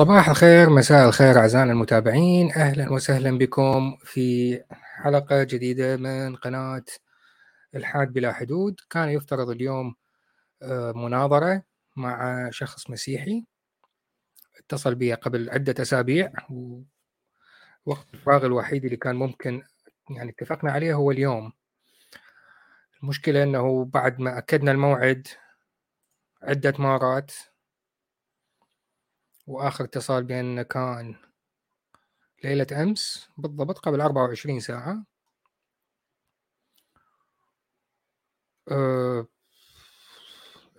صباح الخير مساء الخير أعزائنا المتابعين. أهلا وسهلا بكم في حلقة جديدة من قناة الحاد بلا حدود. كان يفترض اليوم آه، مناظرة مع شخص مسيحي. اتصل بي قبل عدة أسابيع ووقت الفراغ الوحيد اللي كان ممكن يعني اتفقنا عليه هو اليوم. المشكلة أنه بعد ما أكدنا الموعد عدة مرات وآخر اتصال بيننا كان ليلة أمس بالضبط قبل 24 ساعة. أه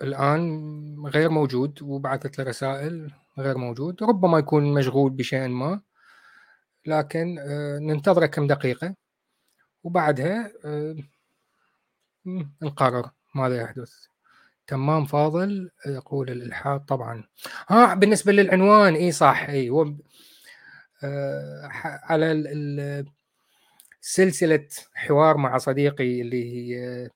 الآن غير موجود وبعثت له رسائل غير موجود ربما يكون مشغول بشيء ما لكن أه ننتظره كم دقيقة وبعدها أه نقرر ماذا يحدث. تمام فاضل يقول الإلحاد طبعا. ها بالنسبة للعنوان إي صح إي. هو آه على سلسلة حوار مع صديقي اللي هي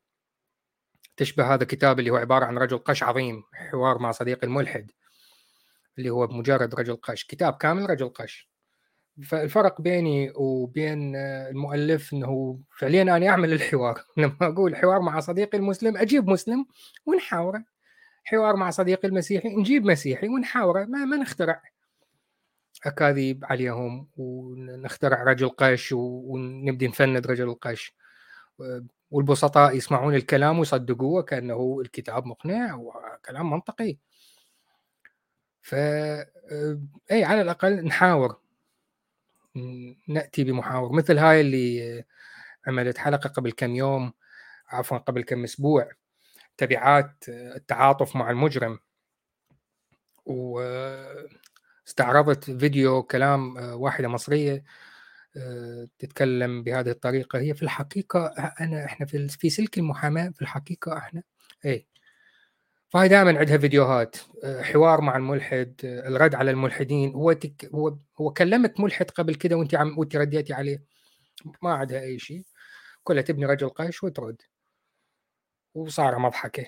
تشبه هذا الكتاب اللي هو عبارة عن رجل قش عظيم حوار مع صديقي الملحد اللي هو مجرد رجل قش. كتاب كامل رجل قش. فالفرق بيني وبين المؤلف إنه فعليا أنا أعمل الحوار. لما أقول حوار مع صديقي المسلم أجيب مسلم ونحاوره. حوار مع صديقي المسيحي نجيب مسيحي ونحاوره. ما, ما نخترع أكاذيب عليهم ونخترع رجل قش ونبدي نفند رجل القش والبسطاء يسمعون الكلام ويصدقوه كأنه الكتاب مقنع وكلام منطقي. ف اي على الأقل نحاور. نأتي بمحاور. مثل هاي اللي عملت حلقة قبل كم يوم عفوا قبل كم أسبوع تبعات التعاطف مع المجرم. واستعرضت فيديو كلام واحدة مصرية تتكلم بهذه الطريقة. هي في الحقيقة أنا إحنا في في سلك المحاماة في الحقيقة إحنا إيه فهي دائما عندها فيديوهات آه، حوار مع الملحد آه، الرد على الملحدين. هو تك هو هو كلمك ملحد قبل كده وانت عم وانت رديتي عليه. ما عندها أي شيء. كلها تبني رجل قش وترد. وصار مضحكة.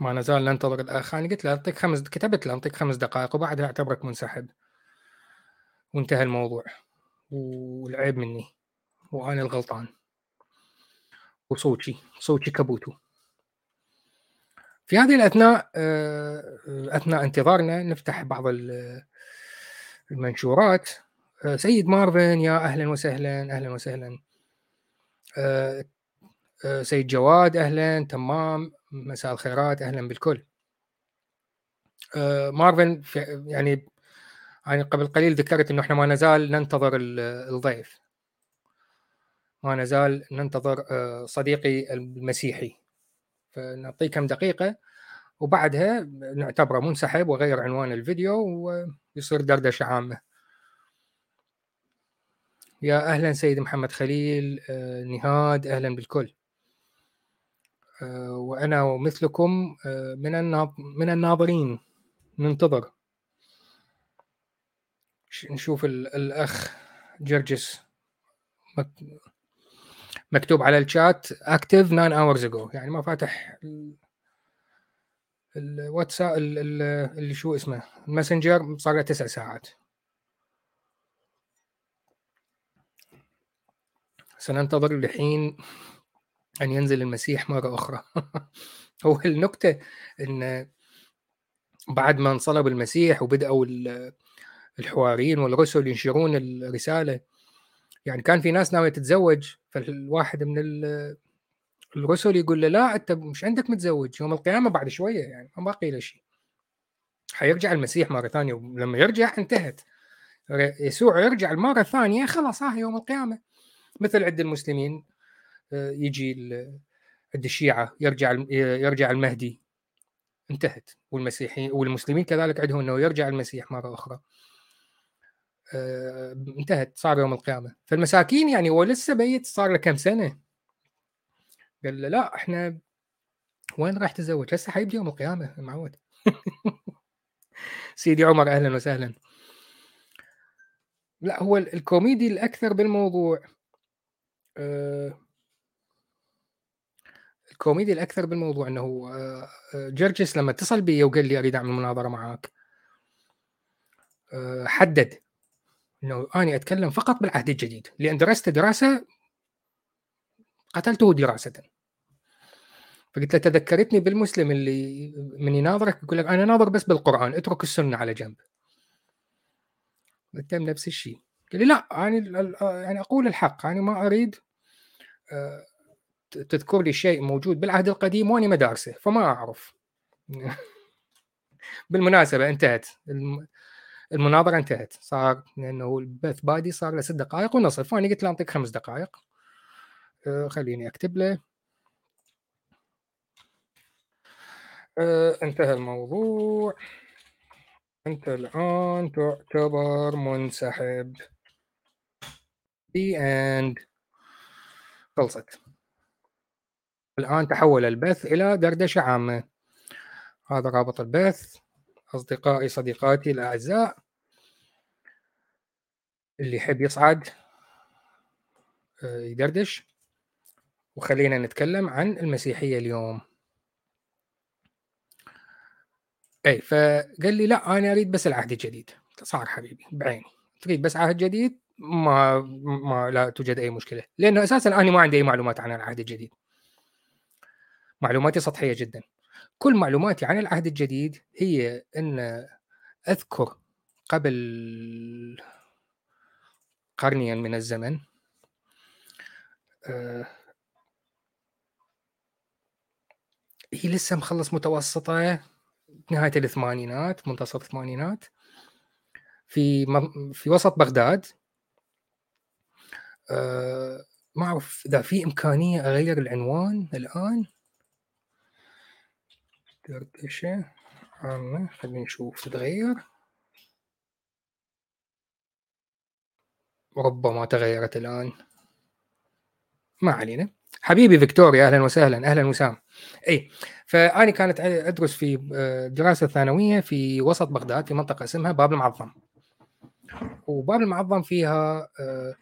ما نزال ننتظر الاخ أنا قلت له أعطيك خمس كتبت له أعطيك خمس دقائق وبعدها أعتبرك منسحب. وانتهى الموضوع. والعيب مني. وأنا الغلطان. وصوتي صوتي كبوتو. في هذه الأثناء آه، أثناء انتظارنا نفتح بعض المنشورات. آه، سيد مارفن يا أهلا وسهلا أهلا وسهلا. آه، سيد جواد أهلا. تمام. مساء الخيرات أهلا بالكل. مارفن يعني يعني قبل قليل ذكرت إنه إحنا ما نزال ننتظر الضيف. ما نزال ننتظر صديقي المسيحي. فنعطيه كم دقيقة وبعدها نعتبره منسحب وغير عنوان الفيديو ويصير دردشة عامة. يا أهلا سيد محمد خليل آه، نهاد أهلا بالكل. آه، وأنا ومثلكم آه، من من الناظرين ننتظر. نشوف الأخ جرجس مكتوب على الشات active 9 hours ago يعني ما فاتح الواتساب اللي شو اسمه الماسنجر صار له تسع ساعات. سننتظر لحين أن ينزل المسيح مرة أخرى. هو النكته إن بعد ما انصلب المسيح وبدأوا الحواريين والرسل ينشرون الرسالة يعني كان في ناس ناوية تتزوج فالواحد من الرسل يقول له لا أنت مش عندك متزوج يوم القيامة بعد شوية يعني ما باقي له شيء. حيرجع المسيح مرة ثانية ولما يرجع انتهت. يسوع يرجع المره الثانية خلاص ها يوم القيامة. مثل عند المسلمين آه، يجي عند الشيعة يرجع يرجع المهدي. انتهت. والمسيحيين والمسلمين كذلك عندهم إنه يرجع المسيح مرة أخرى. انتهت صار يوم القيامة. فالمساكين يعني هو لسه بيت صار له كم سنة؟ قال له لا إحنا وين راح تتزوج؟ هسه حيبدي يوم القيامة معود سيدي عمر أهلا وسهلا. لا هو الكوميدي الأكثر بالموضوع آه الكوميديا الأكثر بالموضوع إنه آه، آه، جرجس لما اتصل بي وقال لي أريد أعمل مناظرة معك آه، حدد إنه أني أتكلم فقط بالعهد الجديد. لأن درست دراسة قتلته دراسة. فقلت له تذكرتني بالمسلم اللي من يناظرك؟ يقول لك أنا ناظر بس بالقرآن اترك السنة على جنب. قلت له نفس الشيء. قال لي لا يعني يعني أقول الحق يعني ما أريد تذكر لي شيء موجود بالعهد القديم وأني ما دارسه فما أعرف. بالمناسبة انتهت. المناظرة انتهت صار لأنه البث بادي صار له ست دقائق ونصف وأنا قلت له أعطيك خمس دقائق. آه، خليني أكتب له. آه، انتهى الموضوع. أنت الآن تعتبر منسحب. The end. خلصت. الآن تحول البث إلى دردشة عامة. هذا رابط البث. أصدقائي صديقاتي الأعزاء. اللي يحب يصعد آه، يدردش. وخلينا نتكلم عن المسيحية اليوم. اي فقال لي لا أنا أريد بس العهد الجديد. صار حبيبي بعيني. تريد بس عهد جديد؟ ما ما لا توجد أي مشكلة. لأنه أساسا أنا ما عندي أي معلومات عن العهد الجديد. معلوماتي سطحية جدا. كل معلوماتي عن العهد الجديد هي إن أذكر قبل قرنيا من الزمن. آه، هي لسه مخلص متوسطة نهاية الثمانينات منتصف الثمانينات. في في وسط بغداد. أه ما أعرف إذا في إمكانية أغير العنوان الآن. دردشه عامة خلينا نشوف تتغير. ربما تغيرت الآن. ما علينا. حبيبي فيكتوريا أهلا وسهلا. أهلا وسام. إي فاني كانت أدرس في آه، دراسة ثانوية في وسط بغداد في منطقة اسمها باب المعظم. وباب المعظم فيها آه،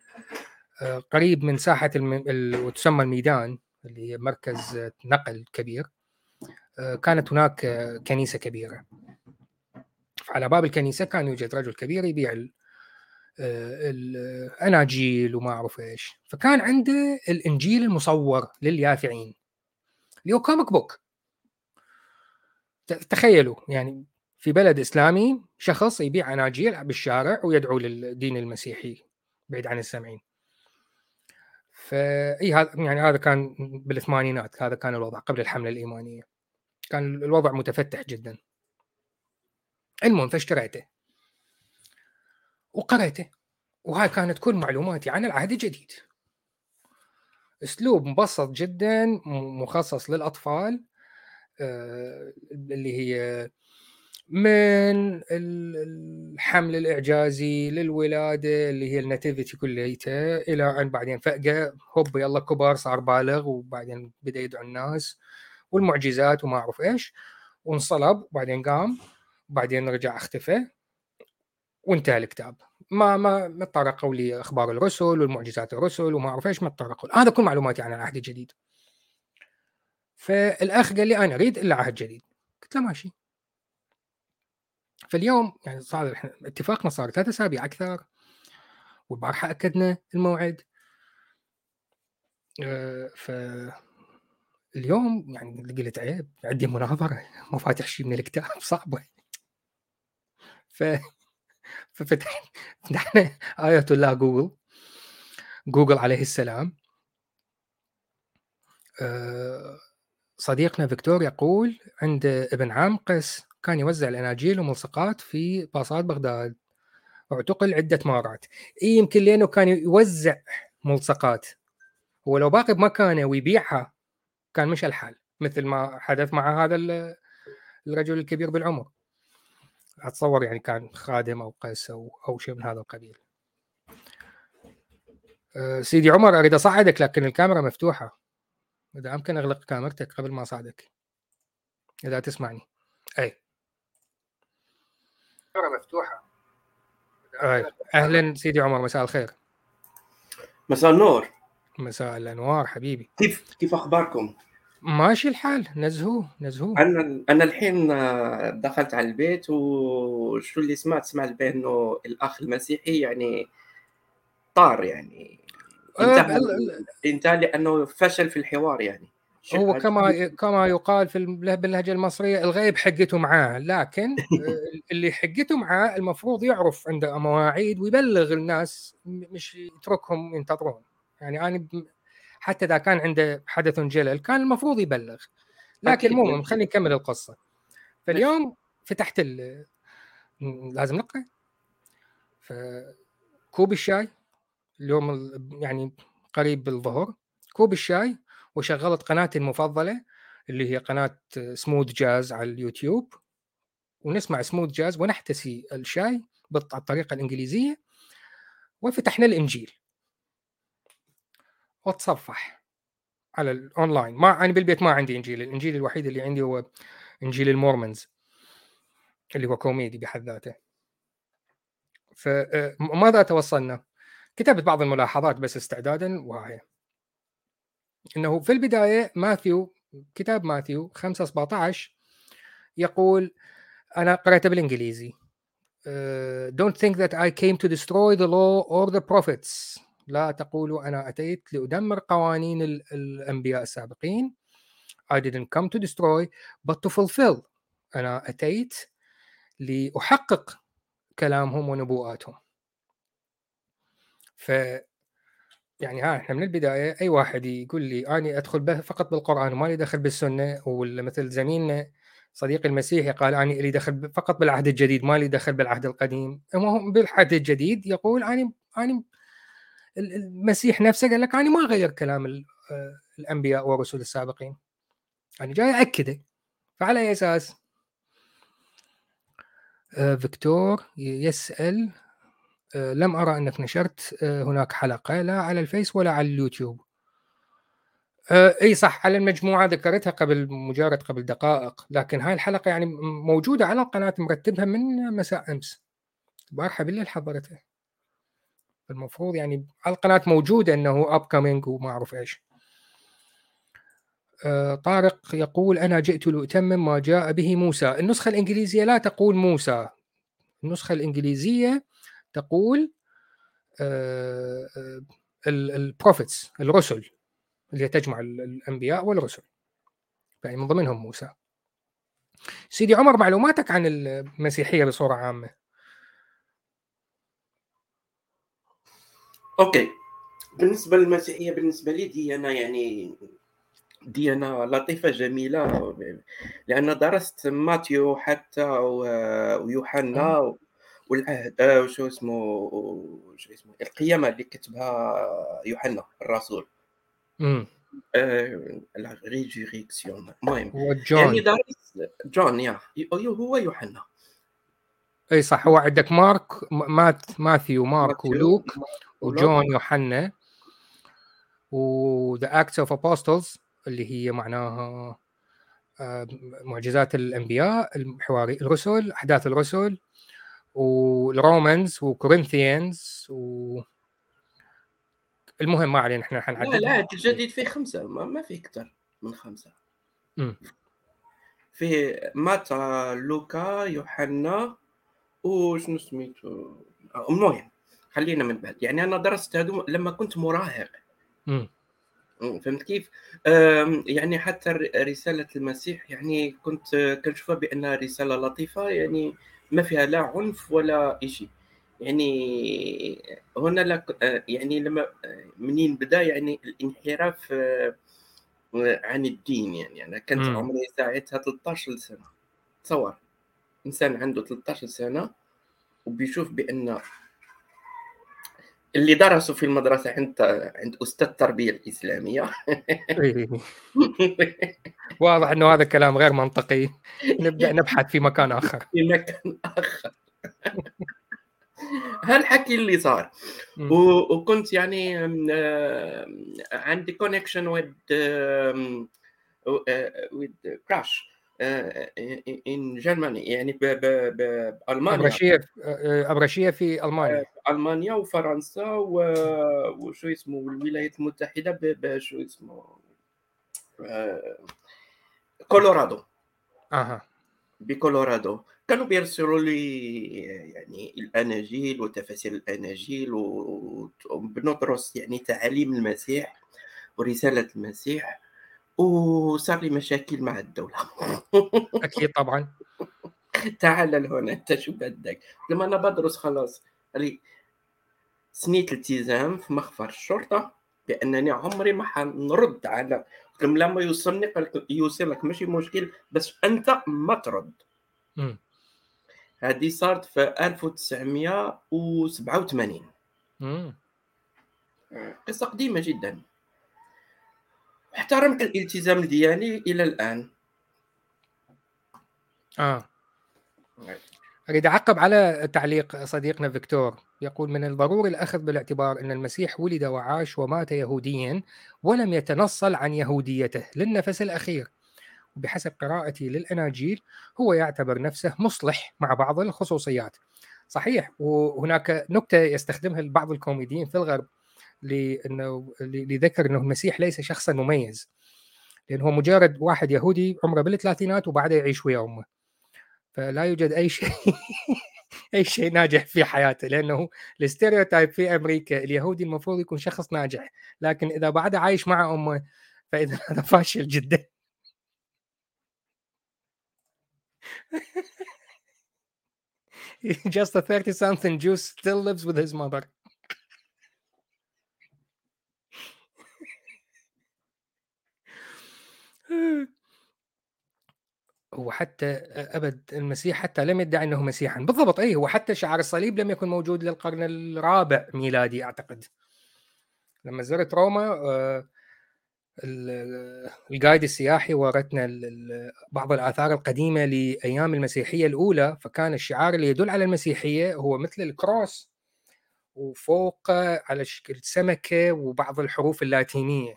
آه، قريب من ساحة وتسمى الميدان اللي هي مركز نقل كبير. كانت هناك كنيسة كبيرة. على باب الكنيسة كان يوجد رجل كبير يبيع الاناجيل وما أعرف إيش. فكان عنده الإنجيل المصور لليافعين. اللي هو comic book تخيلوا يعني في بلد إسلامي شخص يبيع أناجيل بالشارع ويدعو للدين المسيحي بعيد عن السامعين ف أي هذا يعني هذا كان بالثمانينات هذا كان الوضع قبل الحملة الإيمانية. كان الوضع متفتح جدا. المهم فاشتريته. وقريته. وهاي كانت كل معلوماتي عن العهد الجديد. أسلوب مبسط جدا مخصص للأطفال آه، اللي هي من الحمل الإعجازي للولادة اللي هي ال nativity كليتها إلى أن بعدين فجاه هوب يلا كبر صار بالغ وبعدين بدأ يدعو الناس والمعجزات وما أعرف إيش وانصلب وبعدين قام وبعدين رجع أختفى. وانتهى الكتاب. ما ما ما تطرقوا لي أخبار الرسل والمعجزات الرسل وما أعرف إيش ما تطرقوا هذا كل معلوماتي عن العهد الجديد فالأخ قال لي أنا أريد إلا عهد جديد. قلت له ماشي. فاليوم يعني صار إحنا اتفاقنا صار ثلاث أسابيع أكثر والبارحه أكدنا الموعد. آه، ف اليوم يعني قلت عيب عندي مناظرة ما فاتح شيء من الكتاب صعبة. ف ففتحنا فتحنا آية الله جوجل جوجل عليه السلام. آه، صديقنا فيكتور يقول عند ابن عم قس كان يوزع الأناجيل وملصقات في باصات بغداد. اعتقل عدة مرات. إيه يمكن لأنه كان يوزع ملصقات. هو لو باقي بمكانه ويبيعها كان مش الحال مثل ما حدث مع هذا الرجل الكبير بالعمر. أتصور يعني كان خادم أو قس أو أو شيء من هذا القبيل. أه سيدي عمر أريد اصعدك لكن الكاميرا مفتوحة. إذا أمكن أغلق كاميرتك قبل ما اصعدك إذا تسمعني. أي. الكاميرا مفتوحة. أي. أهلا سيدي عمر مساء الخير. مساء النور. مساء الأنوار حبيبي. كيف كيف أخباركم؟ ماشي الحال نزهوه نزهوه أنا أنا الحين آه، دخلت على البيت وشو اللي سمعت؟ سمعت بأنه الأخ المسيحي يعني طار يعني. آه، انتهى انتهى لأنه فشل في الحوار يعني. هو كما كما يقال في باللهجة المصرية الغيب حقته معاه لكن آه، اللي حقته معاه المفروض يعرف عنده مواعيد ويبلغ الناس مش يتركهم ينتظرون. يعني أنا حتى إذا كان عنده حدث جلل كان المفروض يبلغ. لكن المهم ماشي. خلينا نكمل القصة. فاليوم فتحت ال لازم نقرأ. فكوب الشاي اليوم ال- يعني قريب بالظهر كوب الشاي وشغلت قناتي المفضلة اللي هي قناة smooth jazz على اليوتيوب. ونسمع smooth jazz ونحتسي الشاي بالطريقة الإنجليزية. وفتحنا الإنجيل. واتصفح على الاونلاين ما أنا بالبيت ما عندي إنجيل الإنجيل الوحيد اللي عندي هو إنجيل المورمنز اللي هو كوميدي بحد ذاته. فماذا توصلنا. كتبت بعض الملاحظات بس استعدادا وهي إنه في البداية ماثيو كتاب ماثيو 5 17 يقول أنا قرأته بالإنجليزي Uh, don't think that I came to destroy the law or the prophets. لا تقولوا أنا أتيت لأدمر قوانين ال- الأنبياء السابقين. I didn't come to destroy but to fulfill. أنا أتيت لأحقق كلامهم ونبوءاتهم. ف يعني ها إحنا من البداية أي واحد يقول لي أنا أدخل به فقط بالقرآن وما لي دخل بالسنة ولا مثل زميلنا صديقي المسيحي قال أنا لي دخل فقط بالعهد الجديد ما لي دخل بالعهد القديم. هو بالعهد الجديد يقول أنا ال- المسيح نفسه قال لك أنا ما غير كلام آه، الأنبياء والرسل السابقين. أنا جاي اكده فعلى أي أساس؟ آه، فيكتور يسأل آه، لم أرى أنك نشرت هناك حلقة لا على الفيس ولا على اليوتيوب. إي صح على المجموعة ذكرتها قبل مجرد قبل دقائق لكن هاي الحلقة يعني موجودة على القناه مرتبها من مساء أمس. البارحه بالليل حضرتها المفروض يعني على القناة موجودة إنه اب وما اعرف إيش. آه، طارق يقول أنا جئت لأتمم ما جاء به موسى. النسخة الإنجليزية لا تقول موسى. النسخة الإنجليزية تقول البروفيتس الرسل اللي تجمع ال- الأنبياء والرسل. يعني من ضمنهم موسى. سيدي عمر معلوماتك عن المسيحية بصورة عامة؟ أوكي. بالنسبة للمسيحية بالنسبة لي ديانة يعني ديانة لطيفة جميلة. لأن درست ماتيو حتى ويوحنا والعهد آه، وشو اسمه شو اسمه القيامة اللي كتبها يوحنا الرسول. امم لا résurrection. المهم هو يعني جون درست جون يا. هو يوحنا. أي صح هو عندك مارك Matthew Matthew مارك ولوك. وجون يوحنا و the Acts of Apostles اللي هي معناها آه، معجزات الأنبياء الحواري الرسل أحداث الرسل وال Romans و Corinthians و المهم ما علينا إحنا لا حنعدد لا الجديد فيه خمسة ما, ما فيه أكثر من خمسة. في متى لوكا يوحنا وشنو سميتو آه، المهم خلينا من بعد. يعني أنا درست هذو لما كنت مراهق. فهمت كيف؟ يعني حتى ر- رسالة المسيح يعني كنت كنشوفها بأنها رسالة لطيفة يعني ما فيها لا عنف ولا شيء يعني هنا لك يعني لما منين بدا؟ يعني الانحراف عن الدين يعني أنا كنت مم. عمري ساعتها 13 سنة. تصور إنسان عنده 13 سنة وبيشوف بأن اللي درسوا في المدرسة عند عند أستاذ التربية الإسلامية إيه. واضح إنه هذا كلام غير منطقي. نبدأ نبحث في مكان آخر. في مكان آخر. هالحكي اللي صار. وكنت يعني عندي connection with church in Germany يعني ب- ب- ب- بالمانيا أبرشية آه، أبرشية في ألمانيا. ألمانيا وفرنسا وشو اسمه والولايات المتحدة بشو اسمه آه، كولورادو. أها. بكولورادو. كانوا بيرسلوا لي يعني الأناجيل وتفاسير الأناجيل وبندرس يعني تعاليم المسيح ورسالة المسيح. وصار لي مشاكل مع الدولة. أكيد طبعا. تعال لهنا أنت شو بدك؟ لما أنا بدرس خلاص لي سنيت التزام في مخفر الشرطة بأنني عمري ما حنرد على لما يوصلني يوصلك ماشي مشكل بس أنت ما ترد. هذه صارت في 1987 مم. قصة قديمة جدا. احترمت الالتزام الدياني إلى الآن. آه. أريد أعقب على تعليق صديقنا فيكتور. يقول من الضروري الأخذ بالاعتبار أن المسيح ولد وعاش ومات يهوديا ولم يتنصل عن يهوديته للنفس الأخير. وبحسب قراءتي للأناجيل هو يعتبر نفسه مصلح مع بعض الخصوصيات. صحيح وهناك نكتة يستخدمها بعض الكوميديين في الغرب. لأنه لذكر إنه المسيح ليس شخصا مميز. لأنه هو مجرد واحد يهودي عمره بالثلاثينات وبعدها يعيش ويا امه فلا يوجد أي شيء أي شيء ناجح في حياته لأنه الستيريوتايب في أمريكا اليهودي المفروض يكون شخص ناجح لكن إذا بعده عايش مع أمه فإذا هذا فاشل جدا. Just a 30 something Jew still lives with his mother. هو حتى أبد المسيح حتى لم يدعي أنه مسيحا. بالضبط اي هو حتى شعار الصليب لم يكن موجود للقرن الرابع ميلادي أعتقد. لما زرت روما ال guide السياحي ورتنا بعض الآثار القديمة لأيام المسيحية الأولى فكان الشعار اللي يدل على المسيحية هو مثل ال cross وفوق على شكل سمكه وبعض الحروف اللاتينية.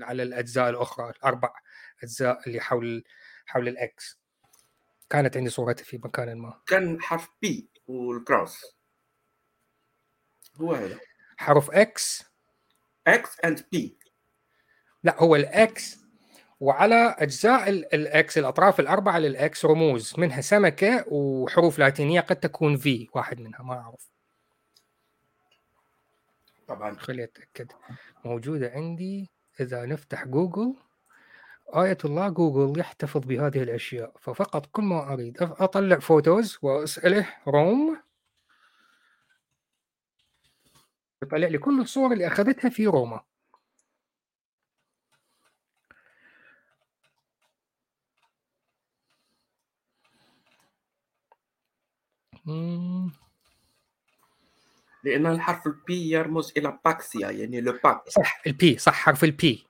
على الأجزاء الأخرى الأربع أجزاء اللي حول حول ال X. كانت عندي صورتها في مكان ما. كان حرف P وال cross هو هذا. حرف X. X and P لا هو الإكس وعلى أجزاء الإكس الأطراف الأربعة لل X رموز منها سمكة وحروف لاتينية قد تكون في واحد منها ما أعرف. طبعا. خلي أتأكد. موجودة عندي. إذا نفتح جوجل آية الله جوجل يحتفظ بهذه الأشياء. ففقط كل ما أريد أطلع photos وأسأله Rome. يطلع لي كل الصور اللي أخذتها في روما. لأن الحرف ال P يرمز إلى باكسيا يعني لو باك صح ال P صح حرف ال P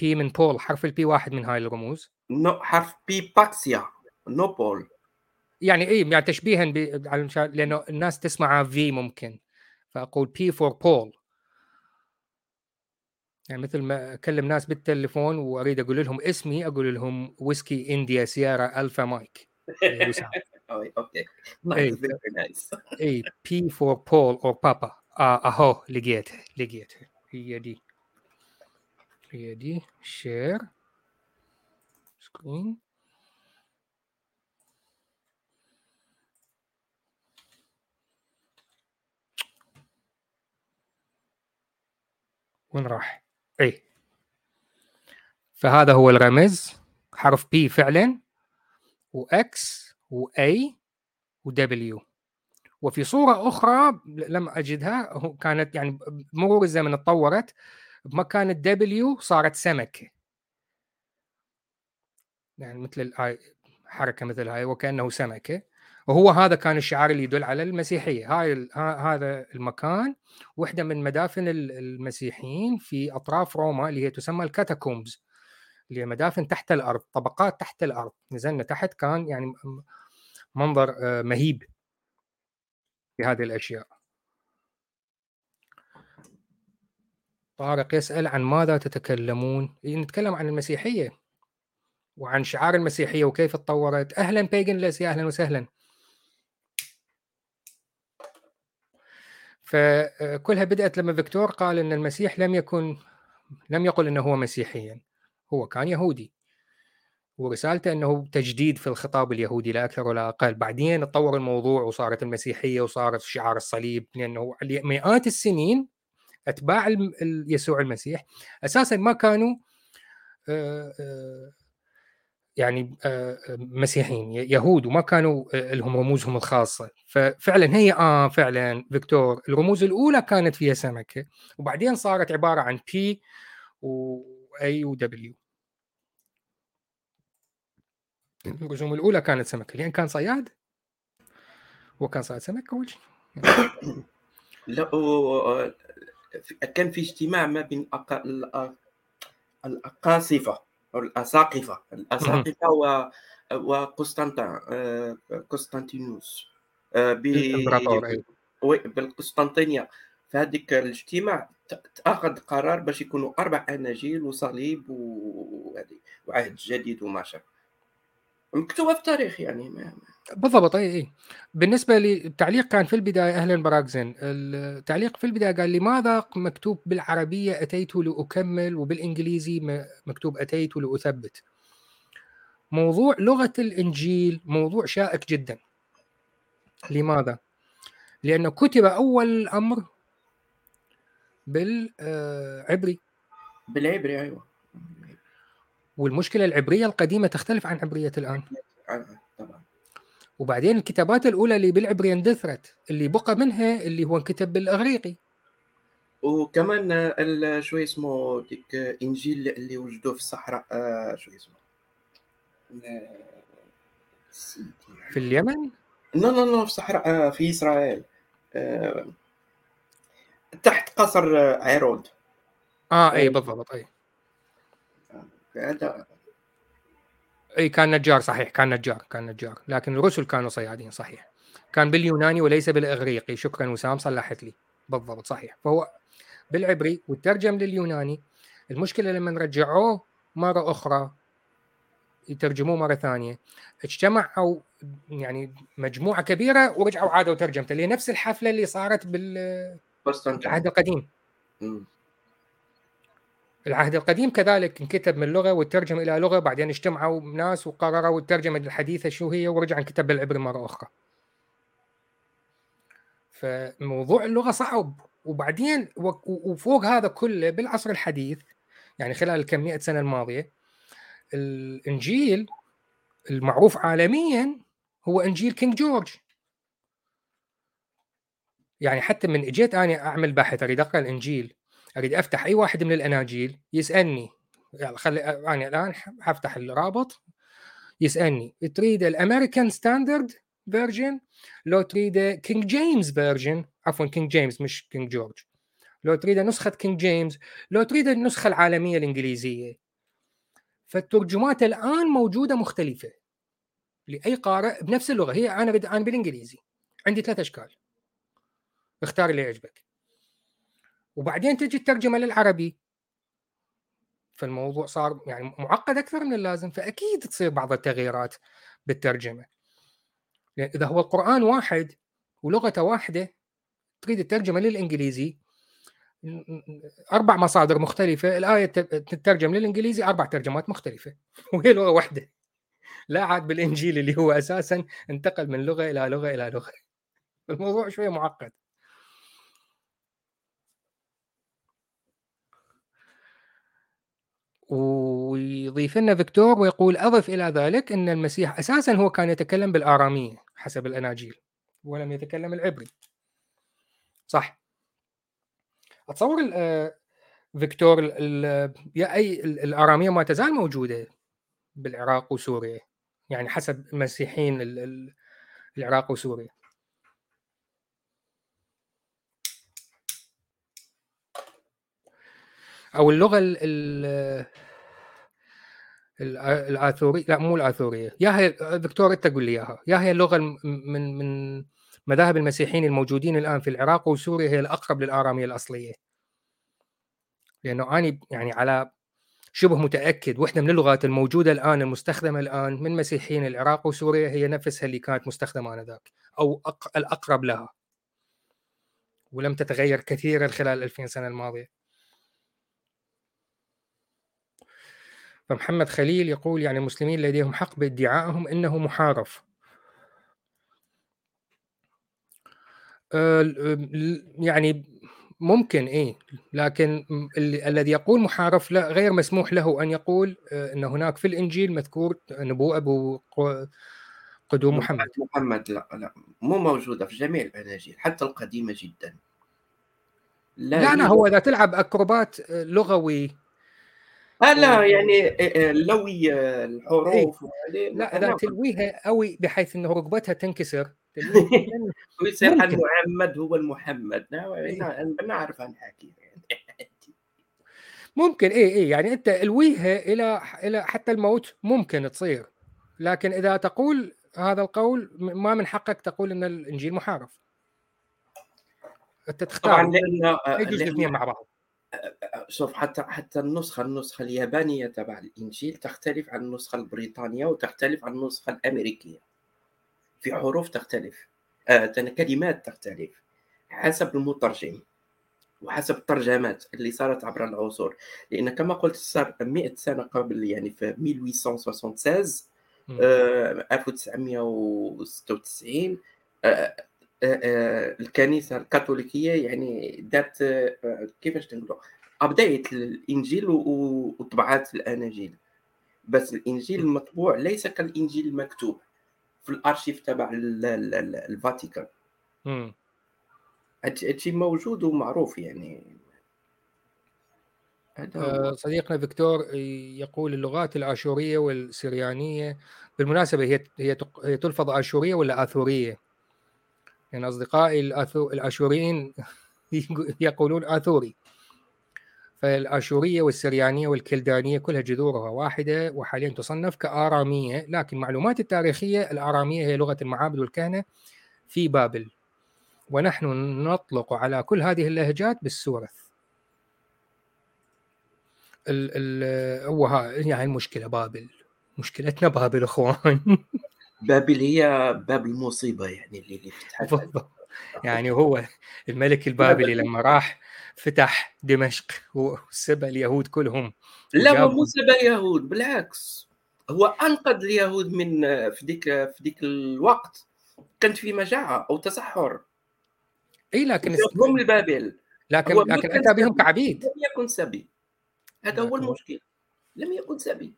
P من بول حرف ال P واحد من هاي الرموز. no حرف P باكسيا no Paul يعني اي يعني تشبيها ب... لأنه الناس تسمعها في ممكن. فأقول P for Paul يعني مثل ما أكلم ناس بالتليفون وأريد أقول لهم اسمي أقول لهم Whiskey India Sierra Alpha Mike أوكي اي P for Paul أو بابا اهو لقيتها لقيتها هي دي هي دي share screen وين راح؟ اي فهذا هو الرمز. حرف بي فعلا. واكس واي ودبليو وفي صورة أخرى لم أجدها كانت يعني مرور الزمن تطورت بمكان ال W صارت سمكه يعني مثل ال A حركة مثل هاي وكأنه سمكه وهو هذا كان الشعار اللي يدل على المسيحية. هاي هذا المكان وحدة من مدافن المسيحيين في أطراف روما اللي هي تسمى الكاتاكومز اللي هي مدافن تحت الأرض طبقات تحت الأرض. نزلنا تحت كان يعني منظر آه، مهيب في هذه الأشياء. طارق يسأل عن ماذا تتكلمون؟ نتكلم عن المسيحية وعن شعار المسيحية وكيف تطورت. أهلا بيجن لسي أهلا وسهلا. فكلها بدأت لما فيكتور قال أن المسيح لم يكن لم يقل أنه هو مسيحيا هو كان يهودي. ورسالته إنه تجديد في الخطاب اليهودي لا أكثر ولا أقل، بعدين تطور الموضوع وصارت المسيحية وصارت شعار الصليب لأنه مئات السنين أتباع يسوع المسيح أساسا ما كانوا آه، آه، يعني آه، مسيحيين يهود وما كانوا لهم رموزهم الخاصة. ففعلا هي آه فعلا فيكتور الرموز الأولى كانت فيها سمكة وبعدين صارت عبارة عن بي واي ودبليو الرسوم الأولى كانت سمكة لأن كان صياد؟ هو كان صياد سمك أول شيء. لا كان في اجتماع ما بين الأقاصفة أو الأساقفة. الأساقفة و وقسطنطين قسطنطينوس. آه، بالقسطنطينية. في هذيك الاجتماع تاخذ قرار باش يكونوا أربع أناجيل وصليب وهذه وعهد جديد وما شابه. مكتوبة في التاريخ يعني ما بالضبط اي إي. بالنسبة لي التعليق كان في البداية أهلا براكزن التعليق في البداية قال لماذا مكتوب بالعربية أتيت لأكمل وبالإنجليزي مكتوب أتيت لأثبت موضوع لغة الإنجيل موضوع شائك جدا. لماذا؟ لأنه كتب أول الأمر بالعبري. بالعبري أيوه. والمشكلة العبرية القديمة تختلف عن عبرية الآن. آه، طبعا وبعدين الكتابات الأولى اللي بالعبري اندثرت اللي بقى منها اللي هو انكتب بالإغريقي. وكمان شو اسمه ديك إنجيل اللي وجدوه في الصحراء آه، شو اسمه؟ في اليمن؟ لا لا لا في الصحراء آه، في إسرائيل تحت قصر عيرود آه أي بالضبط أي. هذا إي كان نجار صحيح كان نجار كان نجار. لكن الرسل كانوا صيادين صحيح. كان باليوناني وليس بالإغريقي. شكرا وسام صلحت لي. بالضبط صحيح. فهو بالعبري وترجم لليوناني. المشكلة لما رجعوه مرة أخرى يترجموه مرة ثانية. اجتمعوا يعني مجموعة كبيرة ورجعوا عادوا ترجمته. لنفس الحفلة اللي صارت بالعهد القديم. العهد القديم كذلك انكتب من لغة وترجم إلى لغة بعدين اجتمعوا ناس وقرروا الترجمه الحديثة شو هي ورجع انكتب بالعبري مرة أخرى. فموضوع اللغة صعب وبعدين وفوق هذا كله بالعصر الحديث يعني خلال الكم مئة سنة الماضية الإنجيل المعروف عالميا هو إنجيل King George يعني حتى من إجيت أنا أعمل بحث اريد اقرا الإنجيل أريد أفتح أي واحد من الأناجيل يسألني يلا خلي أنا الآن حفتح الرابط. يسألني تريد ال American Standard Version لو تريد King James Version عفوا King James مش King George لو تريد نسخة King James لو تريد النسخة العالمية الإنجليزية. فالترجمات الآن موجودة مختلفة. لأي قارئ؟ بنفس اللغة. هي أنا أنا بالإنجليزي. عندي ثلاث أشكال. اختار اللي يعجبك. وبعدين تجي الترجمة للعربي. فالموضوع صار يعني معقد أكثر من اللازم فأكيد تصير بعض التغييرات بالترجمة. يعني إذا هو القرآن واحد ولغته واحدة تريد الترجمة للإنجليزي. أربع مصادر مختلفة الآية تترجم للإنجليزي أربع ترجمات مختلفة. وهي لغة واحدة. لا عاد بالإنجيل اللي هو أساسا انتقل من لغة إلى لغة إلى لغة. الموضوع شوية معقد. ويضيف لنا فيكتور ويقول أضف إلى ذلك أن المسيح أساسا هو كان يتكلم بالآرامية حسب الأناجيل ولم يتكلم العبري. صح. أتصور آه، فيكتور يا أي الآرامية ما تزال موجودة بالعراق وسوريا يعني حسب المسيحيين العراق وسوريا. أو اللغة ال ال لا مو الآثورية. يا هي دكتور أنت قول لي إياها. يا هي اللغة من من مذاهب المسيحيين الموجودين الآن في العراق وسوريا هي الأقرب للآرامية الأصلية. لأنه أني يعني على شبه متأكد وحده من اللغات الموجودة الآن المستخدمة الآن من مسيحيين العراق وسوريا هي نفسها اللي كانت مستخدمة آنذاك أو الأقرب لها. ولم تتغير كثيرا خلال 2000 سنة الماضية. فمحمد خليل يقول يعني المسلمين لديهم حق بادعائهم إنه محارف. آه، يعني ممكن إيه لكن الذي يقول محارف لا غير مسموح له أن يقول آه، إن هناك في الإنجيل مذكور نبوءة بقدوم محمد. محمد لا لا مو موجودة في جميع الاناجيل حتى القديمة جدا. لا لا, لا هو إذا تلعب أكروبات آه، لغوي آه لا يعني آه، لوي الحروف إيه؟ لا اذا تلويها قوي بحيث إنه ركبتها تنكسر. ويصير المحمد هو المحمد. نعرف عن حكي. ممكن إيه إيه يعني أنت إلويها إلى إلى حتى الموت ممكن تصير. لكن إذا تقول هذا القول ما من حقك تقول إن الإنجيل محارف أنت تختار. طبعا لأن الاثنين مع بعض. شوف حتى حتى النسخة النسخة اليابانية تبع الإنجيل تختلف عن النسخة البريطانية وتختلف عن النسخة الأمريكية. في حروف تختلف آه كلمات تختلف حسب المترجم وحسب الترجمات اللي صارت عبر العصور. لأن كما قلت صار 100 سنة قبل يعني في 1876 آه 1996 آه الكنيسة الكاثوليكية يعني دارت آه كيفاش نقولوا ابديت الإنجيل وطبعات الأناجيل. بس الإنجيل المطبوع ليس كالإنجيل المكتوب في الأرشيف تبع الفاتيكان. هادشي موجود ومعروف يعني. هذا صديقنا فيكتور يقول اللغات الآشورية والسريانية بالمناسبة هي هي هي تلفظ آشورية ولا آثورية؟ يعني أصدقائي الأشوريين يقولون أثوري. فالآشورية والسريانية والكلدانية كلها جذورها واحدة وحاليا تصنف كآرامية لكن معلومات التاريخية الآرامية هي لغة المعابد والكهنة في بابل. ونحن نطلق على كل هذه اللهجات بالسورث. ال ال هو يعني المشكلة بابل. مشكلتنا بابل أخوان. بابل هي باب المصيبة يعني اللي اللي يعني هو الملك البابلي لما راح فتح دمشق وسبى اليهود كلهم لا هو مو سبى اليهود بالعكس. هو أنقذ اليهود من في ديك في ديك الوقت. كانت في مجاعة أو تصحر إي لكن هم البابل. لكن لكن أتى بهم كعبيد. لم يكن سبي. هذا هو المشكل. لم يكن سبي.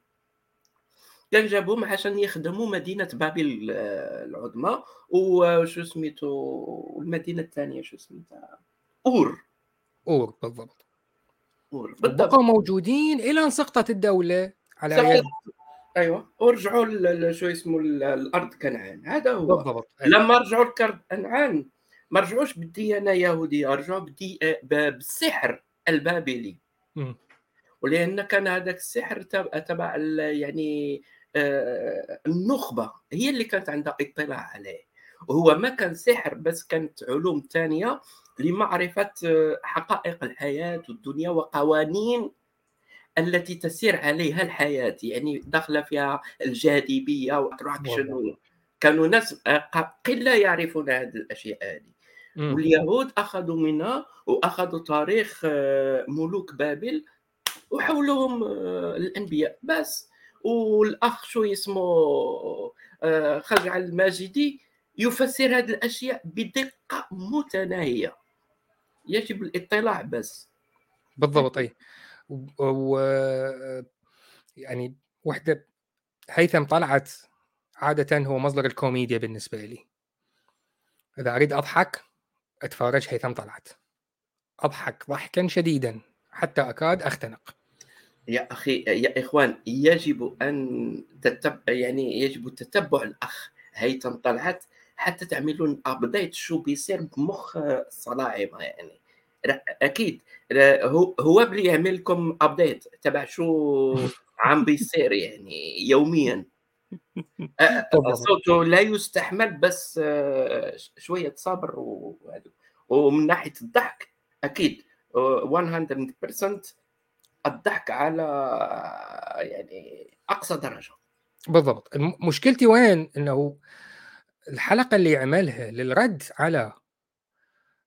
كان جابوهم عشان يخدموا مدينة بابل العظمى وشو سميتو المدينة الثانية شو سميتها أور. أور بالضبط. أور بالضبط. بقوا موجودين إلى أن سقطت الدولة على يد أيوه. ورجعوا شو اسمه الأرض كنعان. هذا هو. بالضبط. أيوة. لما رجعوا الأرض كنعان ما رجعوش بالديانه يهوديه رجعوا بدي... بالسحر البابلي. م. ولأن كان هذاك السحر تبع يعني آه، النخبة هي اللي كانت عندها اطلاع عليه. وهو ما كان سحر بس كانت علوم ثانية لمعرفة آه، حقائق الحياة والدنيا وقوانين التي تسير عليها الحياة. يعني داخلة فيها الجاذبية واتراكشن كانوا ناس آه، قلة يعرفون هذه الأشياء هذه. واليهود أخذوا منها وأخذوا تاريخ آه، ملوك بابل وحولهم الأنبياء. بس والأخ شو اسمه خرج الماجدي يفسر هذه الأشياء بدقة متناهية. يجب الاطلاع بس. بالضبط أي. و يعني وحدة هيثم طلعت عادة هو مصدر الكوميديا بالنسبة لي. إذا أريد أضحك أتفرج هيثم طلعت. أضحك ضحكا شديدا حتى أكاد أختنق. يا أخي يا إخوان يجب أن تتبع يعني يجب تتبع الأخ. هيثم طلعت حتى تعملون أبديت شو بيصير بمخ الصلاعمه يعني. أكيد. هو هو بلي يعمل لكم أبديت تبع شو عم بيصير يعني يوميا. صوته لا يستحمل بس شوية صبر ومن ناحية الضحك أكيد 100% الضحك على يعني أقصى درجة. بالضبط. مشكلتي وين؟ إنه الحلقة اللي عملها للرد على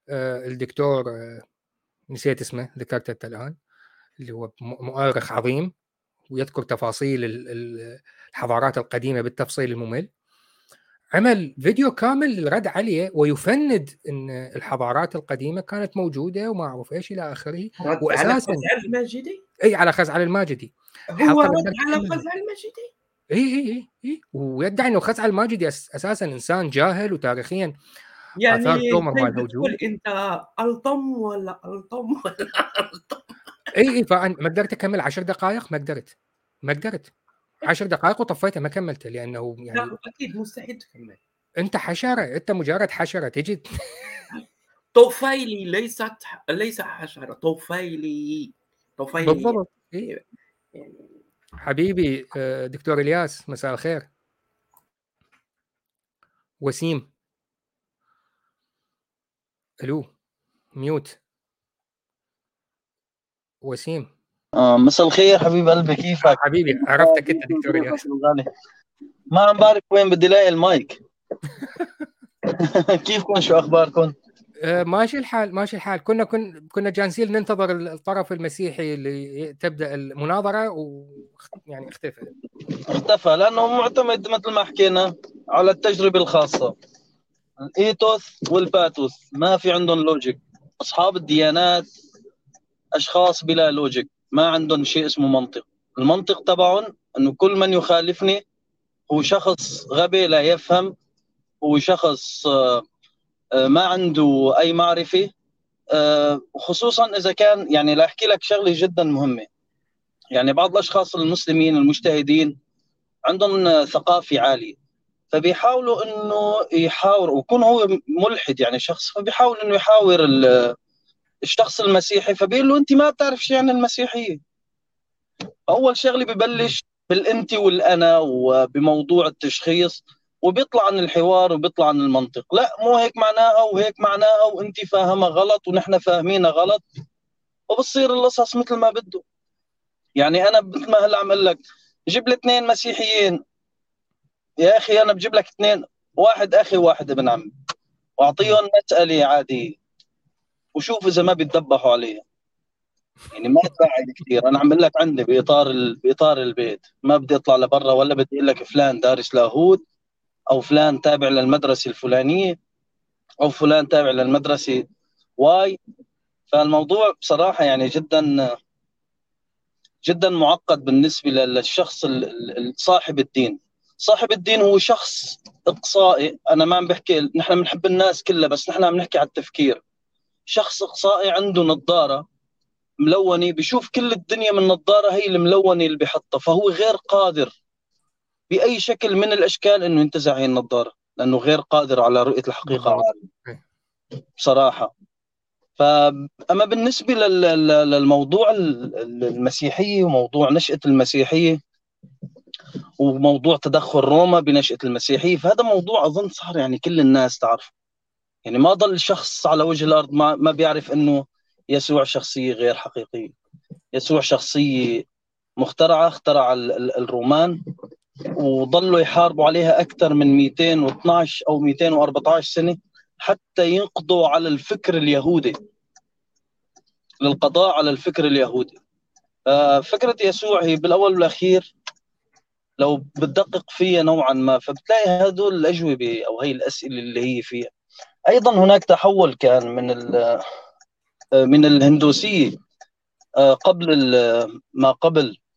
آه، الدكتور آه، نسيت اسمه ذكرته الآن اللي هو مؤرخ عظيم ويذكر تفاصيل الحضارات القديمة بالتفصيل الممل. عمل فيديو كامل للرد عليه ويفند إن الحضارات القديمة كانت موجودة وما أعرف إيش إلى آخره. واساسا على الماجدي إي على خزعل الماجدي. هو رد على خزعل الماجدي؟ إي إي إي. ويدعي إنه خزعل الماجدي أساسا إنسان جاهل وتاريخيا يعني تقول أنت ألطم ولا ألطم ولا ألطم؟ إي إي فأنا ما قدرت أكمل عشر دقائق ما قدرت ما قدرت. عشر دقائق وطفيته ما كملته لأنه يعني لا أكيد مستحيل تكمل. أنت حشرة أنت مجرد حشرة تجي طفيلي ليست ليس حشرة طفيلي. طفيلي بالضبط. إيه. يعني حبيبي آه، دكتور إلياس مساء الخير. وسيم. ألو mute. وسيم. آه مساء الخير حبيب قلبي كيفك؟ حبيبي عرفتك أنت دكتور إلياس. ما عم بعرف وين بدي ألاقي المايك. كيفكم؟ شو أخباركم؟ آه ماشي الحال ماشي الحال. كنا كن كنا جالسين ننتظر الطرف المسيحي اللي تبدأ المناظرة ويعني اختفى. اختفى لأنه معتمد مثل ما حكينا على التجربة الخاصة. ال ethos وال pathos ما في عندهم logic أصحاب الديانات أشخاص بلا logic ما عندهم شيء اسمه منطق. المنطق تبعهم إنه كل من يخالفني هو شخص غبي لا يفهم هو شخص آه، ما عنده أي معرفة. آه، خصوصا إذا كان يعني لاحكي لك شغلة جدا مهمة. يعني بعض الأشخاص المسلمين المجتهدين عندهم ثقافة عالية فبيحاولوا إنه يحاوروا ويكون هو ملحد يعني شخص فبيحاول إنه يحاور الشخص المسيحي فبيقول له أنت ما بتعرف شيء عن المسيحية. أول شغلة ببلش بالأنت والأنا وبموضوع التشخيص. وبيطلع عن الحوار وبيطلع عن المنطق. لا مو هيك معناها وهيك معناها وانت فاهمها غلط ونحن فاهمينها غلط. وبصير القصص مثل ما بده. يعني أنا مثل ما هلأ عم أقول لك جيب لي اثنين مسيحيين. يا أخي أنا بجيب لك اثنين واحد أخي وواحد ابن عمي. وأعطيهم مسألة عادية. وشوف إذا ما بيتذبحوا عليها. يعني ما تبعد كثير. أنا عم لك عندي بإطار ال... بإطار البيت. ما بدي أطلع لبرا ولا بدي أقول لك فلان دارس لاهوت. أو فلان تابع للمدرسة الفلانية أو فلان تابع للمدرسة واي. فالموضوع بصراحة يعني جدا جدا معقد بالنسبة للشخص صاحب الدين. صاحب الدين هو شخص إقصائي. أنا ما عم بحكي نحن بنحب الناس كلها بس نحن عم نحكي على التفكير. شخص إقصائي عنده نظارة ملونة بشوف كل الدنيا من نظارة هي الملونة اللي بحطها فهو غير قادر بأي شكل من الأشكال إنه ينتزع هي النظاره لأنه غير قادر على رؤية الحقيقة. بصراحة. فاما بالنسبة للموضوع المسيحية وموضوع نشأة المسيحية وموضوع تدخل روما بنشأة المسيحية فهذا موضوع أظن صار يعني كل الناس تعرف يعني ما ضل شخص على وجه الأرض ما, ما بيعرف إنه يسوع شخصية غير حقيقية. يسوع شخصية مخترعة اخترع الرومان. وظلوا يحاربوا عليها أكثر من 212 أو 214 سنة حتى ينقضوا على الفكر اليهودي. للقضاء على الفكر اليهودي. فكرة يسوع هي بالأول والأخير لو بتدقق فيها نوعا ما فبتلاقي هدول الأجوبة أو هي الأسئلة اللي هي فيها. أيضا هناك تحول كان من من الهندوسية آه، قبل ما قبل آه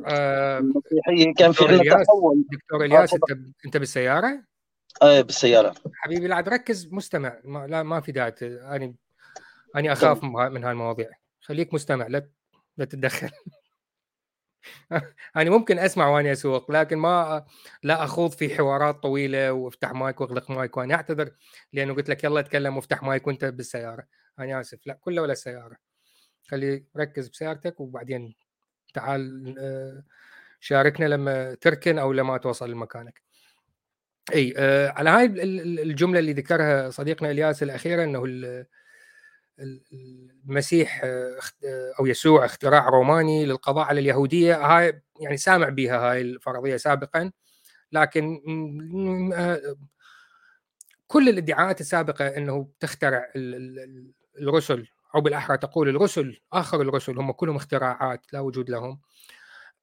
المسيحية كان في عندنا تحول. دكتور إلياس أنت أنت بالسيارة؟ إيه بالسيارة. حبيبي لا ركز مستمع. ما لا ما في داعي أنا أنا أخاف من هالمواضيع. خليك مستمع لا لا تتدخل. يعني ممكن أسمع وأنا أسوق لكن ما لا أخوض في حوارات طويلة وأفتح مايك وأغلق مايك وأنا أعتذر لأنه قلت لك يلا أتكلم وأفتح مايك وأنت بالسيارة. أنا آسف. لا كله ولا السياره خلي ركز بسيارتك وبعدين تعال آه، شاركنا لما تركن أو لما توصل لمكانك. إي آه، على هاي الجملة اللي ذكرها صديقنا إلياس الأخيرة إنه المسيح آه، أو يسوع اختراع روماني للقضاء على اليهودية. هاي يعني سامع بها هاي الفرضية سابقا لكن كل الادعاءات السابقة إنه تخترع الرسل أو بالأحرى تقول الرسل آخر الرسل هم كلهم اختراعات لا وجود لهم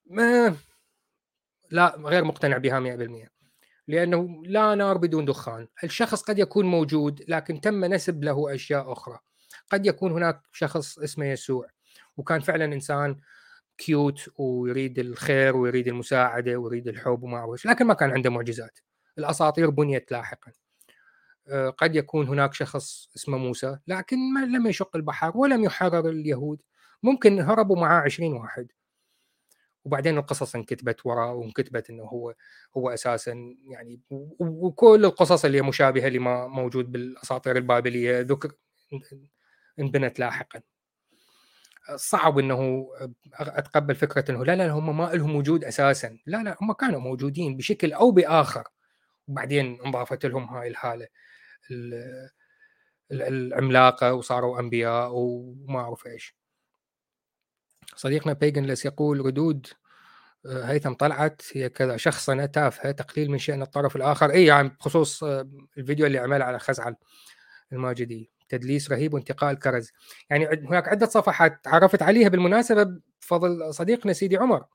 ما لا غير مقتنع بها 100% لأنه لا نار بدون دخان، الشخص قد يكون موجود لكن تم نسب له أشياء أخرى، قد يكون هناك شخص اسمه يسوع وكان فعلا إنسان كيوت ويريد الخير ويريد المساعدة ويريد الحب وما أعرف لكن ما كان عنده معجزات. الأساطير بنيت لاحقا. آه، قد يكون هناك شخص اسمه موسى لكن ما لم يشق البحر ولم يحرر اليهود. ممكن هربوا معاه 20 واحد. وبعدين القصص انكتبت وراء وانكتبت إنه هو هو أساسا يعني وكل القصص اللي مشابهة لما موجود بالأساطير البابلية ذكر انبنت لاحقا. صعب إنه أتقبل فكرة إنه لا لا هم ما لهم وجود أساسا. لا لا هم كانوا موجودين بشكل أو بآخر. وبعدين انضافت لهم هاي الحالة. العملاقة وصاروا أنبياء وما أعرف إيش. صديقنا بيجنلس يقول ردود آه، هيثم طلعت هي كذا. شخصنة تافهة تقليل من شأن الطرف الآخر. أي يعني بخصوص آه، الفيديو اللي عمله على خزعل الماجدي. تدليس رهيب وانتقاء الكرز يعني هناك عدة صفحات تعرفت عليها بالمناسبة بفضل صديقنا سيدي عمر.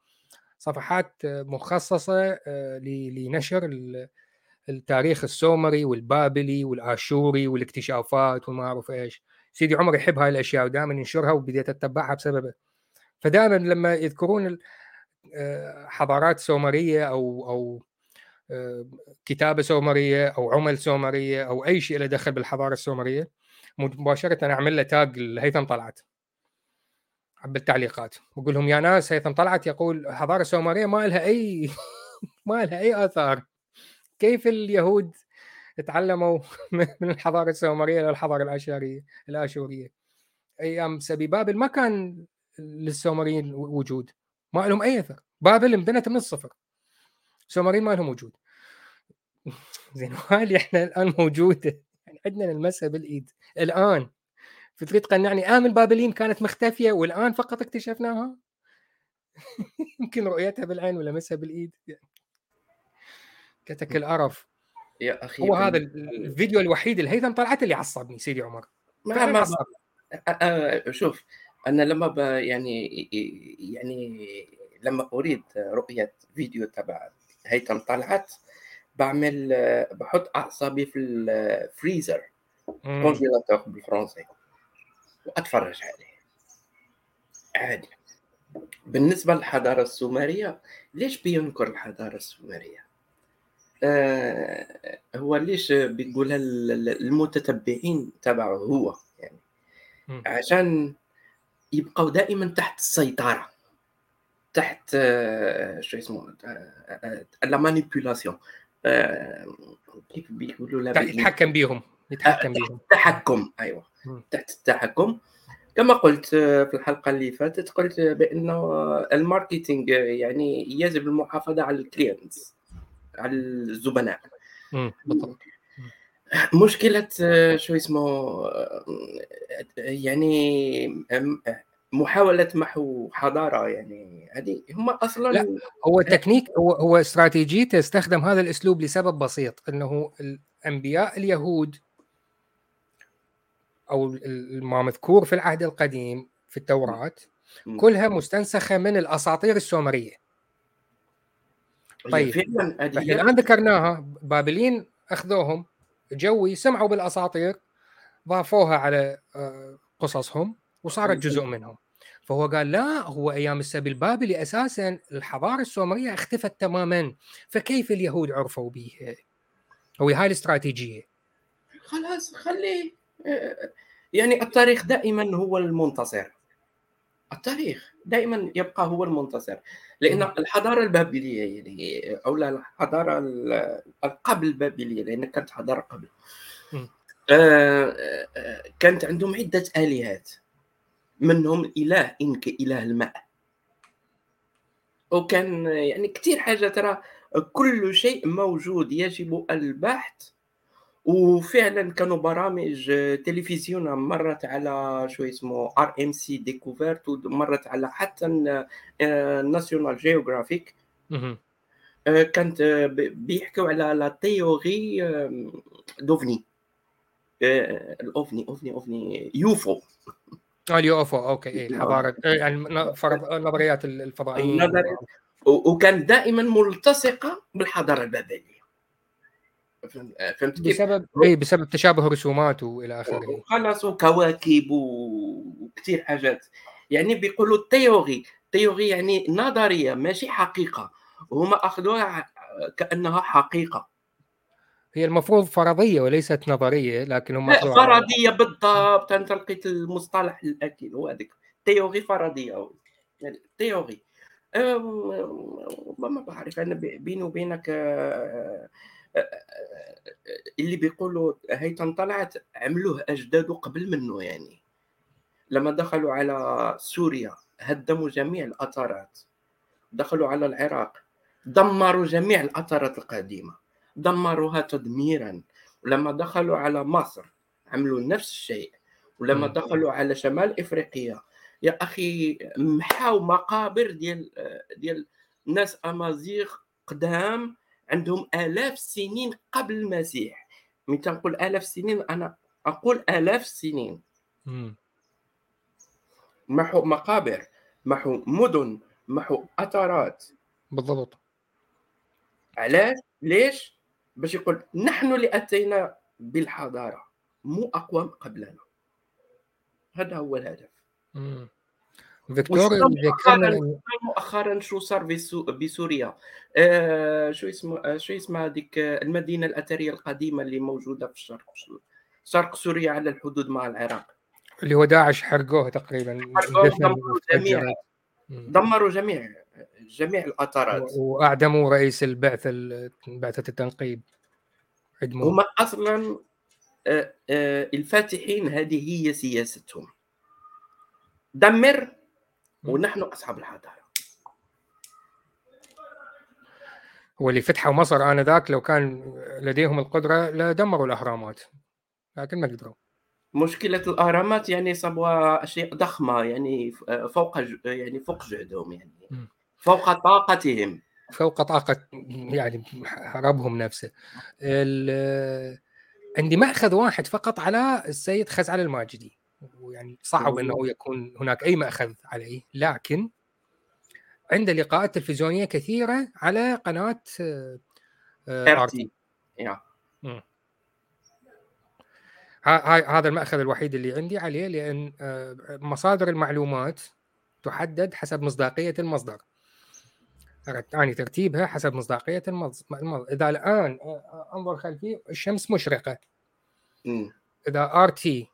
صفحات آه، مخصصة لنشر التاريخ السومري والبابلي والآشوري والاكتشافات وما أعرف إيش. سيدي عمر يحب هاي الأشياء ودائما ينشرها وبديت أتبعها بسببه. فدائما لما يذكرون آه، حضارات سومرية أو أو آه، كتابة سومرية أو عمل سومرية أو أي شيء له دخل بالحضارة السومرية مباشرة أعمل له تاج لهيثم طلعت. بالتعليقات. بقول لهم يا ناس هيثم طلعت يقول الحضاره السومريه ما لها أي ما لها أي آثار. كيف اليهود تعلموا من الحضارة السومرية للحضاره الأشورية؟ الاشوريه أيام سبي بابل ما كان للسومريين وجود. ما لهم أي أثر. بابل انبنت من الصفر. السومريين ما لهم وجود. زين وهذه إحنا الآن موجوده يعني عندنا نلمسها بالايد الآن. فتريد تقنعني امن البابليين كانت مختفية والآن فقط اكتشفناها؟ يمكن رؤيتها بالعين ولمسها بالايد كتك القرف. يا أخي هو هذا الفيديو الوحيد اللي هيثم طلعت اللي عصبني سيدي عمر. ما ما شوف أنا لما ب يعني يعني لما أريد رؤية فيديو تبع هيثم طلعت بعمل بحط أعصابي في الفريزر كونجيلاتور بالفرنسي. وأتفرج عليه. عادي. بالنسبة للحضارة السومرية ليش بينكر الحضارة السومرية؟ آه هو ليش بيقولها المتتبعين تبعه هو؟ يعني عشان يبقوا دائما تحت السيطرة تحت آه، شو اسمه la manipulation كيف بيقولوا لا يتحكم بيهم يتحكم بيهم. التحكم أيوه. تحت التحكم. كما قلت آه، في الحلقة اللي فاتت قلت بأنه ال marketing يعني يجب المحافظة على ال clients. على الزبناء. بالضبط. مشكلة آه، شو اسمه آه، يعني محاولة محو حضارة يعني هذه هم أصلا لا هو تكنيك هو هو استراتيجيته استخدم هذا الأسلوب لسبب بسيط إنه الأنبياء اليهود أو ما مذكور في العهد القديم في التوراة كلها مستنسخة من الأساطير السومرية. طيب. إحنا الآن ذكرناها بابلين أخذوهم جوي سمعوا بالأساطير ضافوها على آه، قصصهم وصارت جزء منهم. فهو قال لا هو أيام السبي البابلي أساسا الحضارة السومرية اختفت تماما فكيف اليهود عرفوا به هو هاي الاستراتيجية. خلاص خليه آه، يعني التاريخ دائما هو المنتصر. التاريخ دائما يبقى هو المنتصر لأن الحضارة البابلية يعني أو الحضارة قبل البابلية لأن كانت حضارة قبل. آه، آه، كانت عندهم عدة الهات منهم إله إنك إله الماء. وكان يعني كثير حاجة ترى كل شيء موجود يجب البحث وفعلا كانوا برامج تلفزيون مرت على شو اسمه RMC Découverte ومرت على حتى National Geographic كانت بيحكوا على la théorie d'OVNI ال OVNI OVNI OVNI UFO. آه ال UFO okay إيه الحضارة يعني فرض نظريات الفضائيين و- وكان دائما ملتصقة بالحضارة البابلية. فهمت كيف؟ بسبب اي بسبب تشابه رسومات وإلى آخره. وخلاص وكواكب وكثير حاجات. يعني بيقولوا ال theory. ال theory يعني نظرية ماشي حقيقة. هما أخذوها كأنها حقيقة. هي المفروض فرضية وليست نظرية لكن هم فرضية بالضبط. أنت لقيت المصطلح الأكيد هو هذاك. theory فرضية. يعني theory. ما بعرف. أنا بي- بيني وبينك آه، آه، آه، اللي بيقولوا هيثم طلعت عملوه اجداده قبل منه يعني لما دخلوا على سوريا هدموا جميع الاثارات دخلوا على العراق دمروا جميع الاثارات القديمه دمروها تدميرا ولما دخلوا على مصر عملوا نفس الشيء ولما. دخلوا على شمال افريقيا يا أخي محاو مقابر ديال ديال ناس امازيغ قدام عندهم آلاف السنين قبل المسيح. من تنقول آلاف السنين أنا أقول آلاف السنين. محو مقابر محو مدن محو اثارات بالضبط. علاش ليش؟ باش يقول نحن اللي أتينا بالحضارة مو أقوام قبلنا. هذا هو الهدف. مم. فيكتور مؤخرا مؤخرا شو صار بسو- بسوريا؟ آه شو اسمه آه شو اسمها هذيك آه، المدينة الأثرية القديمة اللي موجودة في الشرق شرق سوريا على الحدود مع العراق. اللي هو داعش حرقوه تقريبا حرقوه دفن ودمروا جميع. دمروا جميع جميع الاثارات وأعدموا رئيس البعثه ال- بعثة التنقيب عدموه. هم أصلا آه، الفاتحين هذه هي سياستهم. دمر ونحن أصحاب الحضاره واللي فتحوا مصر آنذاك لو كان لديهم القدرة لدمروا الأهرامات. لكن ما قدروا. مشكلة الأهرامات يعني صبوا أشياء ضخمة يعني فوق يعني فوق جهدهم يعني. فوق طاقتهم. فوق طاقة يعني ربهم نفسه. عندي مأخذ واحد فقط على السيد خزعل الماجدي. ويعني صعب إنه يكون هناك أي مأخذ عليه. لكن عنده لقاءات تلفزيونية كثيرة على قناه آه، آه، RT. RT. هذا المأخذ الوحيد اللي عندي عليه لأن آه، مصادر المعلومات تحدد حسب مصداقية المصدر. يعني ترتيبها حسب مصداقية المصدر إذا الآن آه، أنظر خلفي الشمس مشرقة. مم. إذا RT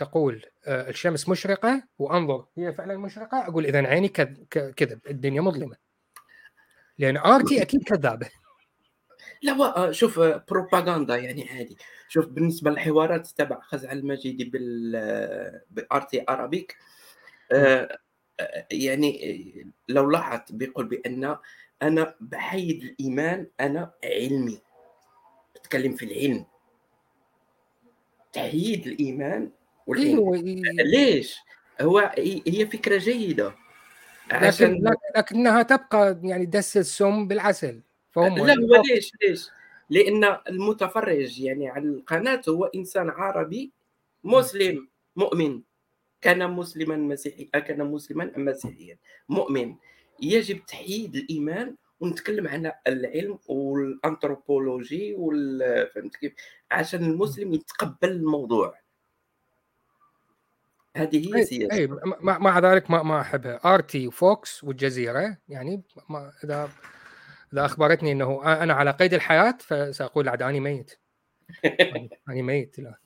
تقول آه، الشمس مشرقة وأنظر هي فعلا مشرقة؟ أقول إذا عيني كذب الدنيا مظلمة. لأن RT أكيد كذابة. لا آه، شوف آه، بروباغندا يعني عادي. شوف بالنسبة للحوارات تبع خزعل الماجدي بال ب RT Arabic آه، يعني لو لاحظت بيقول بأن أنا بحيد الإيمان أنا علمي. بتكلم في العلم. تحييد الإيمان والعلم أيوه ليش؟ هو هي فكرة جيدة. عشان لكن- لكنها تبقى يعني دس السم بالعسل فهم لا هو ليش ليش؟ لأن المتفرج يعني على القناة هو إنسان عربي مسلم مؤمن. كان مسلما مسيحي كان مسلما ام مسيحيا مؤمن. يجب تحييد الإيمان ونتكلم عن العلم والأنثروبولوجي وال فهمت كيف؟ عشان المسلم يتقبل الموضوع. هذه هي أي سياسه أي، مع, مع ذلك ما ما أحبها. RT وفوكس والجزيرة يعني ما إذا إذا أخبرتني إنه أنا على قيد الحياة فسأقول عاد اني ميت. اني ميت لا.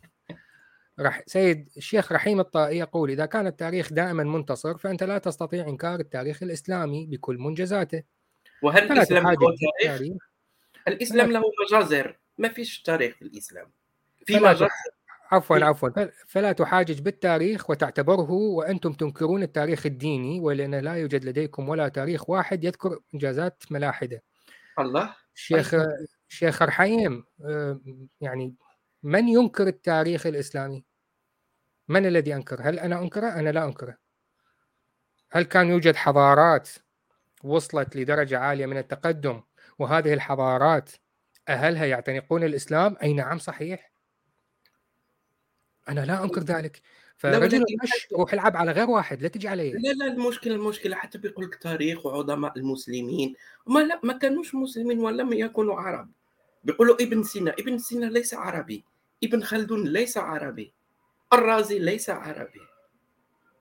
راح سيد الشيخ رحيم الطائي يقول إذا كان التاريخ دائما منتصر فأنت لا تستطيع إنكار التاريخ الإسلامي بكل منجزاته. وهل الإسلام له تاريخ؟ الإسلام له مجازر. ما فيش تاريخ في الإسلام. في مجازر. عفوا في- عفوا فل- فلا تحاجج بالتاريخ وتعتبره وأنتم تنكرون التاريخ الديني ولأن لا يوجد لديكم ولا تاريخ واحد يذكر إنجازات ملاحدة. الله الشيخ الشيخ رحيم آه، يعني من ينكر التاريخ الإسلامي؟ من الذي أنكر؟ هل أنا أنكره؟ أنا لا أنكره. هل كان يوجد حضارات وصلت لدرجة عالية من التقدم وهذه الحضارات أهلها يعتنقون الإسلام؟ أي نعم صحيح. أنا لا أنكر ذلك. فرجل روح العب على غير واحد لا تجي علي. لا لا المشكلة المشكلة حتى بيقول لك تاريخ وعظماء المسلمين. ما لا ما كانوش مسلمين ولم يكونوا عرب. بيقولوا ابن سينا ابن سينا ليس عربي. ابن خلدون ليس عربي. الرازي ليس عربي.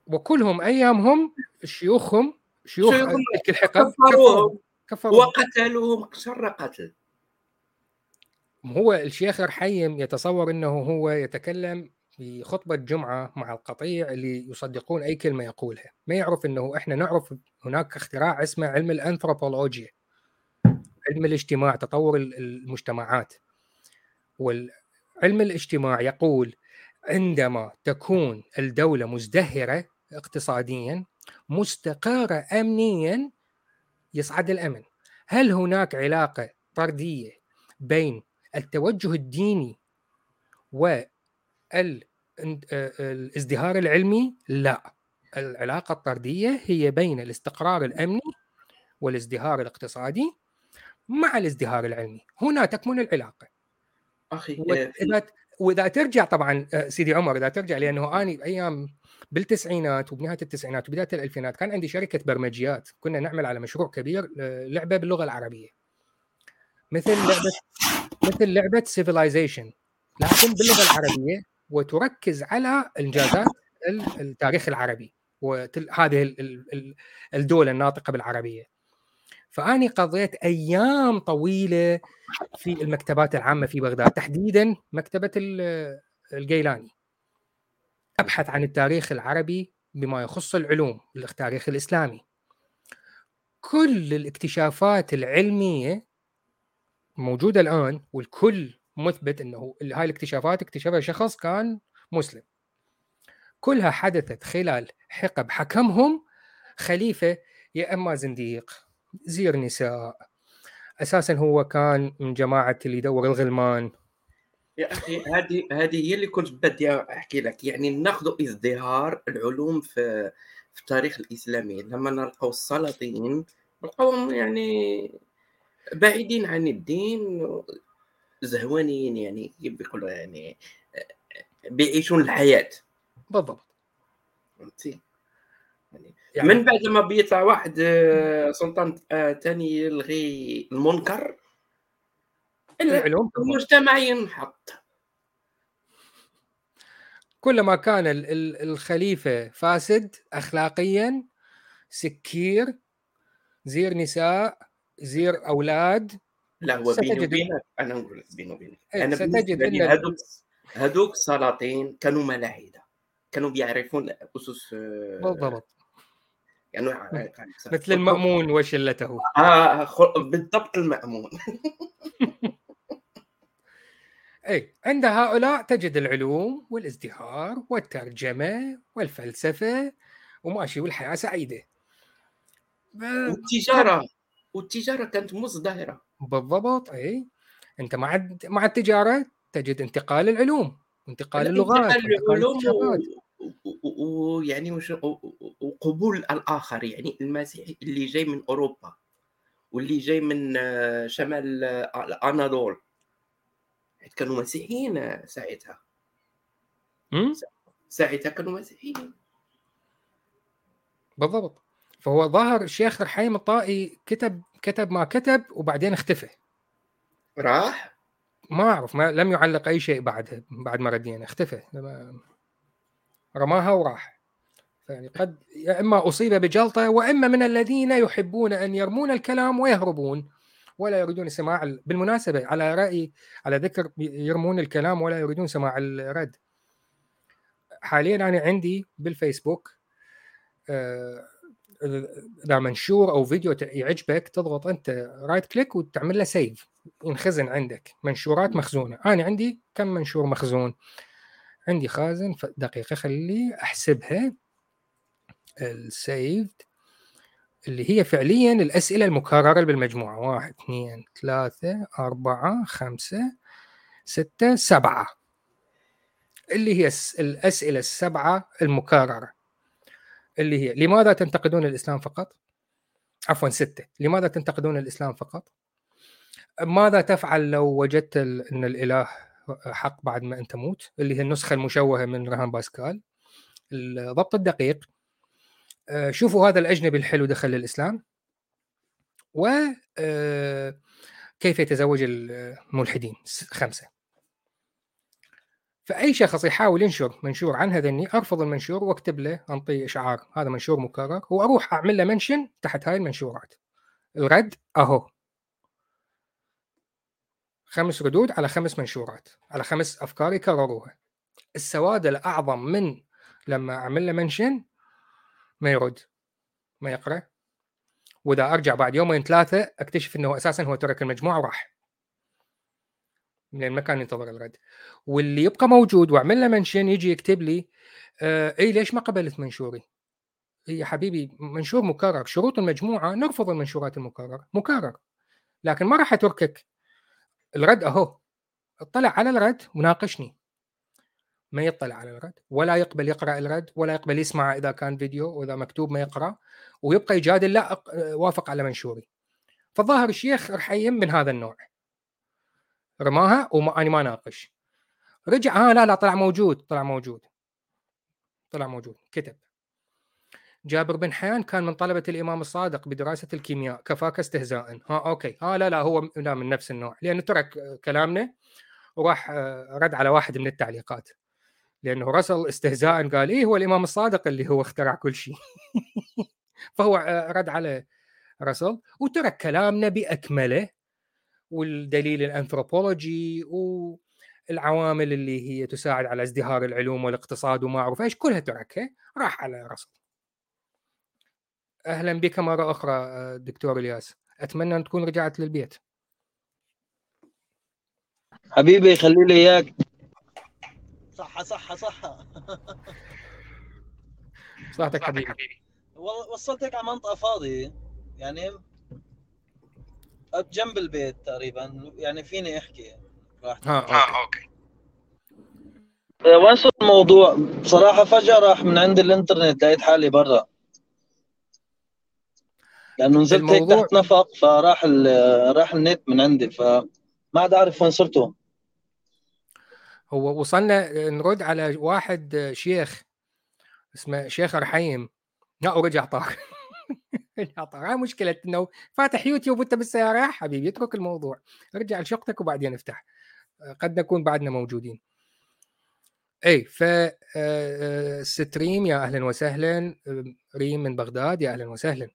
وكلهم أيامهم شيوخهم شيوخ تلك الحقب كفروهم. كفروهم وقتلوهم شر قتل هو الشيخ رحيم يتصور إنه هو يتكلم في خطبة جمعة مع القطيع اللي يصدقون أي كلمة يقولها. ما يعرف أنه إحنا نعرف هناك اختراع اسمه علم الأنثروبولوجيا علم الاجتماع تطور ال- المجتمعات. والعلم الاجتماع يقول عندما تكون الدولة مزدهرة اقتصاديا مستقرة أمنيا يصعد الأمن. هل هناك علاقة طردية بين التوجه الديني والازدهار العلمي لا. العلاقة الطردية هي بين الاستقرار الأمني والازدهار الاقتصادي مع الازدهار العلمي. هنا تكمن العلاقة. أخي آه، في- وإذا وإذا ترجع طبعا آه، سيدي عمر إذا ترجع لأنه اني بايام بالتسعينات وبنهاية التسعينات وبداية الألفينات كان عندي شركة برمجيات. كنا نعمل على مشروع كبير آه، لعبة باللغة العربية. مثل لعبة مثل لعبة سيفلايزيشن لكن باللغة العربية وتركز على انجازات ال- التاريخ العربي وهذه الدول الناطقة بالعربية. فأني قضيت أيام طويلة في المكتبات العامة في بغداد تحديدا مكتبة ال- الجيلاني. أبحث عن التاريخ العربي بما يخص العلوم التاريخ الإسلامي. كل الاكتشافات العلمية موجودة الآن والكل مثبت إنه هاي الاكتشافات اكتشفها شخص كان مسلم. كلها حدثت خلال حقب حكمهم خليفة يا أما زنديق زير نساء. أساسا هو كان من جماعة اللي يدور الغلمان. يا أخي هذه هذه هي اللي كنت بدي أحكي لك. يعني ناخذ إزدهار العلوم في في التاريخ الإسلامي. لما نلقوا السلاطين نلقاهم يعني بعيدين عن الدين زهوانيين يعني كيف بيقولوا يعني بيعيشون الحياة. بالضبط. فهمتي؟ يعني يعني من بعد ما بيطلع واحد آه، سلطان ثاني يلغي المنكر العلوم. المجتمع ينحط. كلما كان ال- ال- الخليفة فاسد اخلاقيا سكير زير نساء زير أولاد لا هو بيني وبينك أنا نقول لك بيني وبينك. إيه، أنا ستجد أن- هذوك هذوك سلاطين كانوا ملاحده كانوا بيعرفون أسس آه، بالضبط. يعني مثل المأمون وشلته. آه بالضبط المأمون. اي عند هؤلاء تجد العلوم والازدهار والترجمة والفلسفة وماشي والحياة سعيدة. ب- والتجارة والتجارة كانت مزدهرة. بالضبط إي. أنت مع مع التجاره تجد انتقال العلوم انتقال اللغات العلوم ويعني وش و- و- وقبول الآخر يعني المسيحي اللي جاي من أوروبا واللي جاي من آه، شمال آه، الأناضول. كانوا مسيحيين آه، ساعتها؟ ساعتها كانوا مسيحيين. بالضبط. فهو ظهر الشيخ رحيم الطائي كتب كتب ما كتب وبعدين اختفى. راح؟ ما أعرف ما لم يعلق أي شيء بعدها بعد ما ردينا اختفى. رماها وراح. يعني قد يا إما أصيب بجلطة وإما من الذين يحبون أن يرمون الكلام ويهربون ولا يريدون سماع ال- بالمناسبة على رأي على ذكر يرمون الكلام ولا يريدون سماع الرد. حاليا أنا عندي بالفيسبوك آه، اذا منشور أو فيديو يعجبك تضغط أنت right click وتعمل له save ينخزن عندك. منشورات مخزونة. أنا عندي كم منشور مخزون؟ عندي خازن دقيقة خلي أحسبها. السيفد اللي هي فعليا الأسئلة المكررة بالمجموعة. واحد اثنين ثلاثة أربعة خمسة ستة سبعة. اللي هي الأسئلة السبعة المكررة. اللي هي لماذا تنتقدون الإسلام فقط؟ عفوا ستة. لماذا تنتقدون الإسلام فقط؟ ماذا تفعل لو وجدت إن الإله حق بعد ما أنت تموت؟ اللي هي النسخة المشوهة من رهان باسكال. الضبط الدقيق. آه، شوفوا هذا الأجنبي الحلو دخل الاسلام و آه، كيف يتزوج الملحدين؟ خمسة. فأي شخص يحاول ينشر منشور عن هذني أرفض المنشور وأكتب له أنطي إشعار هذا منشور مكرر وأروح أعمل له منشن تحت هاي المنشورات. الرد أهو. خمس ردود على خمس منشورات على خمس أفكار يكرروها. السواد الأعظم من لما أعمل له منشن ما يرد ما يقرأ. وإذا أرجع بعد يومين ثلاثة أكتشف إنه أساسا هو ترك المجموعة وراح. لأن ما كان ينتظر الرد واللي يبقى موجود واعمل له منشن يجي يكتب لي آه إي ليش ما قبلت منشوري؟ يا حبيبي منشور مكرر شروط المجموعة نرفض المنشورات المكررة مكرر. لكن ما راح أتركك. الرد أهو. اطلع على الرد وناقشني. ما يطلع على الرد ولا يقبل يقرأ الرد ولا يقبل يسمع إذا كان فيديو وإذا مكتوب ما يقرأ ويبقى يجادل لا وافق على منشوري. فالظاهر الشيخ رحيم من هذا النوع. رماها واني ما ناقش. رجع آه لا لا طلع موجود طلع موجود. طلع موجود كتب. جابر بن حيان كان من طلبة الإمام الصادق بدراسة الكيمياء كفاك استهزاء. ها أوكي. ها لا لا هو لا من نفس النوع. لأنه ترك كلامنا وراح آه، رد على واحد من التعليقات. لأنه رسل استهزاء قال إيه هو الإمام الصادق اللي هو اخترع كل شيء. فهو آه، رد على رسل وترك كلامنا بأكمله. والدليل الأنثروبولوجي والعوامل اللي هي تساعد على ازدهار العلوم والاقتصاد وما أعرف إيش كلها تركها راح على رسل أهلا بك مرة أخرى دكتور إلياس. أتمنى أن تكون رجعت للبيت. حبيبي خلي لي إياك. صحة صحة صحة. صحتك حبيبي. وصلتك على منطقة فاضية. يعني جنب البيت تقريبا يعني فيني أحكي راحتك ها أوكي, آه، أوكي. وين الموضوع؟ بصراحة فجأة راح من عند الإنترنت لقيت حالي برا. لأنه نزلت الموضوع... هيك تحت نفق فراح راح النت من عندي فما عاد أعرف وين صرتوا. هو وصلنا نرد على واحد شيخ اسمه شيخ رحيم لا ورجع طار مشكلة إنه فاتح يوتيوب وأنت بالسيارة حبيبي اترك الموضوع. ارجع لشقتك وبعدين افتح. قد نكون بعدنا موجودين. اي ف آه، آه، ستريم يا أهلا وسهلا. ريم من بغداد يا أهلا وسهلا.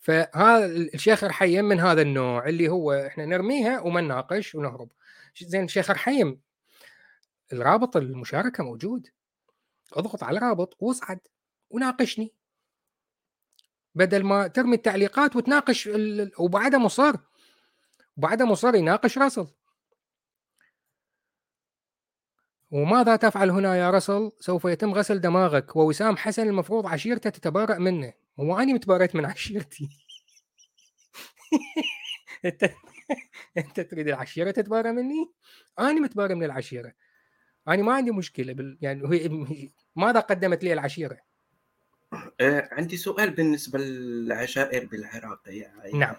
فهذا الشيخ رحيم من هذا النوع اللي هو إحنا نرميها وما نناقش ونهرب. زين الشيخ رحيم الرابط المشاركة موجود. اضغط على الرابط واصعد وناقشني. بدل ما ترمي التعليقات وتناقش ال... وبعدها مصر وبعدها مصر يناقش راسل وماذا تفعل هنا يا رسل؟ سوف يتم غسل دماغك ووسام حسن المفروض عشيرته تتبرأ منه هو أنا متبرأت من عشيرتي أنت أنت تريد العشيرة تتبارى مني؟ أنا متبارى من العشيرة أنا ما عندي مشكلة بال... يعني هي ماذا قدمت لي العشيرة؟ آه عندي سؤال بالنسبة للعشائر بالعراق يعني نعم.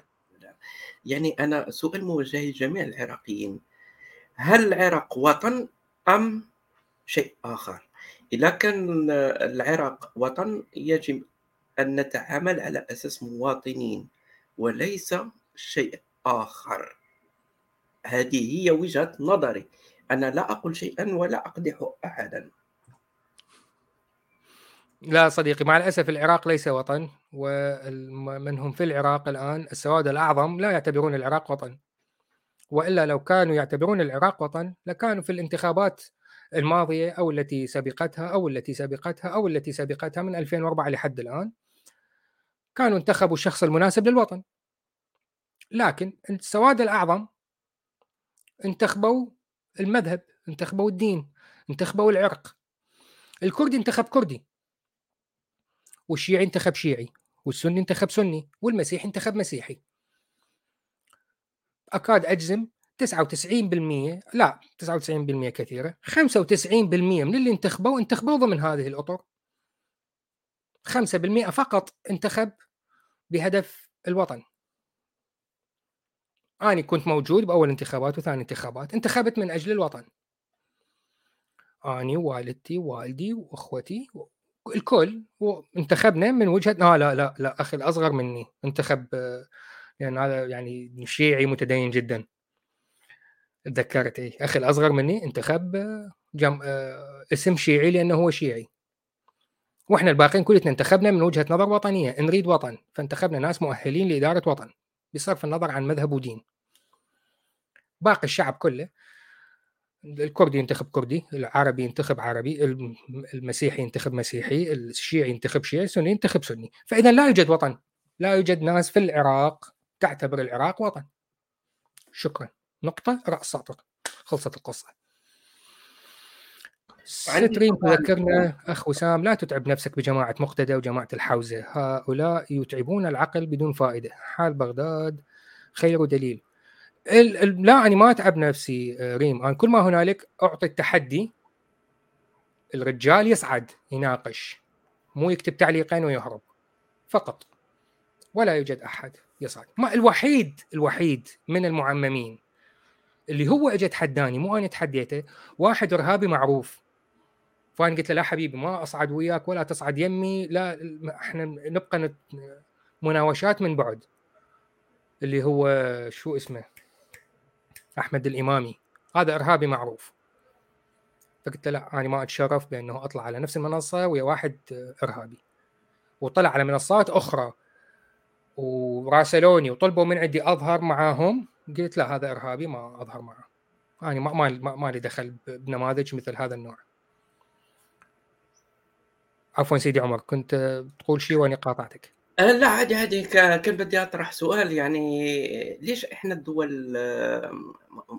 يعني أنا سؤال موجه لجميع العراقيين. هل العراق وطن أم شيء آخر؟ إذا كان العراق وطن يجب أن نتعامل على أساس مواطنين وليس شيء آخر. هذه هي وجهة نظري. أنا لا أقول شيئا ولا أقدح أحدا. لا صديقي مع الأسف العراق ليس وطن ومن هم في العراق الآن السواد الأعظم لا يعتبرون العراق وطن. وإلا لو كانوا يعتبرون العراق وطن لكانوا في الانتخابات الماضية أو التي سبقتها أو التي سبقتها أو التي سبقتها من 2004 لحد الآن كانوا انتخبوا الشخص المناسب للوطن. لكن السواد الأعظم انتخبوا المذهب انتخبوا الدين انتخبوا العرق. الكردي انتخب كردي. والشيعي انتخب شيعي والسني انتخب سني والمسيحي انتخب مسيحي. أكاد أجزم 99% لا 99% كثيرة 95% من اللي انتخبوا انتخبوا ضمن هذه الأطر. 5% فقط انتخب بهدف الوطن. أنا كنت موجود بأول انتخابات وثاني انتخابات انتخبت من أجل الوطن. أني ووالدتي ووالدي وأخوتي الكل وانتخبنا من وجهة آه لا لا لا أخي الأصغر مني انتخب لأن هذا يعني شيعي متدين جدا. تذكرت اي أخي الأصغر مني انتخب جم... اسم شيعي لأنه هو شيعي. وإحنا الباقيين كلنا انتخبنا من وجهة نظر وطنية نريد وطن فانتخبنا ناس مؤهلين لإدارة وطن بصرف النظر عن مذهب ودين. باقي الشعب كله الكردي ينتخب كردي العربي ينتخب عربي المسيحي ينتخب مسيحي الشيعي ينتخب شيعي السني ينتخب سني. فاذا لا يوجد وطن لا يوجد ناس في العراق تعتبر العراق وطن. شكرا. نقطة رأس سطر خلصت القصة. ستريم تذكرنا أخ وسام لا تتعب نفسك بجماعة مقتدى وجماعة الحوزة. هؤلاء يتعبون العقل بدون فائدة. حال بغداد خير دليل. لا أنا ما أتعب نفسي آه، ريم. أنا كل ما هنالك أعطي التحدي الرجال يصعد يناقش. مو يكتب تعليقين ويهرب. فقط. ولا يوجد أحد يصعد. ما الوحيد الوحيد من المعممين اللي هو اجى تحداني مو أنا تحديته واحد إرهابي معروف. فأنا قلت له لا حبيبي ما أصعد وياك ولا تصعد يمي لا إحنا نبقى. مناوشات من بعد. اللي هو شو اسمه؟ أحمد الإمامي. هذا إرهابي معروف. فقلت له لا أنا ما أتشرف بأنه أطلع على نفس المنصة ويا واحد إرهابي. وطلع على منصات أخرى. وراسلوني وطلبوا من عندي أظهر معاهم. قلت لا هذا إرهابي ما أظهر معه. أنا ما ما ما لي دخل بنماذج مثل هذا النوع. عفوا سيدي عمر كنت تقول شيء وأنا قاطعتك. أه، لا عادي عادي. كان بدي أطرح سؤال يعني ليش إحنا الدول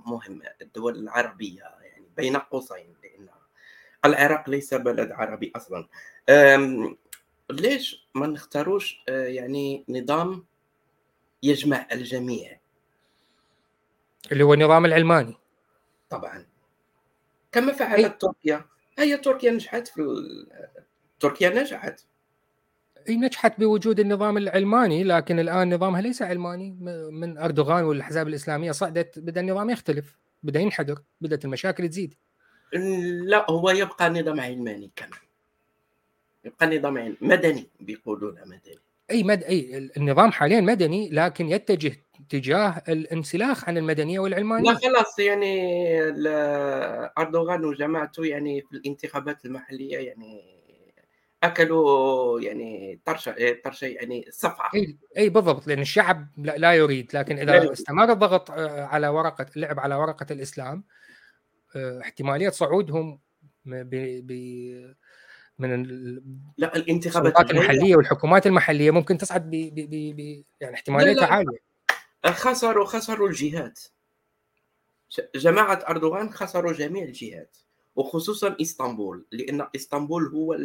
مهمه الدول العربية يعني بين قوسين لأن العراق ليس بلد عربي أصلا. ليش ما نختاروش أه، يعني نظام يجمع الجميع؟ اللي هو النظام العلماني. طبعا. كما فعلت تركيا. هي تركيا نجحت في تركيا نجحت. اي نجحت بوجود النظام العلماني لكن الآن نظامها ليس علماني من أردوغان والاحزاب الإسلامية صعدت بدأ النظام يختلف بدأ ينحدر بدأت المشاكل تزيد. لا هو يبقى نظام علماني كمان. يبقى نظام مدني بيقولوا مدني. إي مد إي النظام حاليا مدني لكن يتجه تجاه الانسلاخ عن المدنية والعلمانية. لا خلاص يعني أردوغان وجماعته يعني في الانتخابات المحلية يعني أكلوا يعني طرشه طرشه يعني صفعة. إي إي بالضبط لأن الشعب لا يريد لكن إذا استمر الضغط آه، على ورقة اللعب على ورقة الإسلام آه، احتمالية صعودهم ب ب من لا الانتخابات المحلية والحكومات المحلية ممكن تصعد ب ب ب يعني احتماليتها عالية. خسروا خسروا الجهات جماعة أردوغان خسروا جميع الجهات وخصوصا إسطنبول لأن إسطنبول هو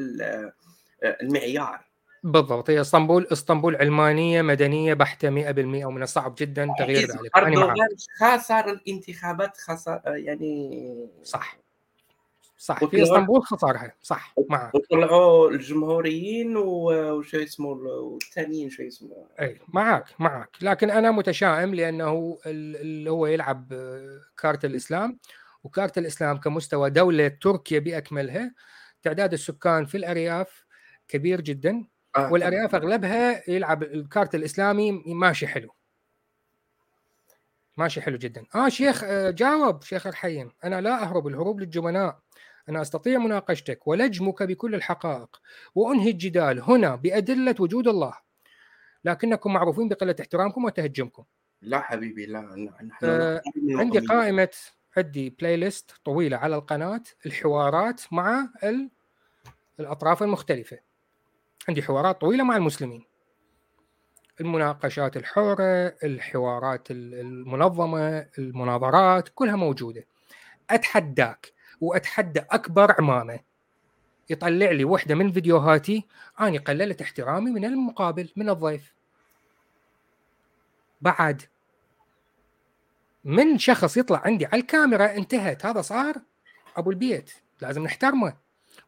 المعيار. بالضبط هي إسطنبول إسطنبول علمانية مدنية بحتة 100% ومن الصعب جدا تغيير ذلك. اردوغان خسر الانتخابات خسر يعني صح. صح في إسطنبول خسرها صح معك. وطلعوا الجمهوريين وشو اسمه الثانيين شو اسمه. إي معك معك. لكن أنا متشائم لأنه اللي هو يلعب كارت الإسلام. وكارت الإسلام كمستوى دولة تركيا بأكملها تعداد السكان في الأرياف كبير جدا آه. والأرياف أغلبها يلعب الكارت الإسلامي ماشي حلو. ماشي حلو جدا. آه شيخ آه، جاوب شيخ الحين أنا لا أهرب الهروب للجبناء أنا أستطيع مناقشتك ولجمك بكل الحقائق وأنهي الجدال هنا بأدلة وجود الله. لكنكم معروفين بقلة احترامكم وتهجمكم. لا حبيبي لا نحن آه عندي قائمة عندي بلاي ليست طويلة على القناة الحوارات مع الأطراف المختلفة. عندي حوارات طويلة مع المسلمين. المناقشات الحرة الحوارات المنظمة المناظرات كلها موجودة. أتحداك وأتحدى أكبر عمامة. يطلع لي وحدة من فيديوهاتي اني قللت احترامي من المقابل من الضيف. بعد من شخص يطلع عندي على الكاميرا انتهت هذا صار أبو البيت لازم نحترمه.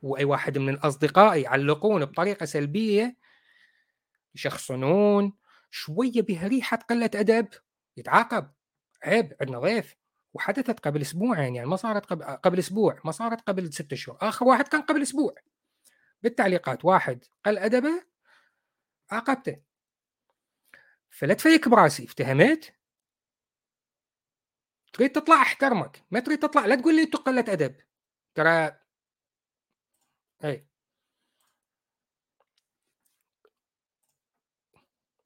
وأي واحد من الأصدقاء يعلقون بطريقة سلبية يشخصنون شوية بها ريحه قلة أدب يتعاقب عيب عندنا ضيف. وحدثت قبل أسبوعين يعني ما صارت قبل, قبل أسبوع ما صارت قبل ستة شهور آخر واحد كان قبل أسبوع. بالتعليقات واحد قل أدبه عاقبته. فلا تفيك براسي افتهمت؟ تريد تطلع أحترمك ما تريد تطلع لا تقول لي قلة أدب. ترى اي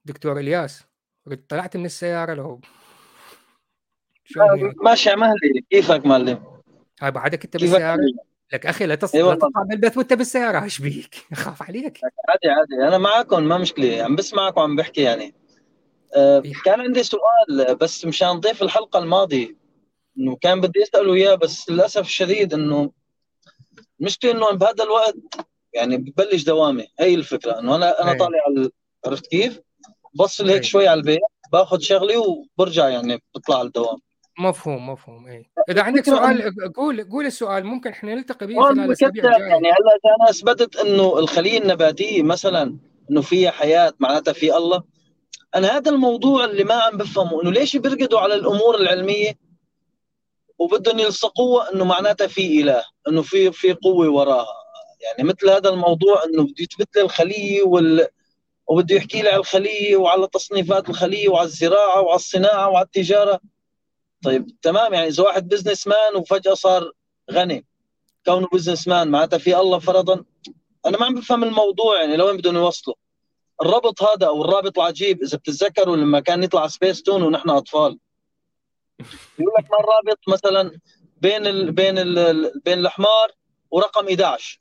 دكتور إلياس طلعت من السيارة لو؟ ماشي مهلي كيفك معلم؟ هاي بعدك انت بالسيارة. لك أخي لا تصل لا تطلع بالبث وأنت بالسيارة إيش بيك؟ أخاف عليك. عادي عادي. أنا معكم ما مشكلة. عم بسمعك وعم بحكي يعني. أه كان عندي سؤال بس مشان ضيف الحلقة الماضية. إنه كان بدي أسأله إياه بس للأسف الشديد إنه المشكلة إنه بهذا الوقت يعني ببلش دوامي هي الفكرة. إنه أنا أنا طالع على عرفت كيف؟ بصل هيك شوي على البيت باخذ شغلي وبرجع يعني بطلع على الدوام. مفهوم مفهوم اي إذا عندك سؤال قول قول السؤال. ممكن إحنا نلتقي به خلال الاسابيع الجايه يعني هلا إذا أنا أثبتت إنه الخليه النباتيه مثلا إنه فيها حياة معناتها في الله أنا هذا الموضوع اللي ما عم بفهمه. إنه ليش بيرقدوا على الأمور العلمية؟ وبدهم يلصقوها إنه معناتها في إله إنه في في قوة وراها. يعني مثل هذا الموضوع إنه بده يثبت لي الخلية وال وبده يحكي لي على الخلية وعلى تصنيفات الخلية وعلى الزراعة وعلى الصناعة وعلى التجارة. طيب تمام يعني إذا واحد businessman وفجأة صار غني كونه businessman معناتها في الله فرضا. أنا ما عم بفهم الموضوع يعني لوين بدهم يوصلوا؟ الربط هذا أو الرابط العجيب إذا بتتذكروا لما كان يطلع سبيس تون ونحن أطفال. يقول لك ما الرابط مثلا بين ال بين ال بين الحمار ورقم 11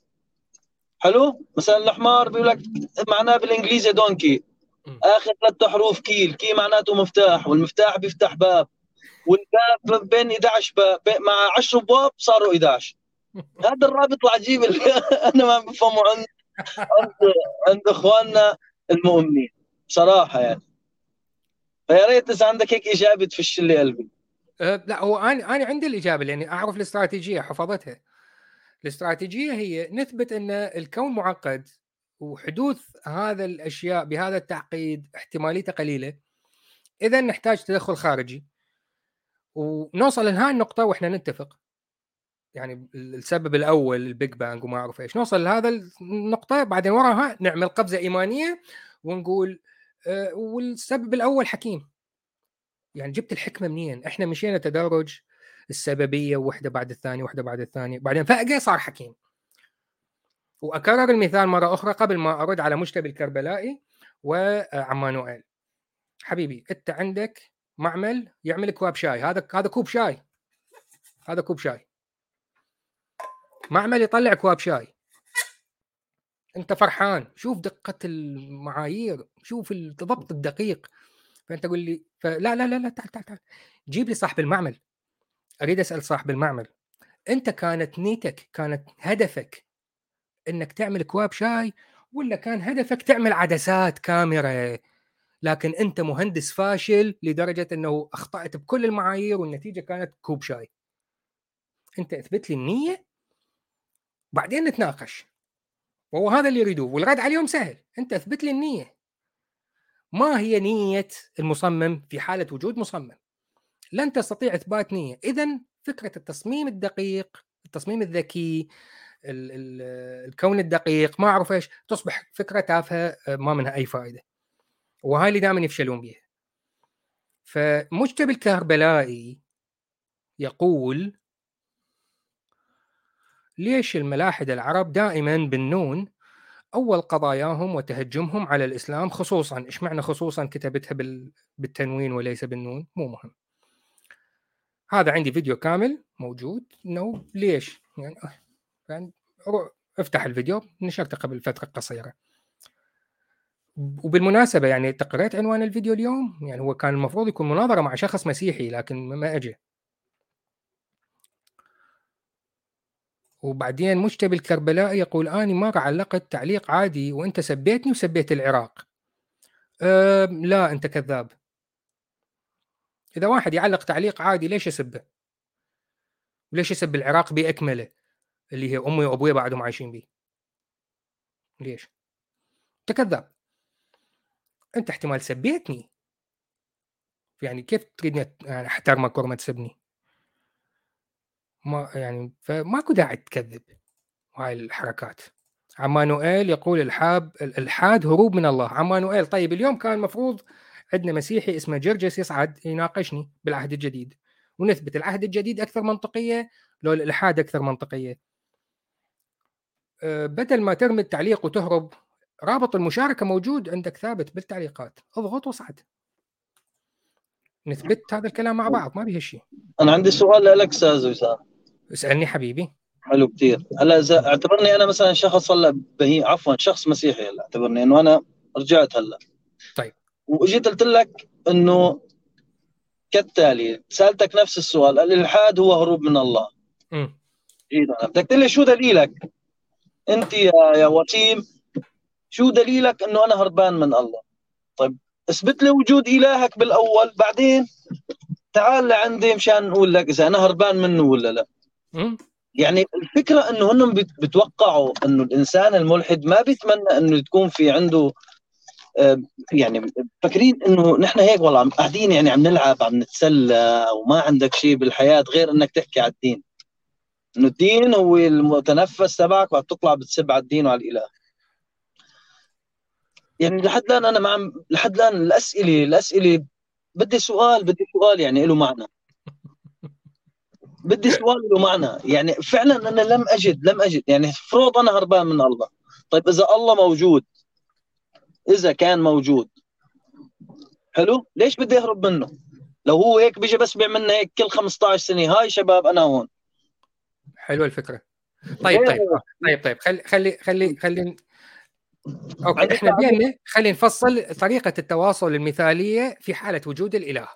حلو؟ مثلا الحمار بيقول لك معناه بالإنجليزي donkey آخر ثلاث حروف key ال key معناته مفتاح والمفتاح بيفتح باب. والباب بين 11 باب مع 10 ابواب صاروا 11 هذا الرابط العجيب اللي أنا ما بفهمه عند عند عند إخواننا المؤمنين. بصراحة يعني. فيا ريت إذا عندك هيك اجابه تفش لي قلبي. أه لا هو أنا أنا عندي الإجابة لأني أعرف الاستراتيجية حفظتها. الاستراتيجية هي نثبت أن الكون معقد وحدوث هذا الأشياء بهذا التعقيد احتماليته قليلة. إذا نحتاج تدخل خارجي. ونوصل لهاي النقطة وإحنا نتفق. يعني السبب الأول ال Big Bang وما أعرف إيش. نوصل لهذا النقطة بعدين وراها نعمل قفزة إيمانية ونقول أه والسبب الأول حكيم. يعني جبت الحكمة منين؟ إحنا مشينا تدرج السببية واحدة بعد الثانية واحدة بعد الثانية بعدين فجأة صار حكيم. وأكرر المثال مرة أخرى قبل ما أرد على مجتبي الكربلائي وعمانوئيل. حبيبي أنت عندك معمل يعمل كواب شاي. هذا هذا كوب شاي. هذا كوب شاي. معمل يطلع كواب شاي. أنت فرحان. شوف دقة المعايير. شوف الضبط الدقيق. فأنت تقول لي فلا لا لا لا تعال تعال تعال. جيب لي صاحب المعمل. أريد أسأل صاحب المعمل. أنت كانت نيتك كانت هدفك إنك تعمل كواب شاي ولا كان هدفك تعمل عدسات كاميرا؟ لكن أنت مهندس فاشل لدرجة إنه أخطأت بكل المعايير والنتيجة كانت كوب شاي. أنت أثبت لي النية بعدين نتناقش. وهو هذا اللي يريدوه والرد عليهم سهل. أنت أثبت لي النية. ما هي نية المصمم في حالة وجود مصمم؟ لن تستطيع إثبات نية. اذا فكرة التصميم الدقيق التصميم الذكي ال ال الكون الدقيق ما أعرف إيش تصبح فكرة تافهة ما منها أي فائدة. وهاي اللي دائما يفشلون بها فمجتبي الكربلائي يقول ليش الملاحدة العرب دائما بالنون أول قضاياهم وتهجمهم على الإسلام خصوصا إيش معنى خصوصا كتبتها بالتنوين وليس بالنون؟ مو مهم. هذا عندي فيديو كامل موجود. انه ليش؟ يعني, يعني افتح الفيديو. نشرته قبل فترة قصيرة. وبالمناسبة يعني تقريت عنوان الفيديو اليوم؟ يعني هو كان المفروض يكون مناظرة مع شخص مسيحي لكن ما اجى وبعدين مجتبي الكربلائي يقول اني ما علقت تعليق عادي وأنت سبيتني وسبيت العراق. أه لا أنت كذاب. إذا واحد يعلق تعليق عادي ليش يسبه؟ وليش يسب العراق بأكمله؟ اللي هي امي وابوي بعدهم عايشين به ليش؟ أنت كذاب. أنت احتمال سبيتني. يعني كيف تريدني أحترمك ورا ما تسبني؟ ما يعني فماكو داعي تكذب هاي الحركات. عمانوئيل يقول الحاب الالحاد هروب من الله. عمانوئيل طيب اليوم كان المفروض عندنا مسيحي اسمه جرجس يصعد يناقشني بالعهد الجديد. ونثبت العهد الجديد أكثر منطقية لو الإلحاد أكثر منطقية. أه، بدل ما ترمي التعليق وتهرب رابط المشاركة موجود عندك ثابت بالتعليقات. اضغط واصعد نثبت هذا الكلام مع بعض ما بيه شيء. أنا عندي سؤال لك أستاذ وسام. اسألني حبيبي. حلو كثير هلا إذا اعتبرني أنا مثلا شخص هلا بهي عفوا شخص مسيحي هلا اعتبرني إنه أنا رجعت هلا. طيب. وجيت قلت لك إنه كالتالي سألتك نفس السؤال الإلحاد هو هروب من الله. امم بدك تقول لي شو دليلك؟ أنت يا يا وسيم شو دليلك إنه أنا هربان من الله؟ طيب اثبت لي وجود إلهك بالأول بعدين تعال لعندي مشان نقول لك إذا أنا هربان منه ولا لا. يعني الفكرة إنه هن بتوقعوا إنه الإنسان الملحد ما بيتمنى إنه تكون في عنده آه، يعني فاكرين إنه نحن هيك والله قاعدين يعني عم نلعب عم نتسلى وما عندك شيء بالحياة غير إنك تحكي على الدين. إنه الدين هو المتنفس تبعك وتطلع بتسب على الدين وعلى الإله. يعني لحد الآن أنا ما عم لحد الآن الاسئله الأسئلة بدي سؤال بدي سؤال يعني له معنى. بدي سؤال له معنى. يعني فعلا أنا لم اجد لم أجد. يعني فرض أنا هربان من الله. طيب إذا الله موجود إذا كان موجود حلو؟ ليش بدي أهرب منه؟ لو هو هيك بيجي بس بيعملنا هيك كل 15 سنة. هاي شباب أنا هون. حلوة الفكرة. طيب طيب طيب طيب خلي خلي خلي خلي أوكي إحنا بينا خلينا نفصل طريقة التواصل المثالية في حالة وجود الإله.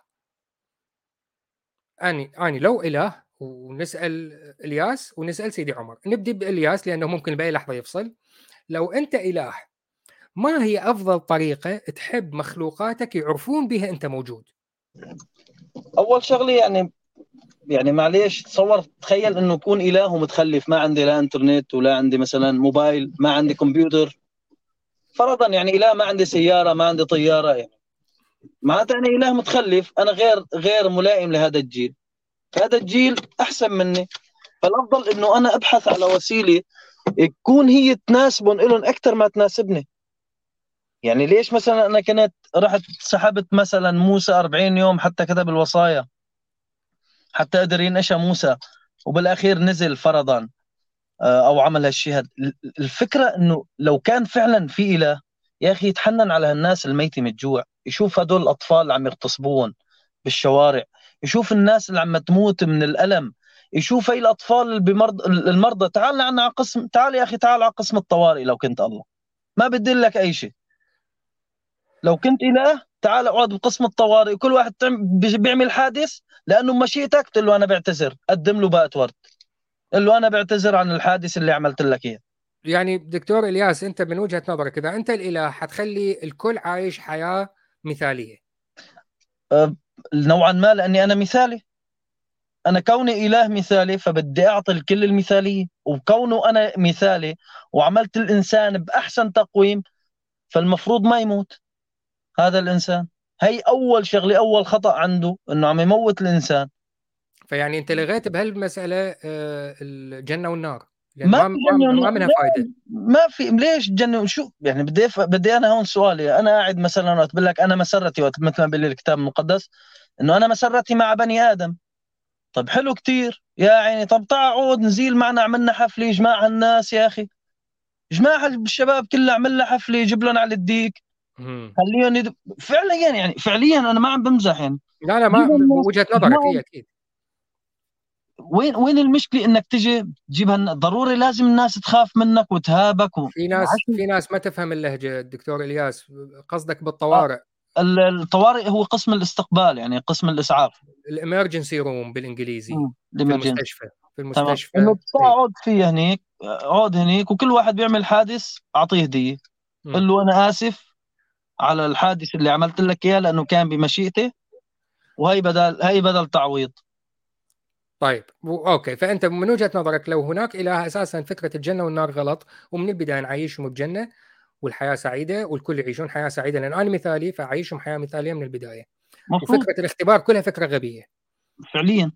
اني أني لو إله ونسأل إلياس ونسأل سيدي عمر. نبدا بإلياس لأنه ممكن بأي لحظة يفصل. لو أنت إله ما هي أفضل طريقة تحب مخلوقاتك يعرفون بها أنت موجود؟ أول شغلة يعني يعني معليش تصور تخيل إنه يكون إله متخلف ما عندي لا إنترنت ولا عندي مثلا موبايل ما عندي كمبيوتر. فرضا يعني إله ما عندي سيارة ما عندي طيارة يعني. معناته أنا إله متخلف أنا غير غير ملائم لهذا الجيل. هذا الجيل أحسن مني. فالأفضل إنه أنا أبحث على وسيلة تكون هي تناسبهم لهم أكثر ما تناسبني. يعني ليش مثلا أنا كنت رحت سحبت مثلا موسى 40 يوم حتى كتب الوصايا؟ حتى قدر ينشا موسى. وبالأخير نزل فرضا. أو عمل هالشيء. هذا الفكرة إنه لو كان فعلا في إله يا أخي يتحنن على هالناس الميتة من الجوع. يشوف هدول الأطفال اللي عم يغتصبون بالشوارع. يشوف الناس اللي عم تموت من الألم. يشوف هي الأطفال بمرض المرضى. تعال عنا على قسم تعال يا أخي تعال على قسم الطوارئ لو كنت الله. ما بدي لك أي شيء. لو كنت إله تعال أقعد بقسم الطوارئ. وكل واحد بيعمل حادث لأنه مشيتك تقول له أنا بعتذر. قدم له باقه ورد قال له أنا بعتذر عن الحادث اللي عملت لك إياه. يعني دكتور إلياس أنت من وجهة نظرك إذا أنت الإله حتخلي الكل عايش حياة مثالية؟ أه نوعا ما لأني أنا مثالي. أنا كوني إله مثالي فبدي أعطي الكل المثالية وكونه أنا مثالي وعملت الإنسان بأحسن تقويم فالمفروض ما يموت هذا الإنسان. هي أول شغلة أول خطأ عنده إنه عم يموت الإنسان. فيعني أنت لغيت بهالمسألة آه، الجنة والنار. يعني ما ما, ما, ما منها فائده ما في ليش جنة؟ شو يعني بدي بدي أنا هون سؤالي. أنا قاعد مثلا وقت بقول لك أنا مسرتي وقت مثل ما بيقول الكتاب المقدس إنه أنا مسرتي مع بني آدم. طب حلو كتير. يا عيني طب تعود نزيل معنا عملنا حفله جماعة الناس يا أخي. جماعة الشباب كلها عملنا حفله يجيب لهم على الديك. خليهم يد... فعليا يعني فعليا أنا ما عم بمزح يعني. لا لا ما وجهة نظرك هي أكيد. وين وين المشكلة إنك تجي تجيبها ضروري لازم الناس تخاف منك وتهابك و... في ناس في ناس ما تفهم اللهجة دكتور إلياس. قصدك بالطوارئ. الطوارئ هو قسم الاستقبال يعني قسم الإسعاف. ال emergency room بالإنجليزي في المستشفى في المستشفى. إنه تقعد فيه هنيك اقعد هنيك وكل واحد بيعمل حادث أعطيه هدية. قل له أنا آسف على الحادث اللي عملت لك إياه لأنه كان بمشيئتي وهي بدل هي بدل تعويض. طيب أوكي. فأنت من وجهة نظرك لو هناك إله أساسا فكرة الجنة والنار غلط ومن البداية نعيشهم بجنة والحياة سعيدة والكل يعيشون حياة سعيدة لأن أنا مثالي فاعيشهم حياة مثالية من البداية. مفهوم. وفكرة الاختبار كلها فكرة غبية. فعليا.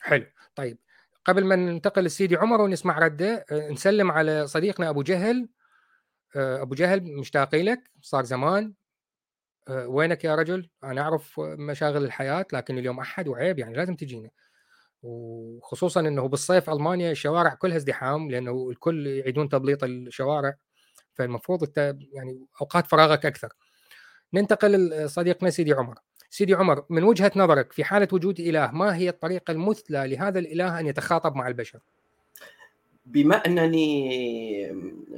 حلو. طيب قبل ما ننتقل لسيدي عمر ونسمع رده آه، نسلم على صديقنا أبو جهل. آه، أبو جهل مشتاقين لك. صار زمان. آه، وينك يا رجل؟ أنا أعرف مشاغل الحياة لكن اليوم أحد وعيب يعني لازم تجينا. وخصوصا إنه بالصيف ألمانيا الشوارع كلها ازدحام لأنه الكل يعيدون تبليط الشوارع فالمفروض انت يعني أوقات فراغك أكثر. ننتقل لصديقنا سيدي عمر. سيدي عمر من وجهة نظرك في حالة وجود إله ما هي الطريقة المثلى لهذا الإله أن يتخاطب مع البشر؟ بما أنني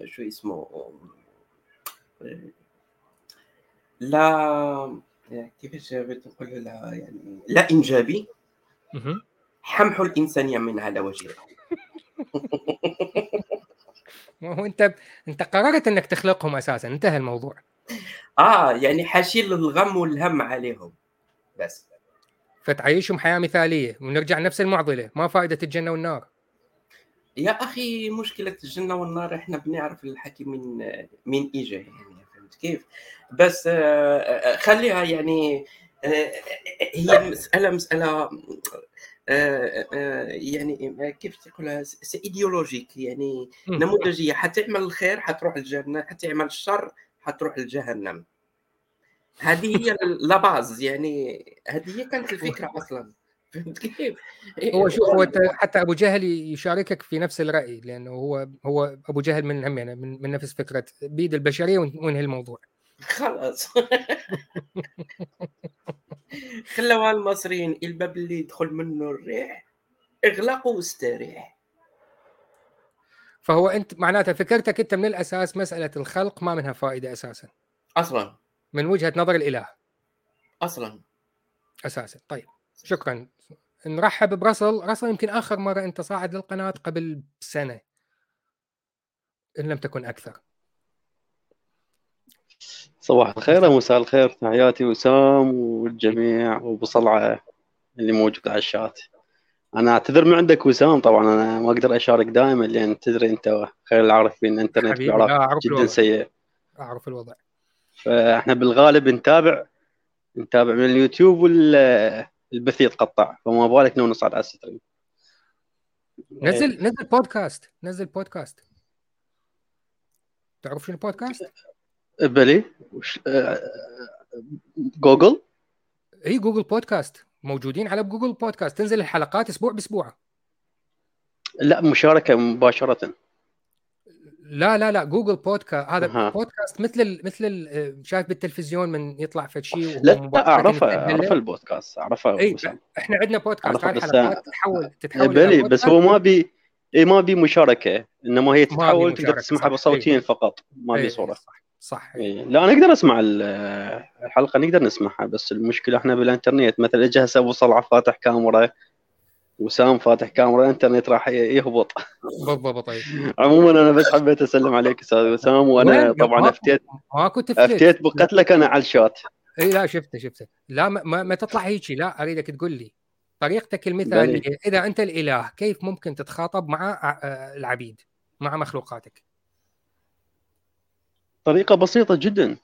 شو اسمه لا كيفاش بتقول لا يعني لا إنجابي حمحوا الانسانيه من على وجهها ما هو انت أنت قررت أنك تخلقهم أساسا انتهى الموضوع. آه يعني حاشيل الغم والهم عليهم. بس. فتعيشهم حياة مثالية ونرجع نفس المعضلة ما فائدة الجنة والنار. يا أخي مشكلة الجنة والنار إحنا بنعرف الحكي من من اجى يعني فهمت كيف؟ بس آه، آه، خليها يعني آه، هي مساله مسألة يعني كيف تقولها idéologique يعني نموذجية. حتعمل الخير حتروح الجنة حتعمل الشر حتروح الجهنم. هذه هي la base يعني هذه هي كانت الفكرة أصلا. فهمت كيف؟ هو شوف هو حتى أبو جهل يشاركك في نفس الرأي لأنه هو هو أبو جهل من هم يعني من, من نفس فكرة بيد البشرية وننهي الموضوع. خلاص. خلوها المصريين الباب اللي يدخل منه الريح اغلقه واستريح. فهو أنت معناته فكرتك أنت من الأساس مسألة الخلق ما منها فائدة أساسا. أصلا. من وجهة نظر الإله. أصلا. أساسا. طيب شكرا. نرحب براسل راسل يمكن آخر مرة أنت صاعد للقناة قبل سنه إن لم تكن أكثر. صباح الخير ومساء الخير تحياتي وسام والجميع وابو صلعه اللي موجود على الشات. أنا أعتذر من عندك وسام طبعا أنا ما أقدر أشارك دائما لأن تدري أنت خير العارفين الإنترنت في العراق جدا الوضع. سيء. أعرف الوضع. فإحنا بالغالب نتابع نتابع من اليوتيوب والبث يتقطع فما بالك لو نصعد على الستريم. نزل نزل بودكاست نزل بودكاست. تعرف شنو بودكاست؟ بلي وش... آه... جوجل إي Google Podcast. موجودين على Google Podcast. تنزل الحلقات أسبوع بأسبوع. لا مشاركة مباشرة. لا لا لا Google Podcast هذا أه. بودكاست مثل ال مثل ال شايف بالتلفزيون من يطلع في شيء لا أعرفه اعرف البودكاست أعرفه إي إحنا عندنا بودكاست. هاي الحلقات تتحول تتحول بلي بس هو ما بي إي ما بي مشاركة. إنما هي تتحول تقدر تسمعها بصوتين فقط ما بي صورة. صح. صح إيه. لا أنا أقدر أسمع الحلقة نقدر نسمعها بس المشكلة إحنا بالإنترنت مثلا اجهز ابو صلعة فاتح كاميرا وسام فاتح كاميرا الإنترنت راح يهبط. بالضبط طيب. عموما أنا بس حبيت أسلم عليك أستاذ وسام وأنا طبعا أفتيت ما كنت أفتيت. بقتلك أنا على الشات. إي لا شفته شفته. لا ما, ما تطلع هيك لا أريدك تقول لي. طريقتك المثالية إذا أنت الإله كيف ممكن تتخاطب مع العبيد مع مخلوقاتك؟ طريقة بسيطة جدا.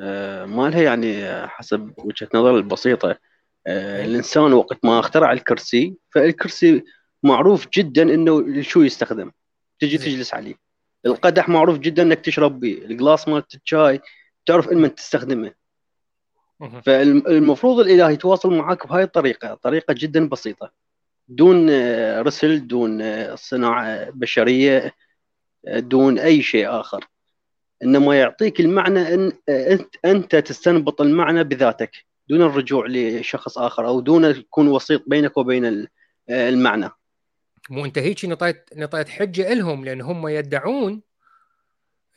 آه، ما لها يعني حسب وجهة نظر البسيطة. آه، الإنسان وقت ما اخترع الكرسي فالكرسي معروف جدا إنه شو يستخدم. تجي تجلس عليه. القدح معروف جدا إنك تشرب به الجلاس مالت الشاي تعرف إن تستخدمه. فالمفروض الإله يتواصل معك بهاي الطريقة. طريقة جدا بسيطة. دون آه، رسل دون صناعة بشرية دون أي شيء آخر. انما يعطيك المعنى إن أنت أنت تستنبط المعنى بذاتك دون الرجوع لشخص آخر أو دون يكون وسيط بينك وبين المعنى. مو أنت هيك نطيت نطيت حجة لهم لأن هم يدعون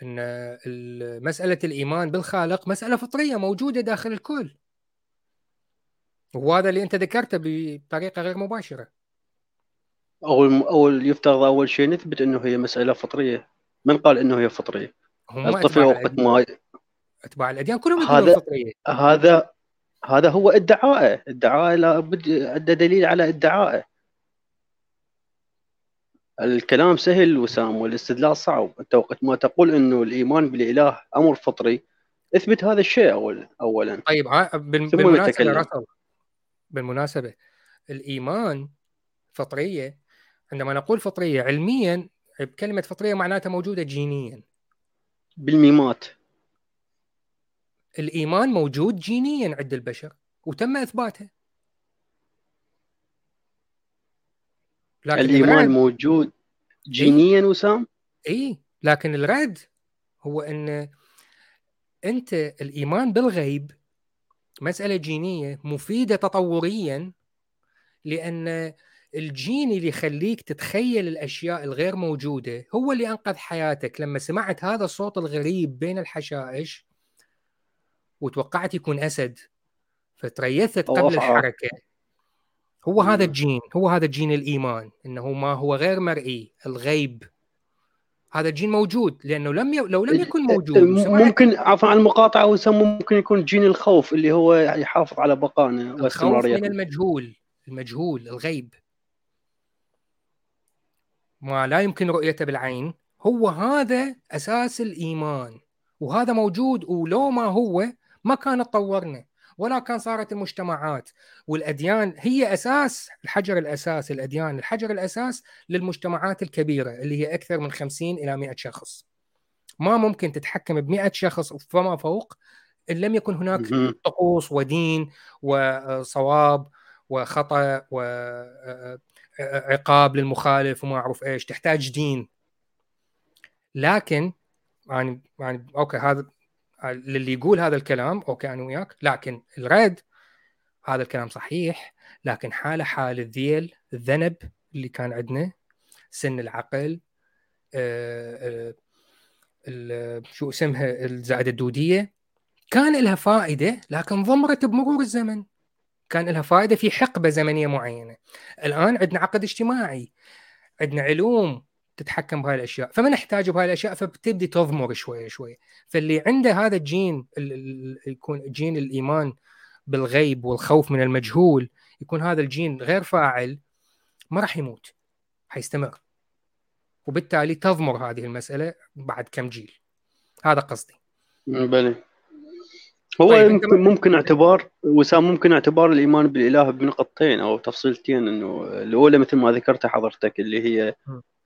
إن مسألة الإيمان بالخالق مسألة فطرية موجودة داخل الكل. وهذا اللي أنت ذكرته بطريقة غير مباشرة. أول أول يفترض أول شيء نثبت إنه هي مسألة فطرية. من قال إنه هي فطرية؟ الطفل وقت ما أتباع الأديان كلهم هذا هذا هذا هو ادعائه ادعائه لابد عنده دليل على ادعائه الكلام سهل وسام والاستدلال صعب. أنت وقت ما تقول إنه الإيمان بالإله أمر فطري اثبت هذا الشيء اول اولا. طيب بالمناسبة بالمناسبة الإيمان فطرية عندما نقول فطرية علميا بكلمه فطرية معناتها موجودة جينيا. بالميمات. الإيمان موجود جينيا عند البشر وتم إثباته. لكن الإيمان الرد موجود جينيا وسام؟ اي لكن الرد هو إن أنت الإيمان بالغيب مسألة جينية مفيدة تطوريا لأن الجين اللي يخليك تتخيل الأشياء الغير موجودة هو اللي أنقذ حياتك. لما سمعت هذا الصوت الغريب بين الحشائش وتوقعت يكون أسد فتريثت قبل. الحركة. هو هذا. الجين هو هذا الجين الإيمان إنه ما هو غير مرئي الغيب. هذا الجين موجود لأنه لم ي... لو لم يكن موجود وسمعت ممكن عفوا عن المقاطعة وسام ممكن يكون جين الخوف اللي هو يحافظ على بقائنا الخوف من واستمراريتنا المجهول المجهول الغيب. ما لا يمكن رؤيته بالعين هو هذا أساس الإيمان. وهذا موجود ولو ما هو ما كان تطورنا ولا كان صارت المجتمعات. والأديان هي أساس الحجر الأساس الأديان الحجر الأساس للمجتمعات الكبيرة اللي هي أكثر من 50 إلى 100 شخص. ما ممكن تتحكم ب 100 شخص فما فوق إن لم يكن هناك. طقوس ودين وصواب وخطأ وعقاب للمخالف وما أعرف إيش تحتاج دين. لكن يعني يعني okay هذا للي يقول هذا الكلام okay أنا وياك. لكن الرد هذا الكلام صحيح لكن حالة حال الذيل الذنب اللي كان عندنا سن العقل آه، آه، شو اسمها الزائدة الدودية كان لها فائدة لكن ضمرت بمرور الزمن. كان لها فائدة في حقبة زمنية معينة. الآن عندنا عقد اجتماعي عندنا علوم تتحكم بهاي الأشياء. فما نحتاج بهاي الأشياء فبتبدي تضمر شوية شوية فاللي عنده هذا الجين ال- ال- يكون جين الإيمان بالغيب والخوف من المجهول يكون هذا الجين غير فاعل ما راح يموت حيستمر. وبالتالي تضمر هذه المسألة بعد كم جيل. هذا قصدي. بلى هو طيب، ما- ممكن اعتبار وسام ممكن اعتبار الإيمان بالإله بنقطتين أو تفصيلتين إنه الأولى مثل ما ذكرتها حضرتك اللي هي.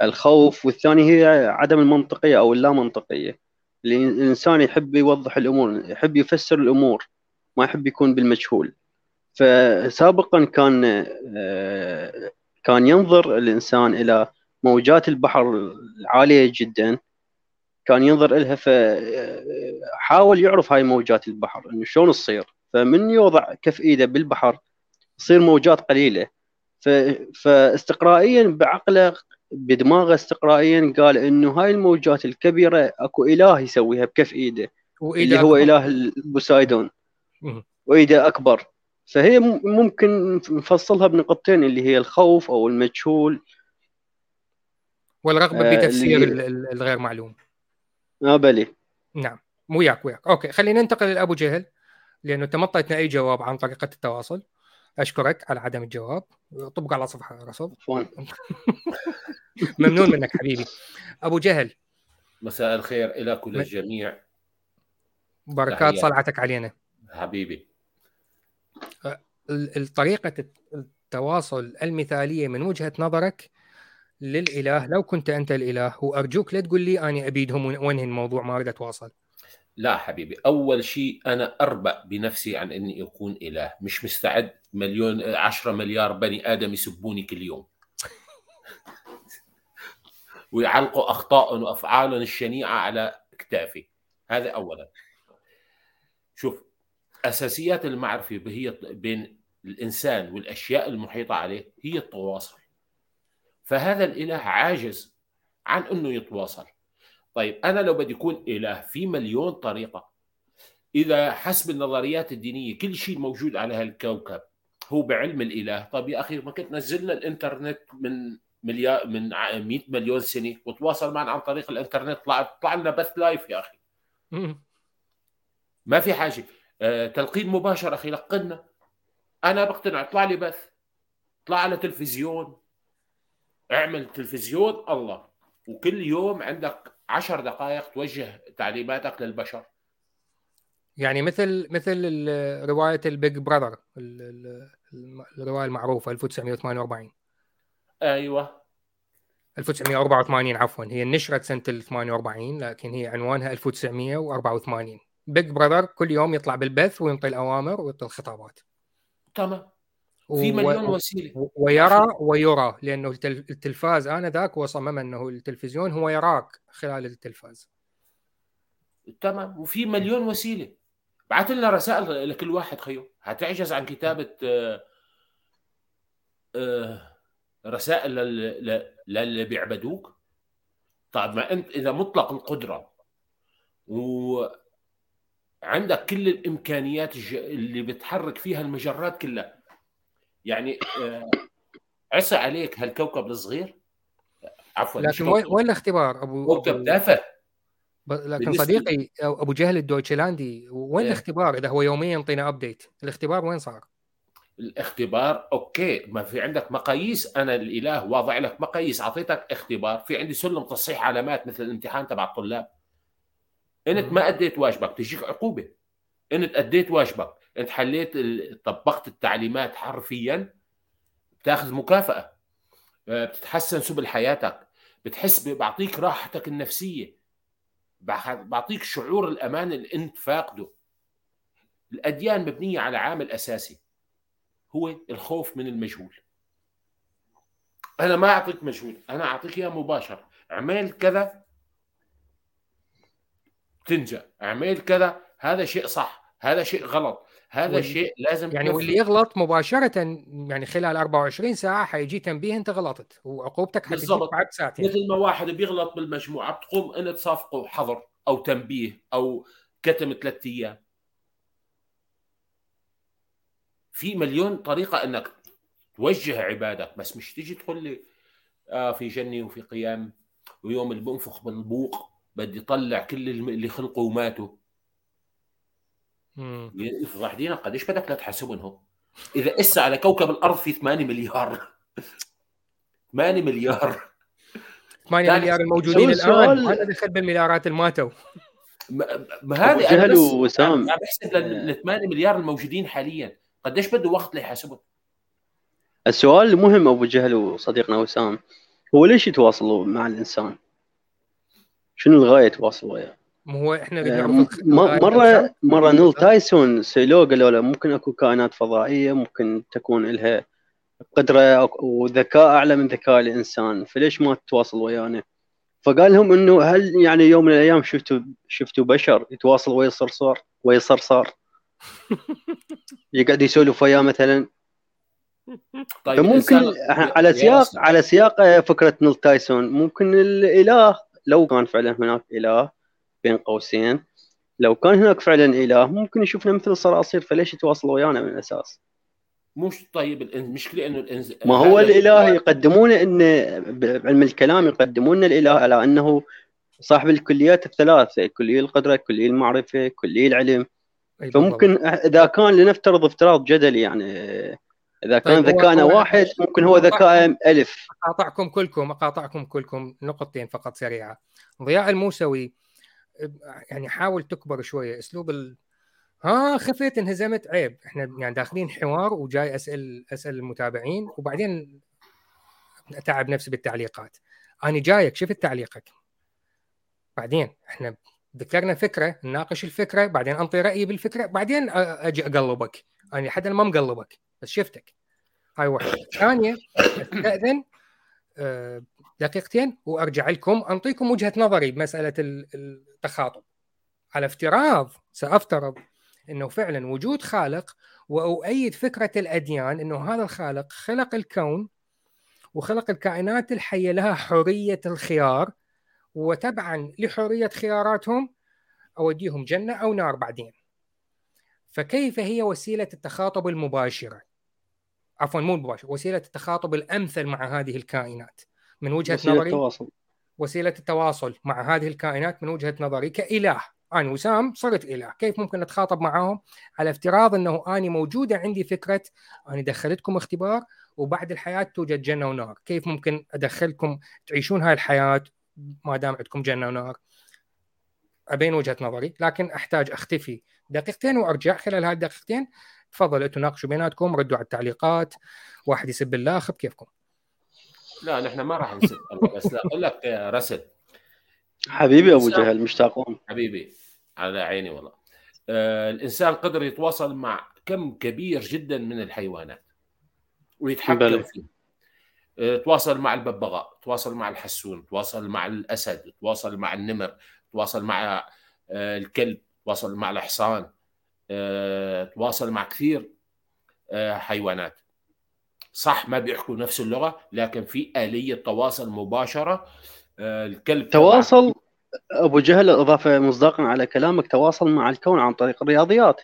الخوف والثاني هي عدم المنطقية أو اللامنطقية. اللي الإنسان يحب يوضح الأمور يحب يفسر الأمور ما يحب يكون بالمجهول. فسابقا كان آه، كان ينظر الإنسان إلى موجات البحر العالية جدا كان ينظر لها فحاول يعرف هاي موجات البحر إنه شلون تصير. فمن يوضع كف إيده بالبحر تصير موجات قليلة. ف... فاستقرائيا بعقله بدماغه استقرائيا قال إنه هاي الموجات الكبيرة أكو إله يسويها بكف إيده اللي هو إله البوسايدون. وإيده أكبر. فهي ممكن نفصلها بنقطتين اللي هي الخوف أو المجهول. والرغبة آه، بتفسير الغير معلوم. آه بلي. نعم وياك وياك. okay خلينا ننتقل لأبو جهل لأنه انت ما اعطيتنا اي جواب عن طريقة التواصل. أشكرك على عدم الجواب. طبق على صفحة عفوا ممنون منك حبيبي. أبو جهل. مساء الخير إلى كل الجميع. بركات. صلعتك علينا. حبيبي. ال- الطريقة التواصل المثالية من وجهة نظرك للإله لو كنت أنت الإله وأرجوك لا تقول لي أني أبيدهم وأنهي الموضوع ما أريد أتواصل. لا حبيبي أول شيء أنا أربأ بنفسي عن أني أكون إله. مش مستعد مليون عشرة مليار بني آدم يسبوني كل يوم. ويعلقوا أخطائهم وأفعالهم الشنيعة على أكتافي هذا أولا. شوف أساسيات المعرفة هي بين الإنسان والأشياء المحيطة عليه هي التواصل. فهذا الإله عاجز عن أنه يتواصل. طيب أنا لو بدي أكون إله في مليون طريقة إذا حسب النظريات الدينية كل شيء موجود على هالكوكب هو بعلم الإله طيب يا أخي ما كنت نزلنا الإنترنت من مليار من ع- 100 مليون سنة وتواصل معنا عن طريق الإنترنت طلع طلع لنا بث لايف يا مم. ما في حاجة. آه، تلقين مباشر أخي لقنا. أنا بقتنع اطلع لي بث اطلع على تلفزيون. اعمل تلفزيون الله. وكل يوم عندك عشر دقائق توجه تعليماتك للبشر. يعني مثل مثل رواية البيج براذر ال- ال- الرواية المعروفة 1948 أيوه. 1984 عفوا. هي نشرت سنة ال 48 لكن هي عنوانها 1984 Big Brother كل يوم يطلع بالبث وينطي الأوامر ويعطي الخطابات. تمام. في مليون وسيلة. ويرى ويرى لأنه التلفاز آنذاك وصمم أنه التلفزيون هو يراك خلال التلفاز. تمام. وفي مليون وسيلة. بعث لنا رسائل لكل واحد خيو. هتعجز عن كتابة آه، آه، رسائل للي بيعبدوك؟ طيب ما أنت إذا مطلق القدرة وعندك كل الإمكانيات اللي بتحرك فيها المجرات كلها يعني آه، عسى عليك هالكوكب الصغير. عفوا لكن وين الاختبار؟ ابو كوكب تافه. لكن صديقي أبو جهل الدويتشلاندي وين إيه؟ الاختبار؟ إذا هو يوميا يعطينا update الاختبار وين صار؟ الاختبار okay ما في عندك مقاييس. أنا الإله واضع لك مقاييس. أعطيتك اختبار. في عندي سلم تصحيح علامات مثل الامتحان تبع الطلاب. إنت ما أديت واجبك. تجيك عقوبة. إنت أديت واجبك. انت حليت طبقت التعليمات حرفيا بتاخذ مكافأة آه، بتتحسن سبل حياتك بتحس بعطيك راحتك النفسية بعطيك شعور الأمان اللي أنت فاقده. الأديان مبنية على عامل أساسي هو الخوف من المجهول. أنا ما أعطيك مجهول أنا أعطيك إياه مباشر. اعمل كذا تنجح اعمل كذا هذا شيء صح هذا شيء غلط. هذا شيء لازم يعني تنفذ. واللي يغلط مباشرة يعني خلال 24 ساعة حيجي تنبيه أنت غلطت وعقوبتك حتجي بعد ساعتين. مثل ما واحد بيغلط بالمجموعة بتقوم انت تصافقه حظر أو تنبيه أو كتم ثلاث أيام. في مليون طريقة إنك توجه عبادك بس مش تيجي تقول لي آه في جنه وفي قيام ويوم اللي بنفخ بالبوق بدي طلع كل اللي خلقوا وماتوا يفضح دينا قديش بدك لا تحاسبهم إذا اسا على كوكب الأرض في 8 مليار. 8 مليار. 8 مليار الموجودين الآن. ما دخل بالمليارات اللي ماتوا. ما هذه أنا بس وسام بحسب ال 8 مليار الموجودين حاليا. قديش بده وقت ليحاسبهم؟ السؤال المهم أبو جهل وصديقنا وسام. هو ليش يتواصلوا مع الإنسان؟ شنو الغاية يتواصلوا وياه؟ ما هو إحنا آه، مرة مرة نيل تايسون سالوه قالوا له ممكن أكو كائنات فضائية ممكن تكون لها قدرة وذكاء أعلى من ذكاء الإنسان فليش ما تتواصل ويانا؟ فقال لهم إنه هل يعني يوم من الأيام شفتوا شفتوا بشر يتواصل ويا الصرصار ويا الصرصار يقعد يسولف وياه مثلا. طيب ممكن على سياق على سياق فكرة نيل تايسون ممكن الإله لو كان فعلا هناك إله بين قوسين. لو كان هناك فعلا إله ممكن يشوفنا مثل الصراصير فليش يتواصل ويانا من الأساس؟ مش طيب المشكلة إنه الانز... ما هو الإله يقدمون إن بعلم الكلام يقدمون الإله على أنه صاحب الكليات الثلاثه كلية القدرة كلية المعرفة كلية العلم. فممكن إذا كان لنفترض افتراض جدلي يعني إذا كان طيب ذكائنا واحد ممكن هو ذكاء ألف. أقاطعكم كلكم أقاطعكم كلكم نقطتين فقط سريعة. ضياء الموسوي يعني حاول تكبر شوية أسلوب ال... ها خفيت انهزمت عيب إحنا يعني داخلين حوار وجاي أسأل أسأل المتابعين وبعدين أتعب نفسي بالتعليقات. أنا جايك شفت تعليقك. بعدين إحنا ذكرنا فكرة نناقش الفكرة بعدين أنطي رأيي بالفكرة بعدين أجي أقلبك. أنا لحد ما مقلبك بس شفتك. هاي واحدة. ثانية استاذن آه، دقيقتين وأرجع لكم أنطيكم وجهة نظري بمسألة التخاطب. على افتراض سأفترض إنه فعلا وجود خالق وأؤيد فكرة الأديان إنه هذا الخالق خلق الكون وخلق الكائنات الحية لها حرية الخيار وتبعا لحرية خياراتهم أوديهم جنة أو نار بعدين. فكيف هي وسيلة التخاطب المباشرة؟ عفوا مو المباشره وسيلة التخاطب الأمثل مع هذه الكائنات. من وجهة وسيلة نظري التواصل. وسيلة التواصل مع هذه الكائنات من وجهة نظري كإله. أنا وسام صرت إله. كيف ممكن اتخاطب معهم على افتراض أنه آني موجودة عندي فكرة آني دخلتكم اختبار وبعد الحياة توجد جنة ونار. كيف ممكن أدخلكم تعيشون هاي الحياة ما دام عندكم جنة ونار؟ أبين وجهة نظري. لكن أحتاج أختفي دقيقتين وأرجع. خلال هاي الدقيقتين تفضل أنتم ناقشوا بيناتكم ردوا على التعليقات. واحد يسب الآخر كيفكم؟ لا نحن ما راح الله بس لا أقول لك يا رسل. حبيبي أبو جهل مشتاقون حبيبي على عيني والله. آه الإنسان قدر يتواصل مع كم كبير جدا من الحيوانات ويتحكم بلى. فيه. آه تواصل مع الببغاء تواصل مع الحسون تواصل مع الأسد تواصل مع النمر تواصل مع آه الكلب تواصل مع الحصان آه تواصل مع كثير آه حيوانات. صح ما بيحكوا نفس اللغة لكن في آلية تواصل مباشرة آه الكلب تواصل أبو جهل إضافة مصداقا على كلامك تواصل مع الكون عن طريق الرياضيات.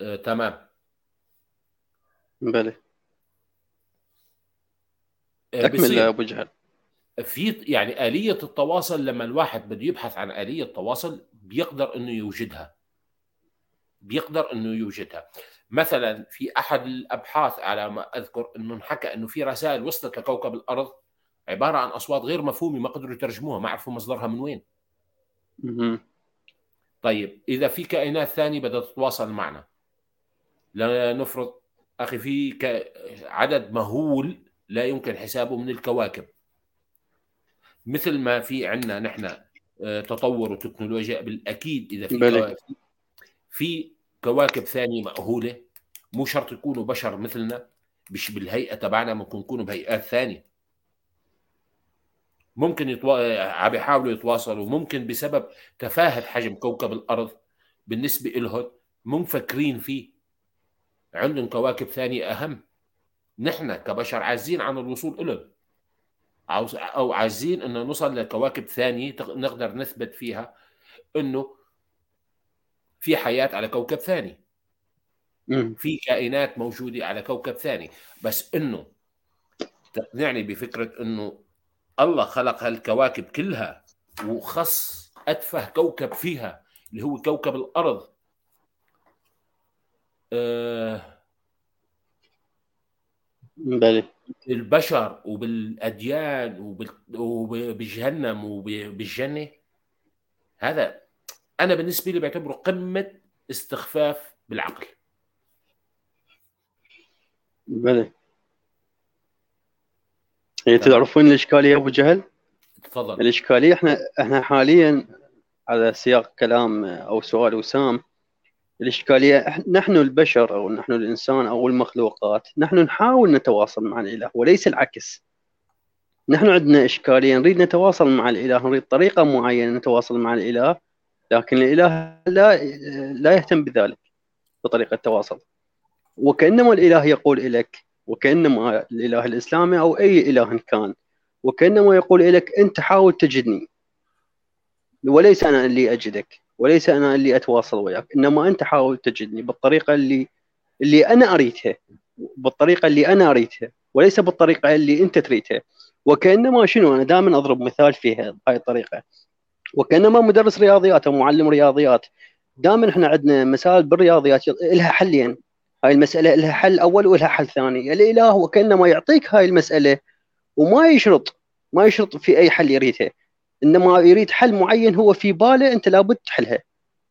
آه تمام. بلى. آه، أكمل أبو جهل. في يعني آلية التواصل لما الواحد بده يبحث عن آلية تواصل بيقدر إنه يوجدها. بيقدر إنه يوجدها. مثلا في أحد الأبحاث على ما أذكر إنه انحكى إنه في رسائل وصلت لكوكب الأرض عبارة عن أصوات غير مفهومة ما قدروا يترجموها ما عرفوا مصدرها من وين. طيب إذا في كائنات ثانية بدها تتواصل معنا لنفرض أخي في ك... عدد مهول لا يمكن حسابه من الكواكب مثل ما في عندنا نحن آه، تطور وتكنولوجيا بالأكيد إذا في. كواكب في كواكب ثانية مأهولة مو شرط يكونوا بشر مثلنا مش بالهيئة تبعنا ممكن يكونوا بهيئات ثانية. ممكن يتوا... عم يحاولوا يتواصلوا ممكن بسبب تفاهة حجم كوكب الأرض بالنسبة لهم مفكرين فيه. عندهم كواكب ثانية أهم. نحن كبشر عاجزين عن الوصول لهم أو عاجزين إنه نوصل لكواكب ثانية نقدر نثبت فيها إنه في حياة على كوكب ثاني. مم. في كائنات موجودة على كوكب ثاني. بس إنه تقنعني بفكرة إنه الله خلق هالكواكب كلها وخص أتفه كوكب فيها اللي هو كوكب الأرض. آه بلى البشر وبالأديان وبال- وبجهنم وبالجنة. هذا أنا بالنسبة لي بعتبره قمة استخفاف بالعقل. بلى هي تعرفون الإشكالية يا أبو جهل؟ تفضل. الإشكالية إحنا إحنا حاليا على سياق كلام أو سؤال وسام. الإشكالية نحن البشر أو نحن الإنسان أو المخلوقات نحن نحاول نتواصل مع الإله وليس العكس. نحن عندنا إشكالية نريد نتواصل مع الإله نريد طريقة معينة نتواصل مع الإله لكن الإله لا لا يهتم بذلك بطريقة التواصل. وكأنما الإله يقول لك وكأنما الإله الإسلامي أو أي إله كان وكأنما يقول لك أنت حاول تجدني. وليس أنا اللي أجدك وليس أنا اللي أتواصل وياك إنما أنت حاول تجدني بالطريقة اللي اللي أنا أريدها بالطريقة اللي أنا أريدها وليس بالطريقة اللي أنت تريدها. وكأنما شنو أنا دائما أضرب مثال فيها بهاي الطريقة. وكأنما مدرس رياضيات أو معلم رياضيات دائما إحنا عندنا مسائل بالرياضيات لها حلين. هاي المسألة لها حل أول ولها حل ثاني. الاله وكانما يعطيك هاي المسألة وما يشرط ما يشرط في أي حل يريدها إنما يريد حل معين هو في باله أنت لابد تحلها.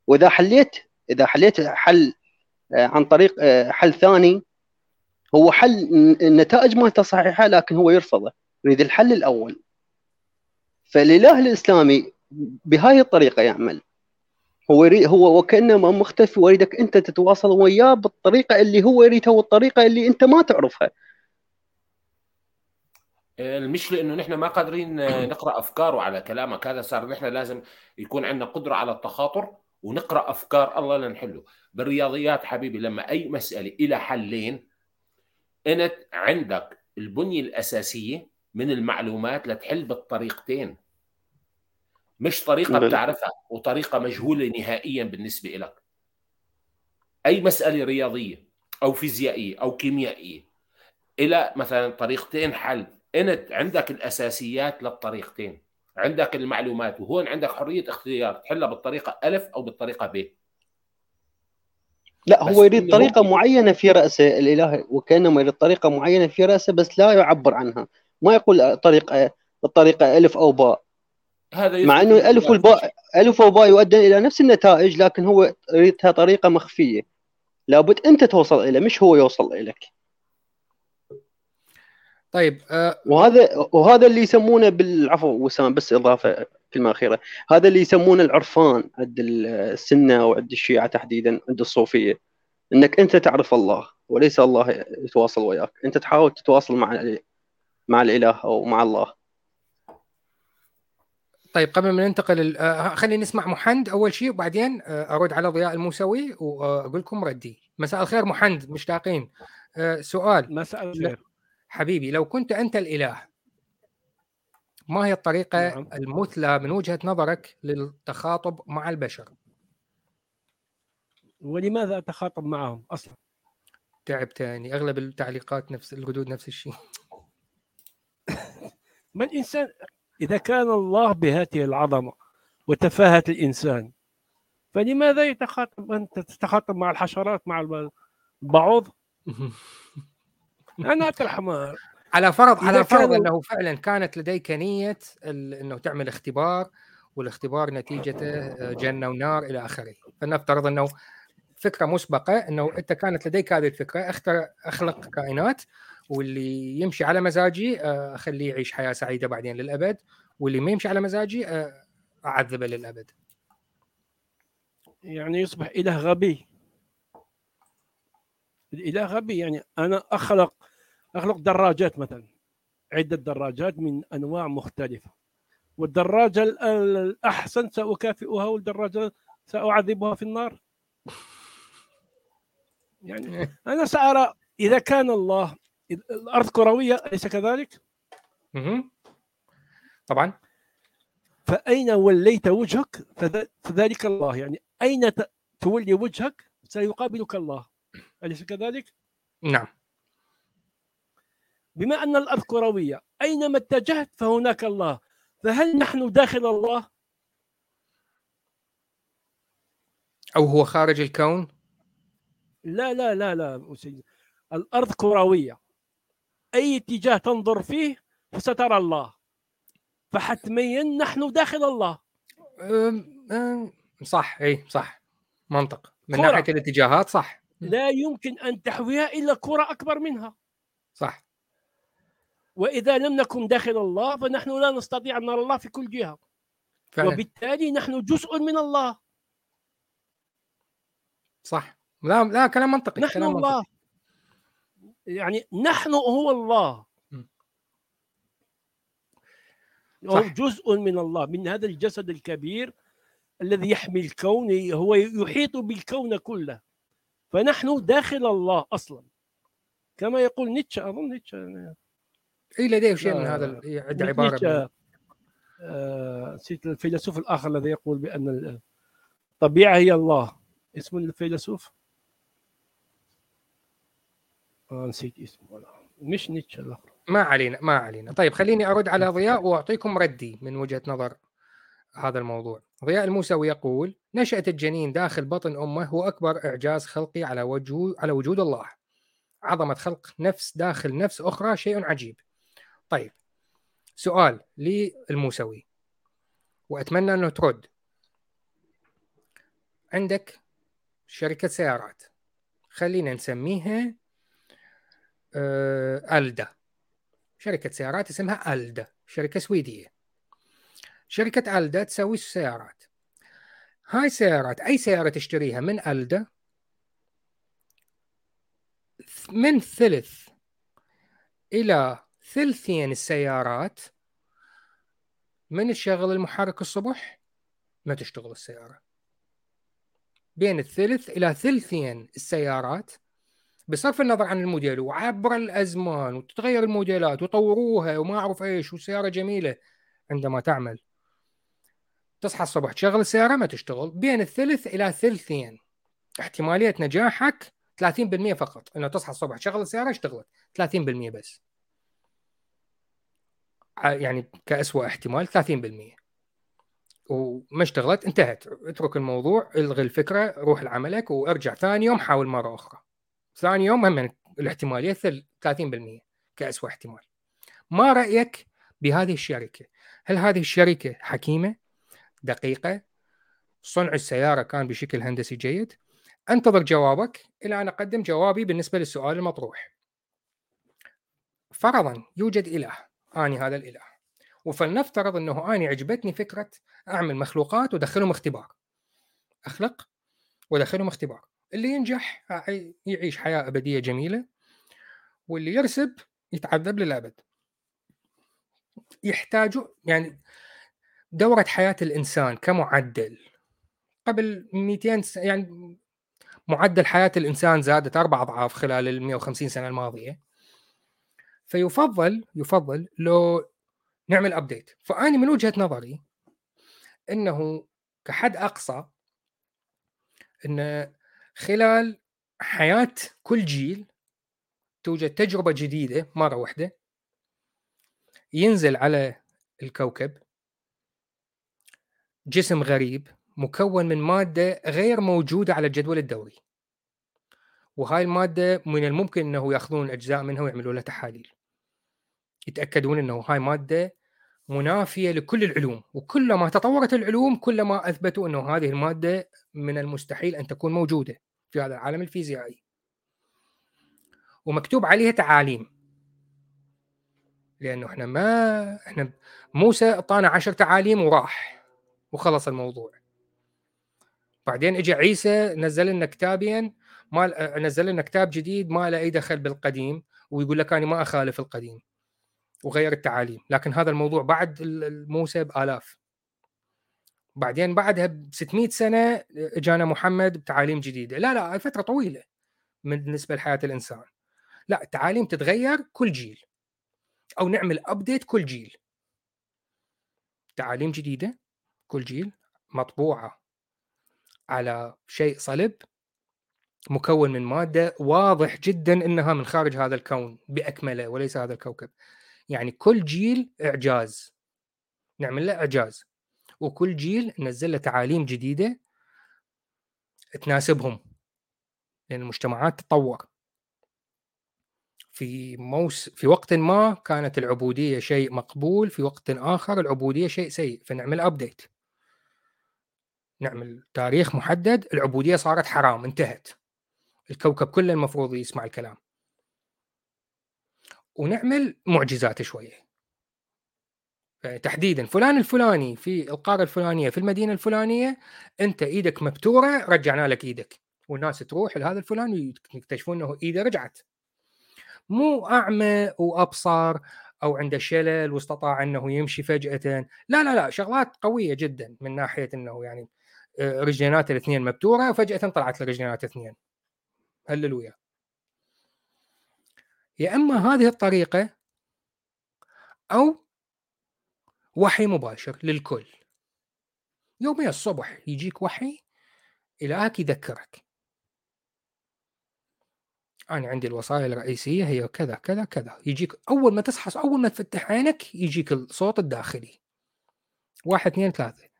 وإذا حليت إذا حليت حل آه، عن طريق آه، حل ثاني هو حل النتائج مالته صحيحة لكن هو يرفضه. يريد الحل الأول. فالإله الإسلامي بهاي الطريقة يعمل. هو يريد هو وكأنما مختفي ويريدك أنت تتواصل وياه بالطريقة اللي هو يريدها والطريقة اللي أنت ما تعرفها. المشكلة إنه نحن ما قادرين نقرأ افكاره على كلامك. هذا صار نحن لازم يكون عندنا قدرة على التخاطر ونقرأ أفكار الله لنحله. بالرياضيات حبيبي لما أي مسألة إلى حلين إنت عندك البنية الأساسية من المعلومات لتحل بالطريقتين. مش طريقة بل- بتعرفها وطريقة مجهولة نهائيا بالنسبة لك أي مسألة رياضية أو فيزيائية أو كيميائية إلى مثلا طريقتين حل. إنت عندك الأساسيات للطريقتين. عندك المعلومات وهون عندك حرية اختيار. تحلها بالطريقة ألف أو بالطريقة ب. لا هو يريد طريقة ممكن- معينة في رأسه الإله وكأنما يريد طريقة معينة في رأسه بس لا يعبر عنها. ما يقول طريقة الطريقة ألف أو باء. هذا مع إنه الالف إنه والباء ألف وباء يؤدي إلى نفس النتائج لكن هو يريدها طريقة مخفية. لابد أنت توصل اليه مش هو يوصل إليك. طيب آه وهذا وهذا اللي يسمونه بالعفو وسام بس إضافة كلمة أخيرة. هذا اللي يسمونه العرفان عند السنة وعند الشيعة تحديدا عند الصوفية. إنك أنت تعرف الله وليس الله يتواصل وياك. أنت تحاول تتواصل مع مع الإله أو مع الله. طيب قبل ما ننتقل ال- آه، خلينا نسمع محند أول شيء وبعدين آه، أرد على ضياء الموسوي وأقول لكم ردي. مساء الخير محند مشتاقين آه، سؤال. مساء الخير. حبيبي لو كنت أنت الإله ما هي الطريقة نعم. المثلى من وجهة نظرك للتخاطب مع البشر؟ ولماذا أتخاطب معهم أصلا؟ تعب تاني. أغلب التعليقات نفس الردود نفس الشيء. ما الإنسان إذا كان الله بهذه العظمة وتفاهة الإنسان فلماذا يتخاطب أنت؟ تتخاطب مع الحشرات مع الب- البعوض؟ أنا الحمار على فرض إذا على فرض كانوا- أنه فعلا كانت لديك نية ال- إنه تعمل اختبار والاختبار نتيجته آه، جنة ونار إلى آخره. فلنفترض أنه فكرة مسبقة أنه أنت كانت لديك هذه الفكرة اختر أخلق كائنات واللي يمشي على مزاجي آه، أخليه يعيش حياة سعيدة بعدين للأبد واللي ما يمشي على مزاجي آه، أعذبه للأبد. يعني يصبح إله غبي. الإله غبي يعني أنا أخلق أخلق دراجات مثلا عدة دراجات من أنواع مختلفة. والدراجة ال- ال- الأحسن سأكافئها والدراجة سأعذبها في النار. يعني أنا سأرى إذا كان الله الأرض كروية أليس كذلك؟ مهم. طبعا فأين وليت وجهك فذ- فذلك الله يعني أين تولي وجهك سيقابلك الله أليس كذلك؟ نعم بما أن الأرض كروية أينما اتجهت فهناك الله فهل نحن داخل الله؟ أو هو خارج الكون لا لا لا لا سيدي. الأرض كروية أي اتجاه تنظر فيه فسترى الله. فحتميا نحن داخل الله. صح إي صح. منطق. من كرة. ناحية الاتجاهات صح. لا يمكن أن تحويها إلا كرة أكبر منها. صح. وإذا لم نكن داخل الله فنحن لا نستطيع أن نرى الله في كل جهة. فعلا. وبالتالي نحن جزء من الله. صح. لا لا كلام منطقي نحن كلام الله. منطقي. يعني نحن هو الله. هو. جزء من الله من هذا الجسد الكبير الذي يحمي الكون هو يحيط بالكون كله. فنحن داخل الله أصلا. كما يقول نيتشه أظن نيتشه. اي لديه شيء من هذا يعد مش عبارة آه، نسيت الفيلسوف الآخر الذي يقول بأن الطبيعه هي الله. اسم الفيلسوف؟ نسيت اسمه والله. مش نيتشه الآخر ما علينا ما علينا. طيب خليني أرد على ضياء وأعطيكم ردي من وجهة نظر هذا الموضوع. ضياء الموسوي يقول نشأة الجنين داخل بطن أمه هو أكبر إعجاز خلقي على وجود على وجود الله. عظمة خلق نفس داخل نفس أخرى شيء عجيب. طيب سؤال للموسوي. وأتمنى أنه ترد. عندك شركة سيارات. خلينا نسميها ألدا. شركة سيارات اسمها ألدا شركة سويدية. شركة ألدا تسوي سيارات هاي سيارات أي سيارة تشتريها من ألدا من ثلث إلى ثلثين السيارات من تشغل المحرك الصبح ما تشتغل السيارة. بين الثلث إلى ثلثين السيارات بصرف النظر عن الموديل وعبر الأزمان وتتغير الموديلات ويطوروها وما أعرف إيش والسياره جميلة عندما تعمل. تصحى الصبح تشغل السيارة ما تشتغل بين الثلث إلى ثلثين. احتمالية نجاحك 30% فقط. إنه تصحى الصبح تشغل السيارة اشتغلت 30% بس. ع- يعني كأسوأ احتمال 30% وما اشتغلت انتهت. اترك الموضوع الغي الفكرة روح لعملك وارجع ثاني يوم حاول مرة أخرى. ثاني يوم هم الاحتمالية ثل- 30% كأسوأ احتمال. ما رأيك بهذه الشركة؟ هل هذه الشركة حكيمة؟ دقيقة. صنع السيارة كان بشكل هندسي جيد. أنتظر جوابك إلى أن أقدم جوابي بالنسبة للسؤال المطروح. فرضا يوجد إله. آني هذا الإله. وفلنفترض أنه آني عجبتني فكرة أعمل مخلوقات وادخلهم اختبار. أخلق وادخلهم اختبار. اللي ينجح يعيش حياة أبدية جميلة واللي يرسب يتعذب للأبد. يحتاجوا يعني دورة حياة الإنسان كمعدل. قبل 200 سنة يعني معدل حياة الإنسان زادت أربع أضعاف خلال ال 150 سنة الماضية. فيفضل يفضل لو نعمل أبديت فأنا من وجهة نظري أنه كحد أقصى أن خلال حياة كل جيل توجد تجربة جديدة مرة واحدة ينزل على الكوكب جسم غريب مكون من مادة غير موجودة على الجدول الدوري. وهاي المادة من الممكن أنه يأخذون أجزاء منها ويعملوا لها تحاليل. يتأكدون أنه هاي مادة منافية لكل العلوم. وكلما تطورت العلوم كلما أثبتوا أنه هذه المادة من المستحيل أن تكون موجودة في هذا العالم الفيزيائي. ومكتوب عليها تعاليم. لأنه إحنا ما إحنا موسى أعطانا عشر تعاليم وراح وخلص الموضوع. بعدين اجى عيسى نزل لنا كتابين ما نزل لنا كتاب جديد ما له أي دخل بالقديم ويقول لك أنا ما أخالف القديم. وغير التعاليم لكن هذا الموضوع بعد موسى بالاف بعدين بعدها ب 600 سنه اجانا محمد بتعاليم جديدة. لا لا فترة طويلة بالنسبة لحياة الإنسان. لا التعاليم تتغير كل جيل أو نعمل ابديت كل جيل. تعاليم جديدة كل جيل مطبوعة على شيء صلب مكون من مادة واضح جدا إنها من خارج هذا الكون بأكمله وليس هذا الكوكب. يعني كل جيل إعجاز نعمل له إعجاز وكل جيل ننزل له تعاليم جديدة تناسبهم لأن المجتمعات تتطور في موس في وقت ما كانت العبودية شيء مقبول في وقت آخر العبودية شيء سيء فنعمل ابديت نعمل تاريخ محدد العبودية صارت حرام انتهت. الكوكب كله المفروض يسمع الكلام. ونعمل معجزات شوية. تحديدا فلان الفلاني في القارة الفلانية في المدينة الفلانية أنت إيدك مبتورة رجعنا لك إيدك. والناس تروح لهذا الفلان ويكتشفون إنه إيده رجعت. مو أعمى وأبصر أو عنده شلل واستطاع إنه يمشي فجأة. لا لا لا شغلات قوية جدا من ناحية إنه يعني آه، رجلينات الاثنين مبتورة وفجاه طلعت الرجلينات الاثنين هللويا. يا إما هذه الطريقة أو وحي مباشر للكل. يومي الصبح يجيك وحي إلهك يذكرك. أنا عندي الوصايا الرئيسية هي كذا كذا كذا. يجيك أول ما تصحى أول ما تفتح عينك يجيك الصوت الداخلي. واحد اثنين ثلاثة.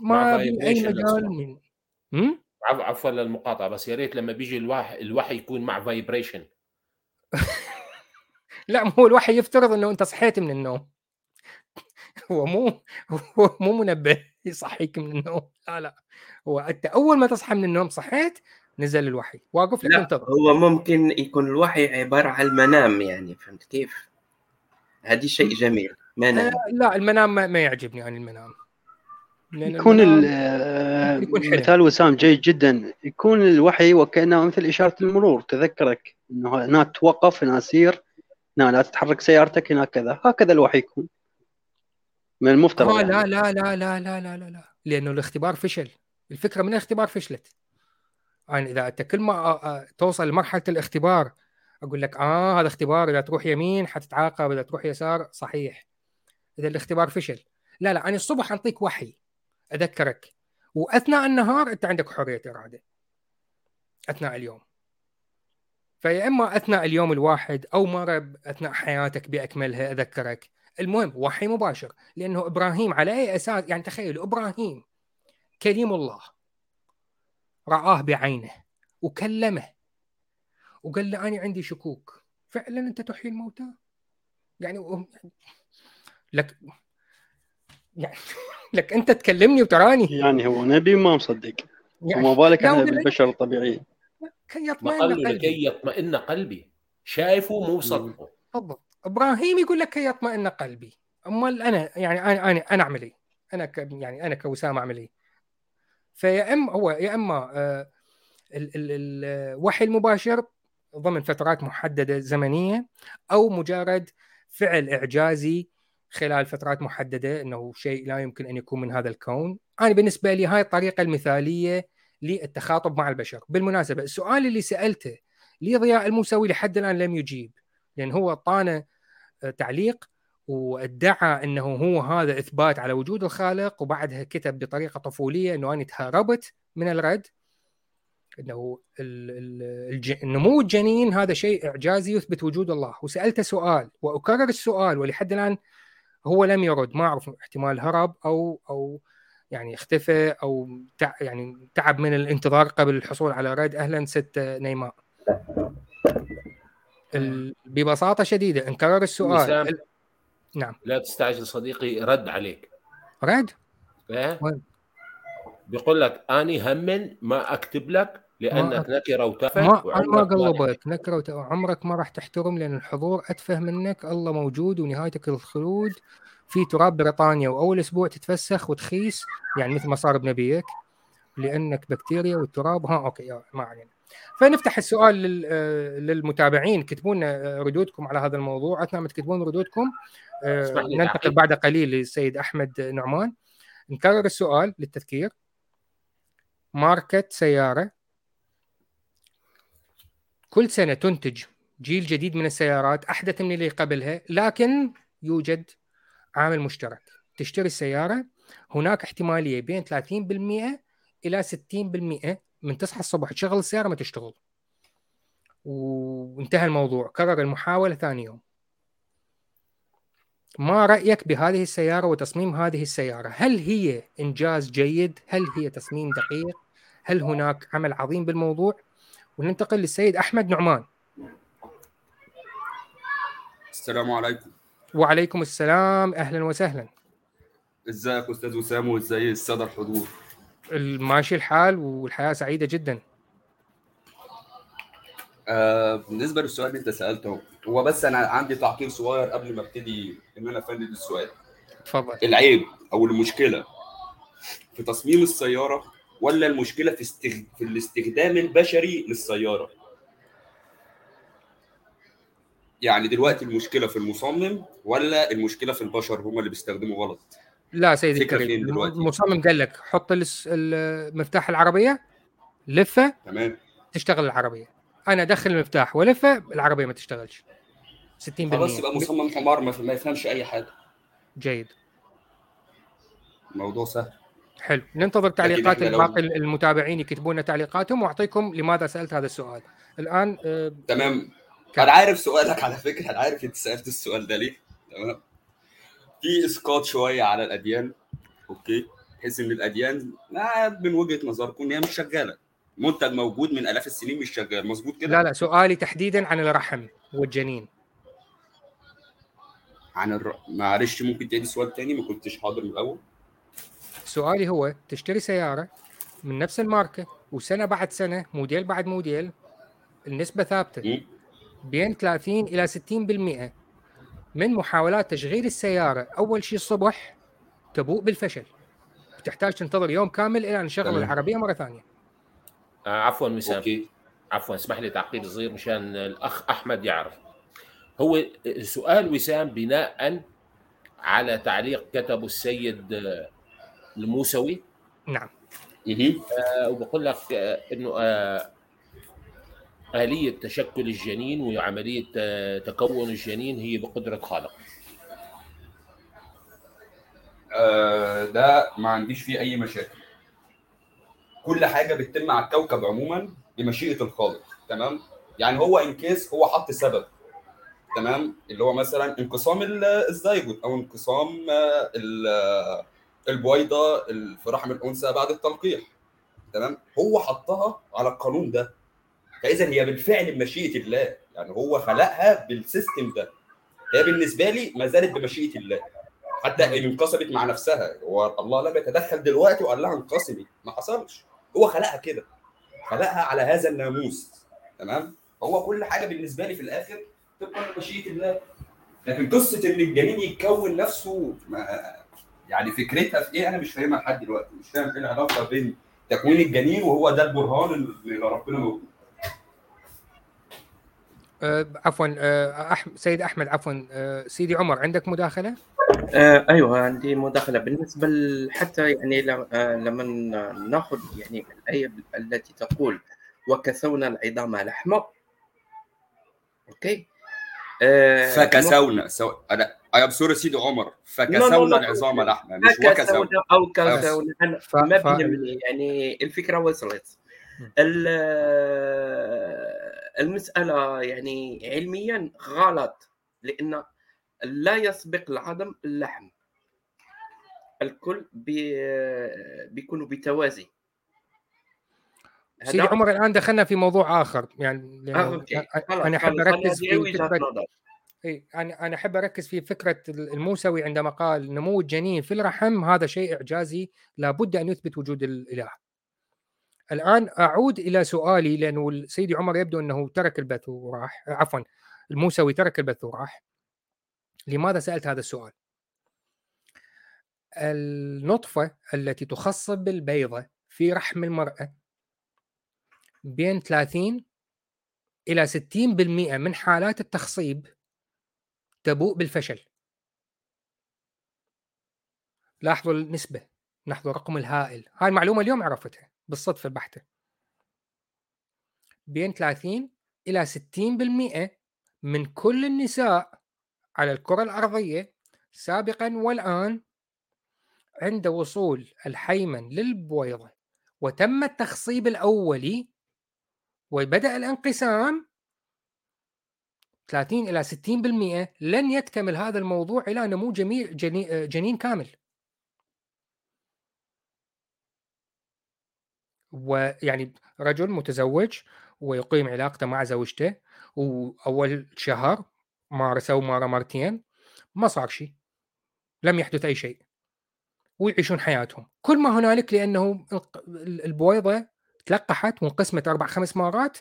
ما أي مجال من عفوا للمقاطعة بس يا ريت لما بيجي الوحي الوحي يكون مع فايبريشن لا هو الوحي يفترض إنه أنت صحيت من النوم. هو مو هو مو منبه يصحيك من النوم. لا لا. هو أنت أول ما تصحى من النوم صحيت نزل الوحي. واقف لك انتظر هو ممكن يكون الوحي عبارة عن المنام يعني فهمت كيف؟ هذه شيء جميل منام آه لا المنام ما, ما يعجبني عن المنام. يكون آه، مثال وسام جيد جدا. يكون الوحي وكأنه مثل إشارة المرور. تذكرك إنه هنا توقف هنا سير. هنا لا تتحرك سيارتك هنا كذا. هكذا الوحي يكون. من المفترض آه يعني. لا لا لا لا لا لا لا. لا لأنه الاختبار فشل. الفكرة من الاختبار فشلت. يعني إذا أنت كل ما توصل لمرحلة الاختبار أقول لك آه هذا اختبار إذا تروح يمين حتتعاقب إذا تروح يسار صحيح. إذا الاختبار فشل. لا لا أنا الصبح انطيك وحي. أذكرك. وأثناء النهار أنت عندك حرية إرادة. أثناء اليوم. فيا إما أثناء اليوم الواحد أو مره أثناء حياتك بأكملها أذكرك. المهم وحي مباشر لأنه إبراهيم على أي أساس يعني تخيلوا إبراهيم كريم الله رآه بعينه وكلمه وقال له أنا عندي شكوك. فعلا أنت تحيي الموتى؟ يعني لك يعني لك أنت تكلمني وتراني. يعني هو نبي ما مصدق. يعني وما بالك إحنا بالبشر الطبيعيين. كي يطمئن قلبي. لكي يطمئن قلبي. شايفه مو مصدقه بالضبط. إبراهيم يقول لك كي يطمئن قلبي. أمال أنا يعني أنا أنا أنا أعمل إيه؟ أنا ك يعني أنا كوسام أعمل إيه؟ فيا اما هو يا إما آه، ال- ال- الوحي المباشر ضمن فترات محددة زمنية أو مجرد فعل إعجازي خلال فترات محددة إنه شيء لا يمكن أن يكون من هذا الكون، أنا بالنسبة لي هاي الطريقة المثالية للتخاطب مع البشر، بالمناسبة السؤال اللي سألته لضياء الموسوي لحد الآن لم يجيب لأن هو اعطانا آه، تعليق وادعى إنه هو هذا إثبات على وجود الخالق وبعدها كتب بطريقة طفولية إنه أنا تهربت من الرد إنه ال- ال- الج- نمو الجنين هذا شيء إعجازي يثبت وجود الله. وسألته سؤال وأكرر السؤال ولحد الآن هو لم يرد ما أعرف احتمال هرب أو أو يعني اختفى أو تع يعني تعب من الانتظار قبل الحصول على رد أهلا ست نيماء ال- ببساطة شديدة انكرر السؤال. ال- نعم. لا تستعجل صديقي رد عليك. رد؟ وين؟ بيقول لك أني هم ما أكتب لك لأنك نكرة وتافه ما أنا ما وعمرك قلبك نكرة وت- عمرك ما راح تحترم لأن الحضور أتفه منك. الله موجود ونهايتك الخلود. في تراب بريطانيا وأول أسبوع تتفسخ وتخيس يعني مثل ما صار بنبيك لأنك بكتيريا والتراب. ها أوكي ما علينا. فنفتح السؤال آه، للمتابعين. كتبوا لنا آه، ردودكم على هذا الموضوع. أثناء ما تكتبون ردودكم آه، ننتقل. بعد قليل للسيد أحمد نعمان. نكرر السؤال للتذكير. ماركة سيارة. كل سنة تنتج جيل جديد من السيارات أحدث من اللي قبلها لكن يوجد عامل مشترك. تشتري السيارة هناك احتمالية بين 30% إلى 60% من تصحى الصبح. تشغل السيارة ما تشتغل. وانتهى الموضوع. كرر المحاولة ثاني يوم. ما رأيك بهذه السيارة وتصميم هذه السيارة؟ هل هي إنجاز جيد؟ هل هي تصميم دقيق؟ هل هناك عمل عظيم بالموضوع؟ وننتقل للسيد أحمد نعمان. السلام عليكم. وعليكم السلام أهلا وسهلا. إزيك أستاذ وسام وإزاي السادة الحضور؟ ماشي الحال والحياة سعيدة جدا. آه بالنسبة للسؤال اللي أنت سألته هو بس أنا عندي تعقيب صغير قبل ما أبتدي إن أنا افند السؤال. تفضل العيب أو المشكلة في تصميم السيارة ولا المشكلة في. في الاستخدام البشري للسيارة؟ يعني دلوقتي المشكلة في المصمم ولا المشكلة في البشر هم اللي بيستخدموا غلط؟ لا سيدي الكريم؟ المصمم قال لك حط الس- ال- مفتاح العربية لفة تمام. تشتغل العربية. أنا أدخل المفتاح ولفة العربية ما تشتغلش. 60% خلاص يبقى مصمم حمار ما يفهمش أي حاجة. جيد. الموضوع سهل. حلو. ننتظر تعليقات إحنا لو- باقي المتابعين يكتبون تعليقاتهم وأعطيكم لماذا سألت هذا السؤال. الآن آه، تمام؟ أنا عارف سؤالك على فكرة أنا عارف أنت سألت السؤال ده ليه. تمام؟ في إسقاط شوية على الأديان أوكي؟ بحيث إن الأديان ما من وجهة نظركم ان هي مش شغالة. منتج موجود من آلاف السنين مش شغال. مظبوط كده؟ لا لا سؤالي تحديدا عن الرحم والجنين. عن الر... معلش ممكن تعيد السؤال تاني؟ ما كنتش حاضر من الأول. سؤالي هو تشتري سيارة من نفس الماركة وسنة بعد سنة موديل بعد موديل النسبة ثابتة. بين 30 إلى 60% من محاولات تشغيل السيارة أول شيء الصبح تبوء بالفشل. تحتاج تنتظر يوم كامل إلى أن نشغل تمام. العربية مرة ثانية. آه عفوا وسام. أوكي. عفوا اسمح لي تعقيب صغير مشان الأخ أحمد يعرف. هو سؤال وسام بناء على تعليق كتبه السيد آه، الموسوي؟ نعم. مهم. آه، وبقول لك آه، إنه آه، آلية تشكل الجنين وعملية آه، تكون الجنين هي بقدرة خالق. آه ده ما عنديش فيه أي مشاكل. كل حاجة بتتم على الكوكب عموما بمشيئة الخالق تمام؟ يعني هو in case هو حط سبب تمام؟ اللي هو مثلا انقسام ال- الزيجوت أو انقسام آه، آه، البويضة ال- في رحم الأنثى بعد التلقيح تمام؟ هو حطها على القانون ده. فاذا هي بالفعل بمشيئة الله. يعني هو خلقها بال system ده. هي بالنسبة لي ما زالت بمشيئة الله. حتى إن انقسمت مع نفسها. هو الله لم يتدخل دلوقتي وقال لها انقسمي ما حصلش. هو خلقها كده. خلقها على هذا الناموس. تمام؟ هو كل حاجة بالنسبة لي في الآخر تبقى بمشيئة الله. لكن قصة إن الجنين يتكون نفسه ما يعني فكرتها في إيه؟ أنا مش فاهمها لحد دلوقتي. مش فاهم إيه العلاقة بين تكوين الجنين وهو ده البرهان اللي ربنا موجود. آه، عفوا آه، أح... سيد أحمد عفوا آه، سيدي عمر عندك مداخلة؟ آه أيوه عندي مداخلة. بالنسبة حتى يعني آه، لما ناخذ يعني الآية التي تقول وكسونا العظام لحما okay؟ آه فكسونا. so... أنا أنا بصوره سيدي عمر. فكسونا العظام لحما مش وكسونا. كسونا أو كسونا. أنا ف- ما ف- بيهمني يعني الفكرة وصلت. ال- المسألة يعني علميا غلط لأن لا يسبق العظم اللحم. الكل بي- بيكونوا بتوازي. سيدي عمر الآن دخلنا في موضوع آخر. يعني آه، لأنه okay أ- خلاص أنا احب اركز في فكره إي أنا أنا أحب أركز في فكرة الموسوي عندما قال نمو الجنين في الرحم هذا شيء إعجازي لابد أن يثبت وجود الإله. الآن أعود إلى سؤالي لأنه سيدي عمر يبدو أنه ترك البث وراح عفوا الموسوي ترك البث وراح. لماذا سألت هذا السؤال؟ النطفة التي تخصب البيضة في رحم المرأة بين 30 إلى 60% من حالات التخصيب تبوء بالفشل لاحظوا النسبة لاحظوا الرقم الهائل هاي المعلومة اليوم عرفتها بالصدفة البحتة. بين 30 إلى 60% من كل النساء على الكرة الأرضية سابقا والآن عند وصول الحيمن للبويضة وتم التخصيب الأولي وبدأ الانقسام. 30 إلى 60% لن يكتمل هذا الموضوع إلى نمو جميع جنين كامل. ويعني رجل متزوج ويقيم علاقته مع زوجته وأول شهر مارسوا مرة مرتين ما صار شيء لم يحدث أي شيء ويعيشون حياتهم. كل ما هنالك لأنه البويضة تلقحت وانقسمت أربع خمس مرات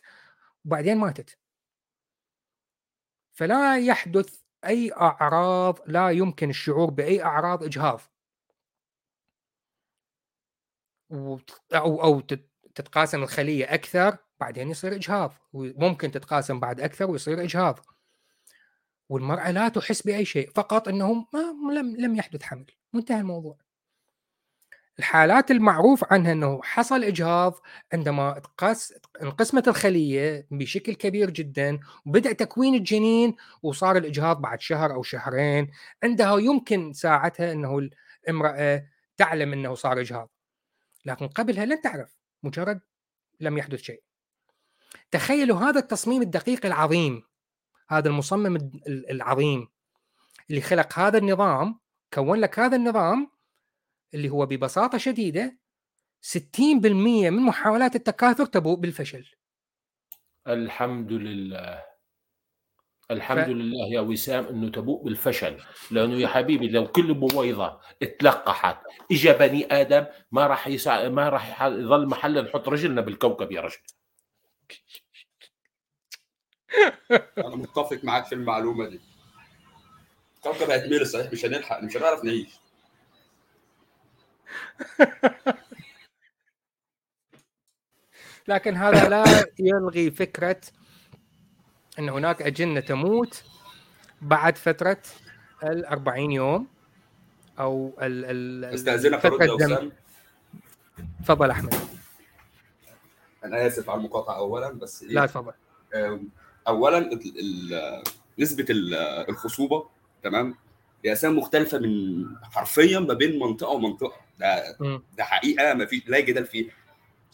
وبعدين ماتت. فلا يحدث أي أعراض لا يمكن الشعور بأي أعراض إجهاض. أو أو تتقاسم الخلية أكثر بعدين يصير إجهاض. وممكن تتقاسم بعد أكثر ويصير إجهاض. والمرأة لا تحس بأي شيء فقط انه ما لم لم يحدث حمل. وانتهى الموضوع. الحالات المعروف عنها إنه حصل إجهاض عندما تقاس انقسمت الخلية بشكل كبير جدا وبدأ تكوين الجنين وصار الإجهاض بعد شهر أو شهرين. عندها يمكن ساعتها إنه الامراه تعلم إنه صار إجهاض. لكن قبلها لن تعرف مجرد لم يحدث شيء. تخيلوا هذا التصميم الدقيق العظيم هذا المصمم العظيم اللي خلق هذا النظام كون لك هذا النظام اللي هو ببساطة شديدة 60% من محاولات التكاثر تبوء بالفشل. الحمد لله. الحمد ف... لله يا وسام إنه تبوء بالفشل لأنه يا حبيبي لو كل بويضة اتلقحت اجى بني آدم ما راح يسع... ما راح يظل محل نحط رجلنا بالكوكب يا رجل. أنا متفق معاك في المعلومة دي. الكوكب هيتملي صحيح مش هنلحق مش هنعرف نعيش. لكن هذا لا يلغي فكرة إن هناك أجنة تموت بعد فترة ال 40 يوم أو ال ال استأذنك ارد تفضل أحمد. أنا آسف على المقاطعة اولا بس إيه؟ لا تفضل. اولا ال ال نسبة الخصوبة تمام؟ هي اسامه مختلفة من حرفيا ما بين منطقة ومنطقة. ده م. ده حقيقة ما في لا جدال فيها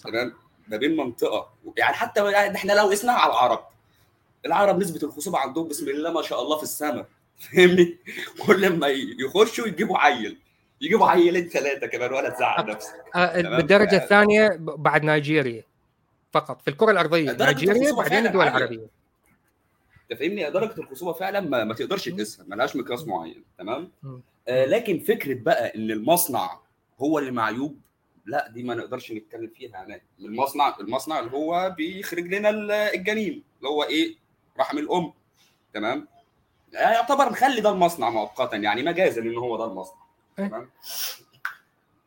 تمام؟ ما بين منطقة يعني حتى إحنا لو قسناها على العرب العرب نسبة الخصوبه عندهم بسم الله ما شاء الله في السماء فاهمني؟ كل ما يخشوا يجيبوا عيل. يجيبوا عيلين ثلاثة كمان ولا تزعل نفسك. بالدرجة ف... الثانية بعد نيجيريا فقط في الكرة الأرضية. نيجيريا بعدين الدول العربية. أنت فاهمني؟ درجة الخصوبه فعلا ما, ما تقدرش تقيسها ملهاش مقياس معين. تمام؟ آه لكن فكرة بقى إن المصنع هو اللي معيوب لا دي ما نقدرش نتكلم فيها يعني المصنع المصنع اللي هو بيخرج لنا الجنين اللي هو إيه؟ رحم الام تمام يعتبر مخلي ده المصنع مؤقتا يعني مجازا إن هو ده المصنع إيه. تمام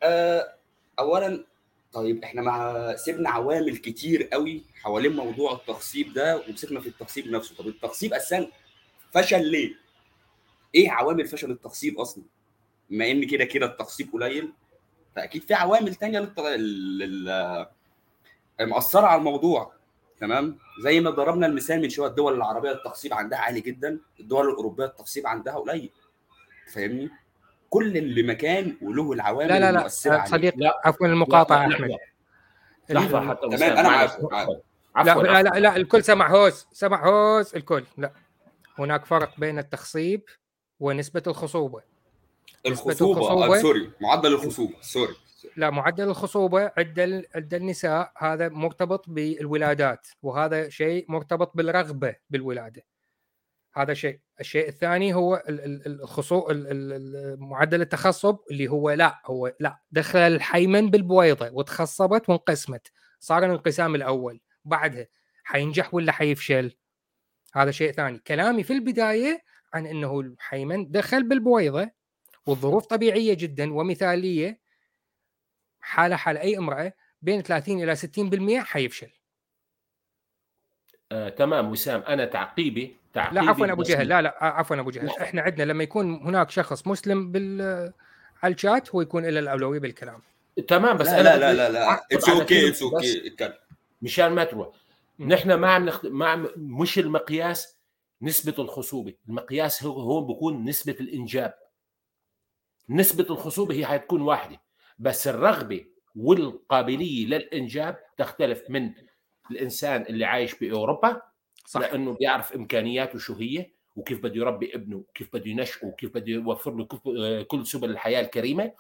آه، اولا طيب إحنا مع سيبنا عوامل كتير قوي حوالين موضوع التخصيب ده ومسكنا في التخصيب نفسه طب التخصيب أساسا فشل ليه؟ إيه عوامل فشل التخصيب أصلا؟ بما إن كده كده التخصيب قليل فأكيد في عوامل تانية للت... لل... مأثرة على الموضوع تمام؟ زي ما ضربنا المثال من شوية الدول العربية التخصيب عندها عالي جدا الدول الأوروبية التخصيب عندها قليل. فاهمني؟ كل اللي مكان وله العوامل لا لا لا. صديق لا. عفوا المقاطعة لا، أحمد. لحظه حتى تمام،. معك، معك. لا عفوا لا لا, لا الكل سمع هوس سمع هوس الكل. لا. هناك فرق بين التخصيب ونسبة الخصوبة. الخصوبه الخصوبة. آه sorry معدل الخصوبة sorry. لا معدل الخصوبة عند عند النساء. هذا مرتبط بالولادات وهذا شيء مرتبط بالرغبة بالولادة. هذا شيء. الشيء الثاني هو ال- ال- ال- الخصو ال- ال- ال- معدل التخصب اللي هو لا هو لا. دخل الحيمن بالبويضة وتخصبت وانقسمت. صار الانقسام الأول. بعدها حينجح ولا حيفشل؟ هذا شيء ثاني. كلامي في البداية عن أنه الحيمن دخل بالبويضة والظروف طبيعية جدا ومثالية. حالة حال أي امرأة بين 30 إلى 60% حيفشل. آه، تمام وسام أنا تعقيبي تعقيبي لا عفوا أبو جهل. لا لا عفوا أبو جهل. إحنا عندنا لما يكون هناك شخص مسلم بال على الشات هو يكون له الأولوية بالكلام. تمام بس لا أنا لا لا لا لا. it's okay it's okay مشان ما تروح. نحن ما عم نخد... ما عم مش المقياس نسبة الخصوبة. المقياس هو هو بيكون نسبة الإنجاب. نسبة الخصوبة هي حتكون واحدة. بس الرغبة والقابلية للإنجاب تختلف من الإنسان اللي عايش بأوروبا صح. لأنه بيعرف إمكانياته شو هي وكيف بده يربي ابنه وكيف بده ينشئه وكيف بده يوفر له كل- كل سبل الحياة الكريمة.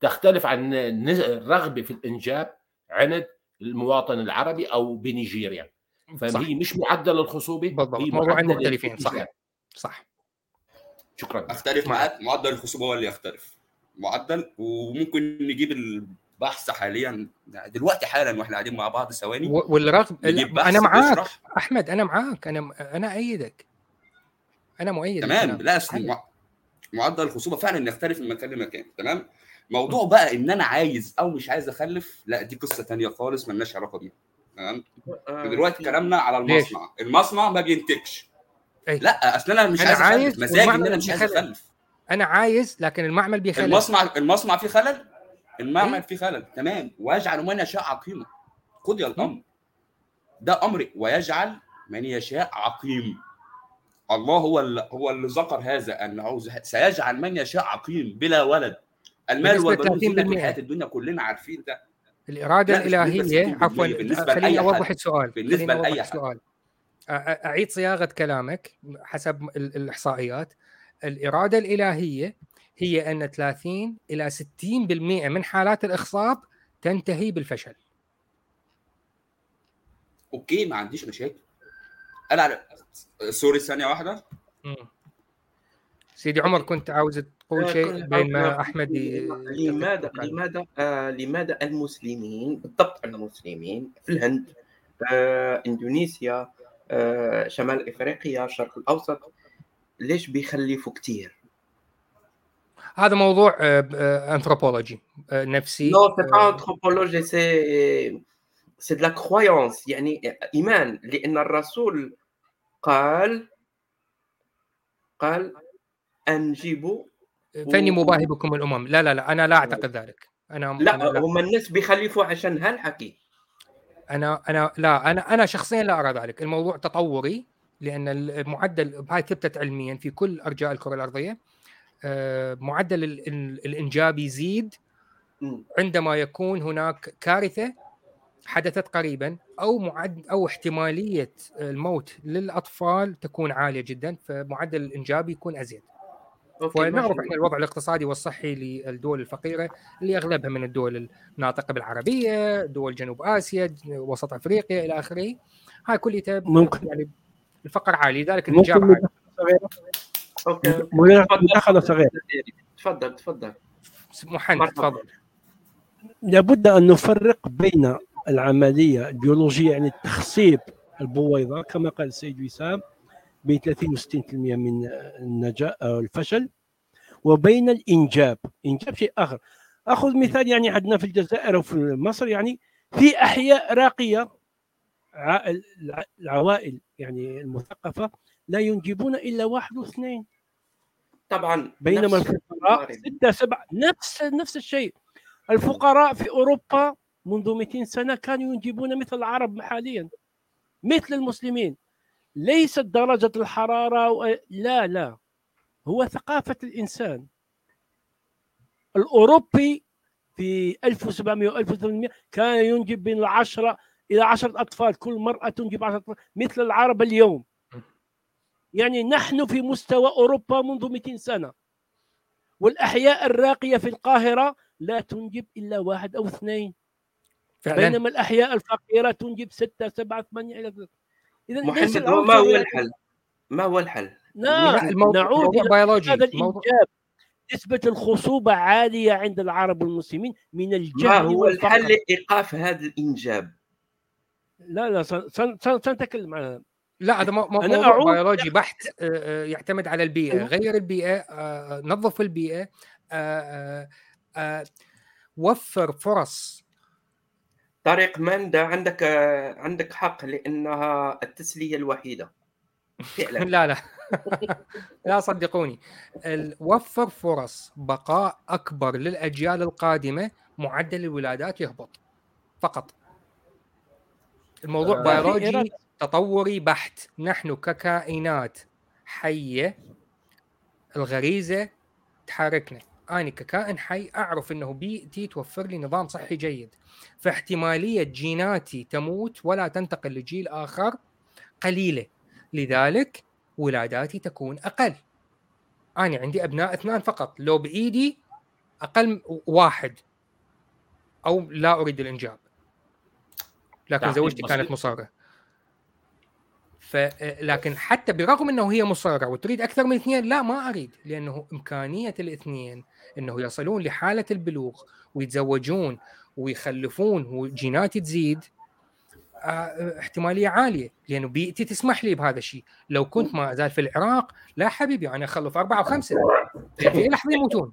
تختلف عن نز- الرغبة في الإنجاب عند المواطن العربي أو بنيجيريا. فهي مش معدل الخصوبة بالضبط هي موضوعين معدل مختلفين صح. صح. شكرا. أختلف معك. معاك معدل الخصوبة هو اللي يختلف. معدل وممكن نجيب البحث حاليا. دلوقتي حالا وإحنا قاعدين مع بعض ثواني. و- والرغب نجيب بحث أنا معاك. بيشرح. أحمد أنا معاك. أنا أنا إيدك أنا مؤيد تمام. للكلام. لا. مع- معدل الخصوبة فعلا يختلف من مكان لمكان. تمام؟ موضوع بقى إن أنا عايز أو مش عايز أخلف لا دي قصة تانية خالص ملناش علاقة بيها. تمام؟ آه، دلوقتي كلامنا على؟ المصنع. المصنع ما بينتجش. أي. لا أصل أنا مش أنا عايز عايز اخلف مزاجي إن أنا مش عايز. أخلف. أنا عايز لكن المعمل بيخلف المصنع المصنع فيه خلل؟ المعمل إيه؟ فيه خلل. تمام. ويجعل من يشاء عقيما قضي الأمر. ده أمر. ويجعل من يشاء عقيم. الله هو اللي هو اللي ذكر هذا انه سيجعل من يشاء عقيم بلا ولد. المال والبنون 30%. الحياة الدنيا كلنا عارفين ده. الإرادة الإلهية 60% عفوا خليني أوضح. السؤال أوضح لأي حد. أعيد صياغة كلامك حسب ال- الإحصائيات. الإرادة الإلهية هي أن 30 إلى 60% من حالات الاخصاب تنتهي بالفشل okay ما عنديش مشاكل أنا على sorry ثانية واحدة مم. سيدي عمر كنت عاوز تقول آه، شيء كنت بين ما عاوز- أحمد ي- لماذا. لماذا آه لماذا المسلمين بالضبط المسلمين في الهند آه إندونيسيا آه شمال إفريقيا الشرق الأوسط ليش بيخلفوا كثير؟ هذا موضوع انثروبولوجي نفسي. Non, c'est pas آه، anthropologie, c'est c'est de la croyance يعني إيمان لأن الرسول قال قال أنجبوا فإني مباهي بكم الأمم. لا لا لا أنا لا أعتقد ذلك. أنا أنا لا. لا. هم الناس بيخلفوا عشان هالحكي. أنا أنا لا أنا أنا شخصيا لا أرى ذلك. الموضوع تطوري لأن المعدل هاي ثبتت علميا في كل أرجاء الكرة الأرضية آه، معدل ال- ال- الإنجاب يزيد. عندما يكون هناك كارثة حدثت قريبا أو معد أو احتمالية الموت للأطفال تكون عالية جدا فمعدل الإنجاب يكون أزيد ونعرف. إحنا الوضع الاقتصادي والصحي للدول الفقيرة اللي أغلبها من الدول الناطقة بالعربية، دول جنوب آسيا، وسط أفريقيا إلى آخره. هاي كلها ممكن يعني الفقر عالي لذلك الانجاب عالي. مداخلة مداخلة صغيرة تفضل. تفضل محمد. تفضل. لابد أن نفرق بين العملية البيولوجية يعني تخصيب البويضة كما قال السيد وسام بين 30 و 60% من النجاح أو الفشل وبين الإنجاب. إنجاب شيء آخر. أخذ مثال يعني عندنا في الجزائر وفي مصر يعني في أحياء راقية. العوائل يعني المثقفة لا ينجبون إلا واحد واثنين. طبعا بينما الفقراء. ستة سبعة نفس نفس الشيء. الفقراء في أوروبا منذ 200 سنة كانوا ينجبون مثل العرب حاليا مثل المسلمين. ليست درجة الحرارة و... لا لا. هو ثقافة الإنسان. الأوروبي في 1700 و 1800 كان ينجب بين العشرة إلى عشرة أطفال كل مرأة تنجب عشرة أطفال مثل العرب اليوم. يعني نحن في مستوى أوروبا منذ 200 سنة والأحياء الراقية في القاهرة لا تنجب إلا واحد أو اثنين. فعلا. بينما الأحياء الفقيرة تنجب ستة سبعة ثمانية إلى إذا ليس محمد هو ما هو الحل؟ ما هو الحل؟ نعم الموضوع نعود موضوع إلى بيولوجي. هذا موضوع الإنجاب. نسبة الخصوبة عالية عند العرب والمسلمين من ما الجهل هو والفقر. الحل لايقاف هذا الإنجاب؟ لا لا سن- سن- سن- سنتكلم عنها. لا هذا أنا موضوع أعود- بيولوجي بحت آه، آه، يعتمد على البيئة. أيوة. غير البيئة آه، نظف البيئة وفر فرص. طريق ماندا عندك عندك حق لأنها التسلية الوحيدة. فعلا. لا لا. لا صدقوني. وفر فرص بقاء أكبر للأجيال القادمة معدل الولادات يهبط. فقط. الموضوع آه، بيولوجي تطوري بحت. نحن ككائنات حية الغريزة تحركنا. أنا ككائن حي أعرف إنه بيئتي توفر لي نظام صحي جيد. فاحتمالية جيناتي تموت ولا تنتقل لجيل آخر قليلة. لذلك ولاداتي تكون أقل. أنا عندي أبناء اثنان فقط. لو بإيدي أقل واحد. أو لا أريد الإنجاب. لكن زوجتي بسيط. كانت مصره ف لكن حتى برغم إنه هي مصره وتريد أكثر من اثنين لا ما أريد لأنه إمكانية الاثنين إنه يصلون لحالة البلوغ ويتزوجون ويخلفون وجيناتي تزيد آه، احتمالية عالية لأنه بيئتي تسمح لي بهذا الشيء. لو كنت ما ازال في العراق لا حبيبي أنا أخلف أربعة وخمسه في أي لحظة يموتون.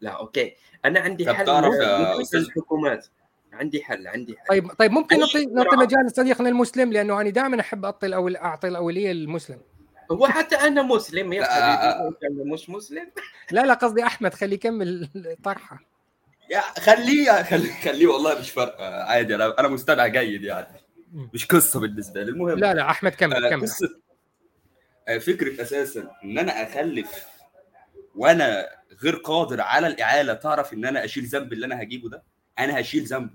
لا أوكي. أنا عندي حل تعرف أستاذ؟ الحكومات. عندي حل عندي حل. طيب طيب ممكن نعطي نعطي. مجال لصديقنا المسلم لأنه أنا دائما أحب أعطي الأول أعطي الأولية للمسلم. هو حتى أنا مسلم يا لا، حبيبي أنا مش مسلم؟ لا لا قصدي أحمد خليه يكمل الطرحه يا خليه خليه خليه والله مش فارقة عادي أنا أنا مستمع جيد يعني. مش قصة بالنسبة لي المهم. لا لا أحمد كمل آه، كمل. قصة آه، فكرة أساسا إن أنا أخلف وأنا غير قادر على الإعالة تعرف إن أنا أشيل ذنب اللي أنا هجيبه ده؟ أنا هشيل ذنبه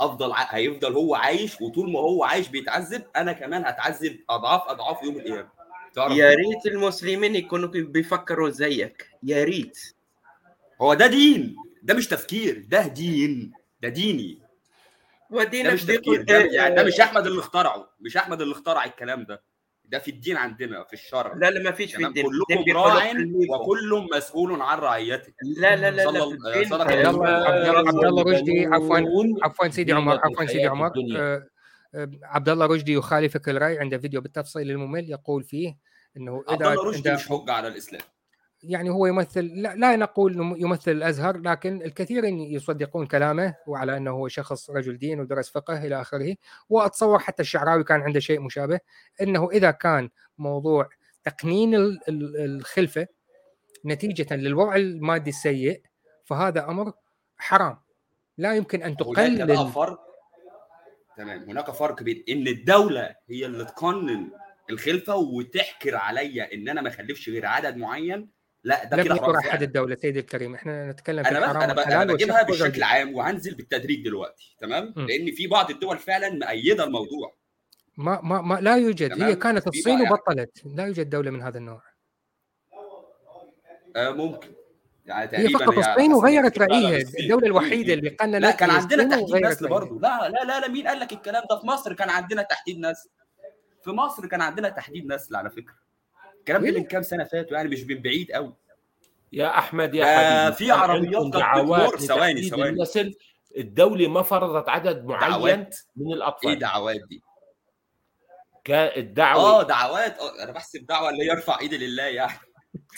هفضل ع... هيفضل هو عايش وطول ما هو عايش بيتعذب أنا كمان هتعذب أضعاف أضعاف يوم القيامة. يا ريت المسلمين يكونوا بيفكروا زيك. يا ريت. هو ده دين. ده مش تفكير. ده دين. ده ديني. ده ودينا مش تفكير. ده يعني ده مش أحمد اللي اخترعه. مش أحمد اللي اخترع الكلام ده. ده في الدين عندنا في الشرع. لا لا ما فيش في الدين. كلكم راع. وكل مسؤول عن رعيته. لا لا لا لا صلى- في الدين صدق عبد الله. عبد عبد رشدي عفوا عفوا سيدي عمر عفوا سيدي عمر. آه، آه، عبد الله رشدي يخالفك الرأي عنده فيديو بالتفصيل الممل يقول فيه إنه عبد إذا الله رشدي عند- مش حجة على الإسلام. يعني هو يمثل لا, لا نقول يمثل الأزهر لكن الكثيرين يصدقون كلامه وعلى إنه هو شخص رجل دين ودرس فقه إلى آخره. وأتصور حتى الشعراوي كان عنده شيء مشابه إنه إذا كان موضوع تقنين ال- ال- الخلفة نتيجة للوضع المادي السيء فهذا أمر حرام. لا يمكن أن هناك تقلل فرق. تمام. هناك فرق بين إن الدولة هي اللي تقنن الخلفة وتحكر عليا إن أنا ما أخلفش غير عدد معين لا ده كده حرام أحد. الدولة سيدي الكريم إحنا نتكلم في أنا أنا, أنا بجيبها بشكل. عام وهنزل بالتدريج دلوقتي تمام م. لأن في بعض الدول فعلا مأيدة الموضوع ما ما ما لا يوجد تمام. هي كانت الصين يعني. وبطلت لا يوجد دولة من هذا النوع آه ممكن يعني هي فقط الصين وغيرت رأيها. الدولة الوحيدة. اللي قننت لا كان عندنا تحديد نسل. برضه لا لا لا لا مين قال لك الكلام ده في مصر كان عندنا تحديد نسل في مصر كان عندنا تحديد نسل على فكرة الكلام ده؟ من كام سنة فاتوا يعني مش من بعيد قوي يا أحمد يا آه، حبيبي في عربيات دعوات. ثواني، ثواني. النسل الدولة ما فرضت عدد معين دعوات من إيه الاطفال دعوات دي كان الدعوة آه دعوات آه أنا بحسب دعوة اللي يرفع ايدي لله يعني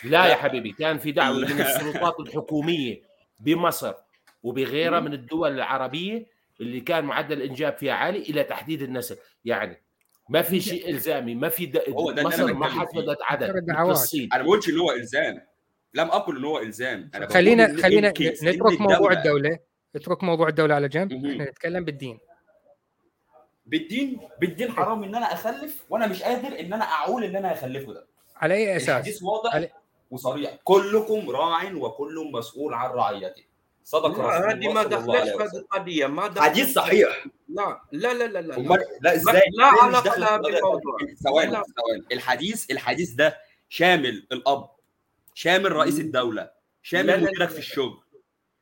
لا يا. حبيبي كان في دعوة من السلطات الحكومية بمصر وبغيرها. من الدول العربية اللي كان معدل الإنجاب فيها عالي إلى تحديد النسل يعني ما في شيء إلزامي ما في د... هو ده اللي مصر أنا ما. حددت عدد. الصين. أنا ما بقولش إن هو إلزام. لم أقل إن هو إلزام. أنا بقول خلينا خلينا نترك موضوع الدولة. الدولة نترك موضوع الدولة على جنب. إحنا نتكلم بالدين. بالدين؟ بالدين حرام إن أنا أخلف وأنا مش قادر إن أنا أعول إن أنا أخلفه ده. على أي أساس؟ الحديث واضح على- وصريح. كلكم راع وكل مسؤول عن رعيته. صدق رسول لا هذه ما دخلتش في هذه القضية ما دخلتش حديث صحيح لا لا لا لا لا, لا. لا إزاي لا علاقة داخل لها؟ بالموضوع. ثواني لا. ثواني الحديث الحديث ده شامل الأب شامل رئيس الدولة شامل لا، لا، لا، مديرك لا. في الشغل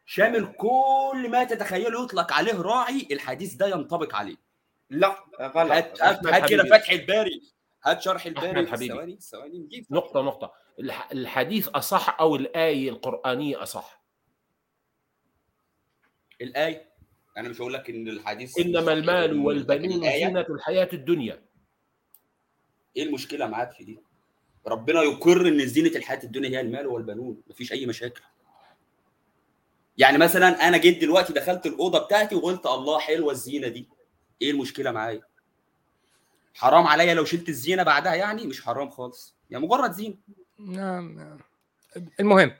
شامل كل ما تتخيله يطلق عليه راعي الحديث ده ينطبق عليه لا غلط هات هات, كده. فتح الباري هات شرح الباري. ثواني ثواني نقطة نقطة الح- الحديث أصح أو الآية القرآنية أصح الآية أنا مش هقول لك إن الحديث إنما المال والبنون. زينة الحياة الدنيا. إيه المشكلة معاك في دي؟ ربنا يقر إن زينة الحياة الدنيا هي المال والبنون مفيش أي مشاكل. يعني مثلا أنا جيت دلوقتي دخلت الأوضة بتاعتي وقلت الله حلوة الزينة دي. إيه المشكلة معايا؟ حرام عليا لو شلت الزينة بعدها يعني؟ مش حرام خالص. يعني مجرد زينة. نعم. المهم.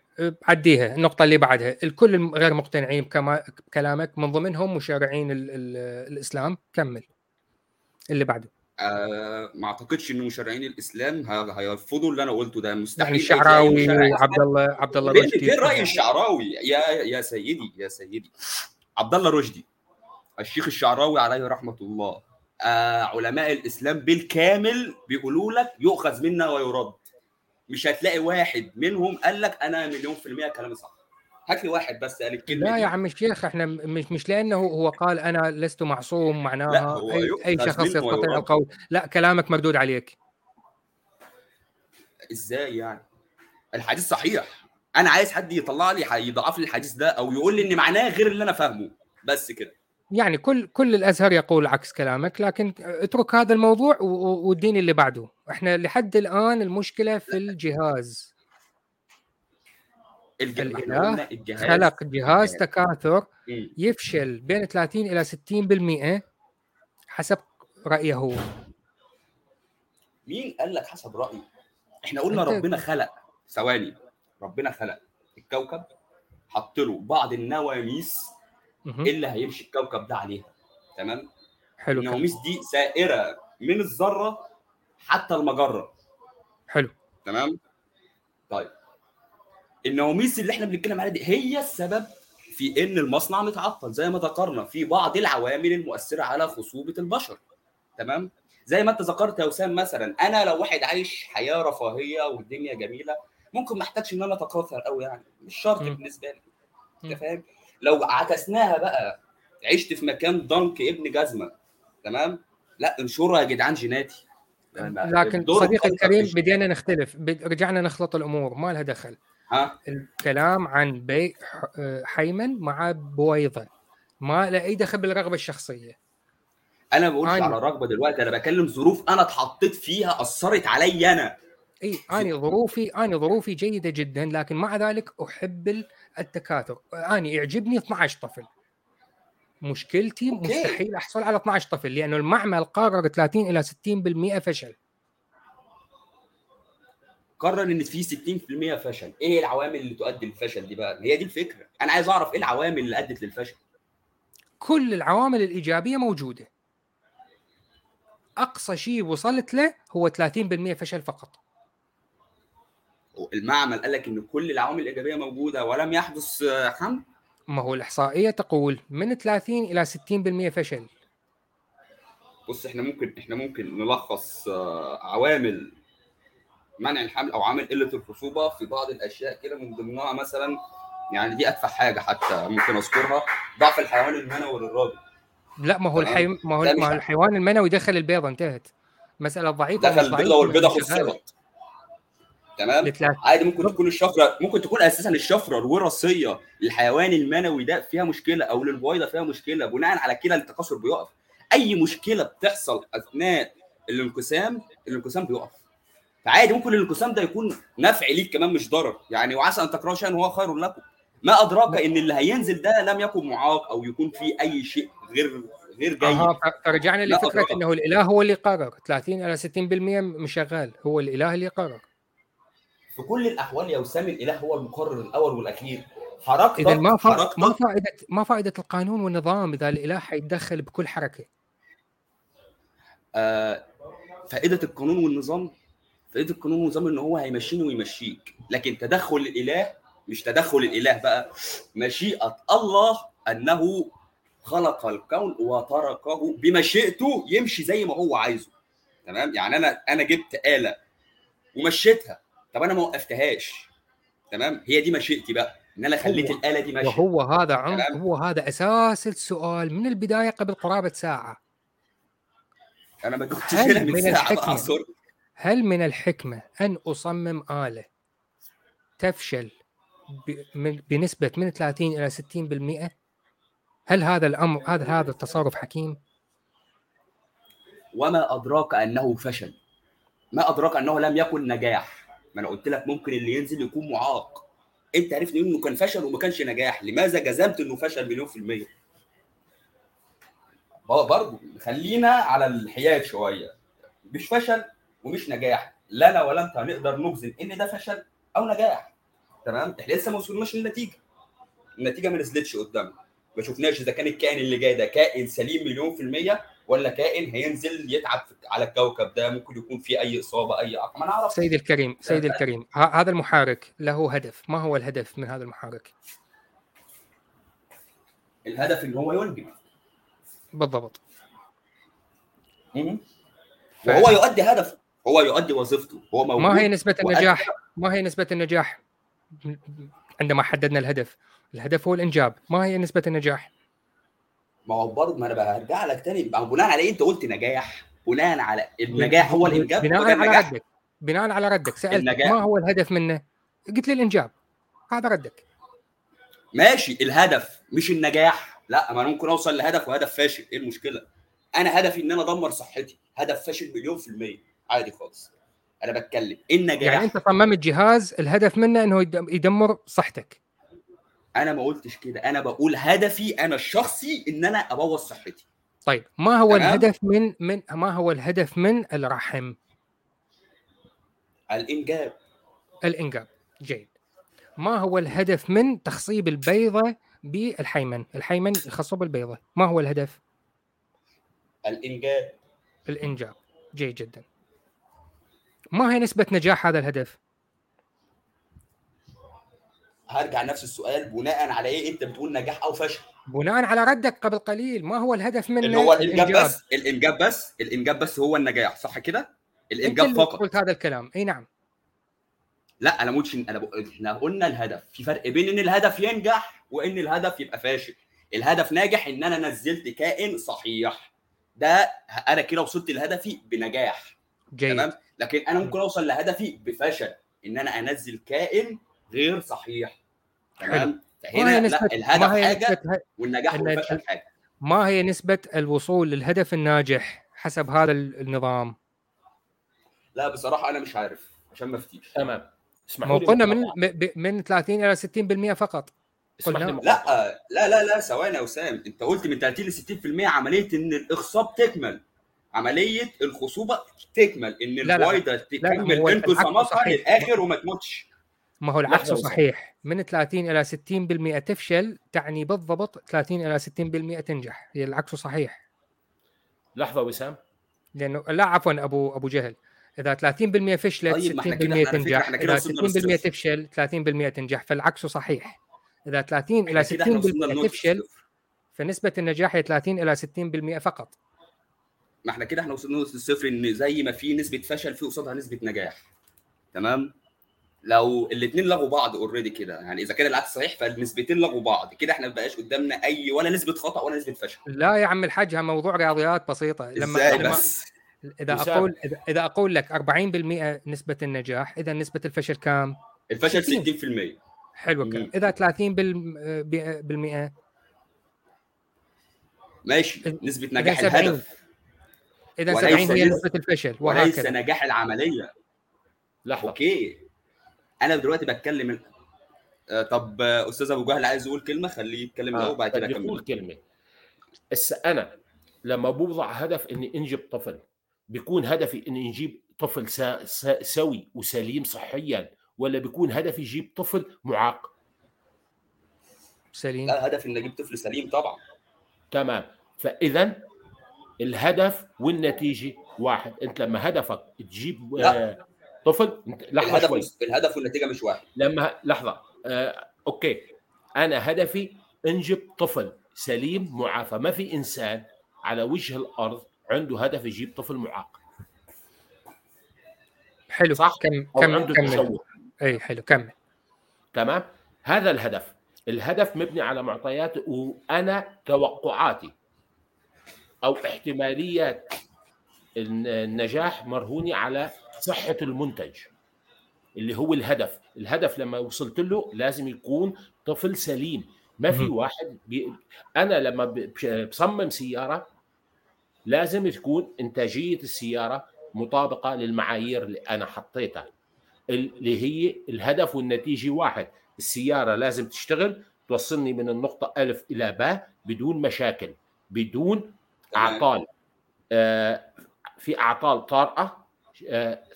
عديها النقطة اللي بعدها الكل غير مقتنعين بكلامك من ضمنهم مشارعين ال ال الإسلام. كمل. اللي بعده. آه ما أعتقدش إن مشرعين الإسلام هيرفضوا اللي أنا قلته ده. مستحيل يعني الشعراوي وعبد الله عبد الله رشدي فين رأي الشعراوي؟ يا يا سيدي يا سيدي. عبد الله رشدي الشيخ الشعراوي عليه رحمة الله. آه علماء الإسلام بالكامل بيقولوا لك يؤخذ منا ويرد. مش هتلاقي واحد منهم قال لك أنا مليون في المية كلامي صح. هات لي واحد بس قال الكلمة لا دي. يا عم الشيخ إحنا مش مش لأنه هو قال أنا لست معصوم معناها أي أي شخص يستطيع. القول. لا كلامك مردود عليك. إزاي يعني؟ الحديث صحيح. أنا عايز حد يطلع لي يضعف لي الحديث ده أو يقول لي إن معناه غير اللي أنا فاهمه. بس كده. يعني كل كل الأزهر يقول عكس كلامك لكن اترك هذا الموضوع واديني اللي بعده. إحنا لحد الآن المشكلة في الجهاز. الج... الجهاز. خلق جهاز تكاثر مم. يفشل بين 30 إلى 60% حسب رأيه. هو مين قال لك حسب رايي إحنا قلنا ربنا خلق. ثواني. ربنا خلق. الكوكب حط له بعض النواميس مهم. اللي هيمشي الكوكب ده عليها؟ تمام؟ حلو. النواميس دي سائرة من الذرة حتى المجرة. حلو. تمام؟ طيب. النواميس اللي إحنا بنتكلم عليها دي هي السبب في إن المصنع متعطل. زي ما ذكرنا في بعض العوامل المؤثرة على خصوبة البشر. تمام؟ زي ما أنت ذكرت يا وسام مثلا أنا لو واحد عايش حياة رفاهية والدنيا جميلة ممكن ما أحتاجش إن أنا أتكاثر قوي يعني. مش شرط. بالنسبة لي. أنت فاهم؟ لو عكسناها بقى عشت في مكان ضنك ابن جزمة تمام؟ لا انشروا يا جدعان جيناتي. لكن صديقي الكريم بدينا نختلف رجعنا نخلط الأمور ما لها دخل. ها؟ الكلام عن آه، حيمن مع بويضة. ما له أي دخل بالرغبة الشخصية. أنا ما بقولش. على الرغبه دلوقتي أنا بكلم ظروف أنا اتحطيت فيها أثرت عليا أنا. إي أنا ظروفي أنا ظروفي جيدة جدا لكن مع ذلك أحب ال- التكاثر. أنا يعجبني 12 طفل. مشكلتي okay. مستحيل أحصل على 12 طفل لأنه المعمل قرر 30 إلى 60% فشل. قرر إن في 60% فشل. إيه العوامل اللي تؤدي للفشل دي بقى؟ هي دي الفكرة. أنا عايز أعرف إيه العوامل اللي أدت للفشل؟ كل العوامل الإيجابية موجودة. أقصى شيء وصلت له هو 30% فشل فقط. المعمل قال لك إن كل العوامل الإيجابية موجودة ولم يحدث آه، حمل ما هو الاحصائيه تقول من 30 إلى 60% فشل بص إحنا ممكن إحنا ممكن نلخص آه، عوامل منع الحمل أو عامل قلة الخصوبة في بعض الأشياء كده من ضمنها مثلا يعني دي أدفع حاجة حتى ممكن أذكرها ضعف الحيوان المنوي للراجل لا ما هو. الحي... ما هو ما هو. الحيوان المنوي دخل البيضة انتهت مسألة ضعيفة دخل البيضة والبيضة شغالة. تمام؟ عادي ممكن تكون الشفرة ممكن تكون أساسا الشفرة الوراثية للحيوان المنوي ده فيها مشكلة أو للبويضه فيها مشكلة بناء على كده التكاثر بيقف. أي مشكلة بتحصل أثناء الانقسام الانقسام بيقف. فعادي ممكن الانقسام ده يكون نفع ليك كمان مش ضرر. يعني وعسى أن تكرهوا شيئا وهو خير لكم. ما أدراك إن اللي هينزل ده لم يكن معاق أو يكون فيه أي شيء غير غير جيد. أها فرجعنا لفكرة. إنه الإله هو اللي قرر. 30 إلى 60% مش شغال هو الإله اللي قرر. في كل الأحوال يا وسام الإله هو المقرر الأول والأخير. حركتك إذا ما. حركتك ما فائده ما فائدة القانون والنظام إذا الإله حيتدخل بكل حركة؟ آه، فائدة القانون والنظام فائدة القانون والنظام إن هو هيمشيني ويمشيك. لكن تدخل الاله مش تدخل الإله بقى مشيئة الله أنه خلق الكون وتركه بمشيئته يمشي زي ما هو عايزه. تمام؟ يعني أنا أنا جبت آلة ومشيتها. طب أنا ما وقفتهاش تمام هي دي مشيئتي بقى إن أنا خليت الآلة دي ماشية وهو هذا عمق. هو هذا أساس السؤال من البداية قبل قرابة ساعة أنا ما جبتش هل من من ساعة الحكمة؟ هل من الحكمة أن أصمم آلة تفشل. بنسبة من 30 إلى 60% هل هذا الأمر هذا هذا التصرف حكيم؟ وما أدراك أنه فشل ما أدراك أنه لم يكن نجاح ما أنا قلت لك ممكن اللي ينزل يكون معاق. انت عرفت انه كان فشل وما كانش نجاح. لماذا جزمت انه فشل مليون في المية؟ برضه خلينا على الحياد شوية. مش فشل ومش نجاح. لا أنا ولا انت هنقدر نجزم إن ده فشل أو نجاح. تمام؟ إحنا لسه ما وصلناش للنتيجة. النتيجة ما نزلتش قدامنا. ما شفناش إذا كان الكائن اللي جاي ده كائن سليم مليون في المية ولا كائن هينزل يتعب في- على الكوكب ده؟ ممكن يكون فيه أي إصابة أي عقم ما نعرفش. سيدي الكريم سيدي الكريم ه- هذا المحرك له هدف. ما هو الهدف من هذا المحرك؟ الهدف إن هو ينجب بالضبط. مهم. وهو يؤدي هدفه هو يؤدي وظيفته. هو موجود. ما هي وأدى- النجاح؟ ما هي نسبة النجاح؟ عندما حددنا الهدف؟ الهدف هو الإنجاب، ما هي نسبة النجاح؟ ما هو برضه ما أنا هرجع لك تاني. ما هو بناء على إيه؟ أنت قلت نجاح. بناء على النجاح هو الإنجاب. بناء على النجاح. ردك. بناء على ردك. النجاح. ما هو الهدف منه؟ قلت لي الإنجاب. هذا ردك. ماشي. الهدف مش النجاح. لا ما أنا ممكن أوصل لهدف وهدف فاشل. إيه المشكلة؟ أنا هدفي إن أنا أدمر صحتي. هدف فاشل مليون في المية. عادي خالص. أنا بتكلم. النجاح؟ يعني أنت صممت جهاز الهدف منه إنه يدم- يدمر صحتك. أنا ما قلتش كده أنا بقول هدفي أنا الشخصي إن أنا أبوظ صحتي طيب ما هو تمام. الهدف من من ما هو الهدف من الرحم؟ الإنجاب الإنجاب جيد ما هو الهدف من تخصيب البيضة بالحيمن؟ الحيمن يخصب البيضة، ما هو الهدف؟ الإنجاب الإنجاب جيد جدا ما هي نسبة نجاح هذا الهدف؟ هرجع نفس السؤال بناء على إيه أنت بتقول نجاح أو فشل؟ بناء على ردك قبل قليل. ما هو الهدف منه؟ اللي هو الإنجاب بس. الإنجاب بس. الإنجاب بس هو النجاح صح كده؟ الإنجاب فقط. قلت هذا الكلام. إي نعم. لا أنا مش أنا بقول إحنا قلنا الهدف. في فرق بين إن الهدف ينجح وإن الهدف يبقى فاشل. الهدف ناجح إن أنا نزلت كائن صحيح. ده أنا كده وصلت لهدفي بنجاح. جيد. تمام؟ لكن أنا ممكن أوصل لهدفي بفشل. إن أنا أنزل كائن غير صحيح. تمام؟ ما فهنا هي لا نسبة الهدف ما هي حاجة نسبة والنجاح والفشل حاجة. ما هي نسبة الوصول للهدف الناجح حسب هذا ال- النظام؟ لا بصراحة أنا مش عارف عشان ما افتيش تمام. ما اسمحوا لي قلنا من من 30 إلى 60% فقط. قلنا-. لا لا لا لا ثواني يا وسام أنت قلت من 30 ل 60% عملية إن الاخصاب تكمل. عملية الخصوبة تكمل. إن. البويضه تكمل. العكس صحيح. للآخر وما تموتش. ما هو العكس. صحيح. من 30 إلى 60% تفشل تعني بالضبط 30 إلى 60% تنجح. هي العكس صحيح. لحظة وسام. لأنه لا عفوا ابو أبو جهل. إذا 30% فشلت طيب، ما إحنا 60% كده- إحنا على فكرة تنجح. إذا وصلنا 60% للصفر. تفشل 30% تنجح. فالعكس صحيح. إذا 30 إلى إحنا كده إحنا وصلنا 60% لنقطة تفشل. فنسبة النجاح هي 30 إلى 60% فقط. ما إحنا كده إحنا وصلنا لنقطة الصفر إن زي ما في نسبة فشل في قصادها نسبة نجاح. تمام؟ لو الاثنين لغوا بعض اوريدي كده يعني إذا كان العكس صحيح فالنسبتين لغوا بعض كده إحنا ما بقاش قدامنا أي ولا نسبة خطأ ولا نسبة فشل. لا يا عم الحاج ها موضوع رياضيات بسيطة. لما إزاي لما بس؟ إذا. أقول إذا- إذا أقول لك 40% نسبة النجاح إذا نسبة الفشل كام؟ الفشل 60. 60% حلو مم. الكلام إذا 30 بال- ب- بالمئة. ماشي. نسبة نجاح 70. الهدف. إذا وليس 70 هي نسبه الفشل. وليس وهكذا نجاح العملية. لحظة. أوكي. أنا دلوقتي بتكلم آه، طب آه، أستاذ أبو جهل عايز يقول كلمة خليه يتكلم الأول وبعد كده أكمل. كلمة. هسه أنا لما بوضع هدف إني أنجب طفل بيكون هدفي إني نجيب طفل سا سا سوي وسليم صحيا ولا بيكون هدفي أجيب طفل معاق؟ سليم. لا هدف ان أجيب طفل سليم طبعا. تمام. فاذا الهدف والنتيجة واحد. أنت لما هدفك تجيب لا. طفل لحظة شوي. الهدف الهدف والنتيجة مش واحد. لما لحظة. آه، أوكي. أنا هدفي أنجب طفل سليم معافى. ما في إنسان على وجه الأرض عنده هدف يجيب طفل معاق. حلو. صح؟ كم أو كم عنده كمل. تشوه إي حلو. كمل. تمام؟ هذا الهدف. الهدف مبني على معطيات وأنا توقعاتي. أو احتماليات. الن- النجاح مرهونه على صحة المنتج اللي هو الهدف. الهدف لما وصلت له لازم يكون طفل سليم. ما في. واحد بي... أنا لما بصمم سيارة لازم تكون إنتاجية السيارة مطابقة للمعايير اللي أنا حطيتها. اللي هي الهدف والنتيجة واحد. السيارة لازم تشتغل توصلني من النقطة ألف إلى باء بدون مشاكل بدون. أعطال. آه، في أعطال طارئة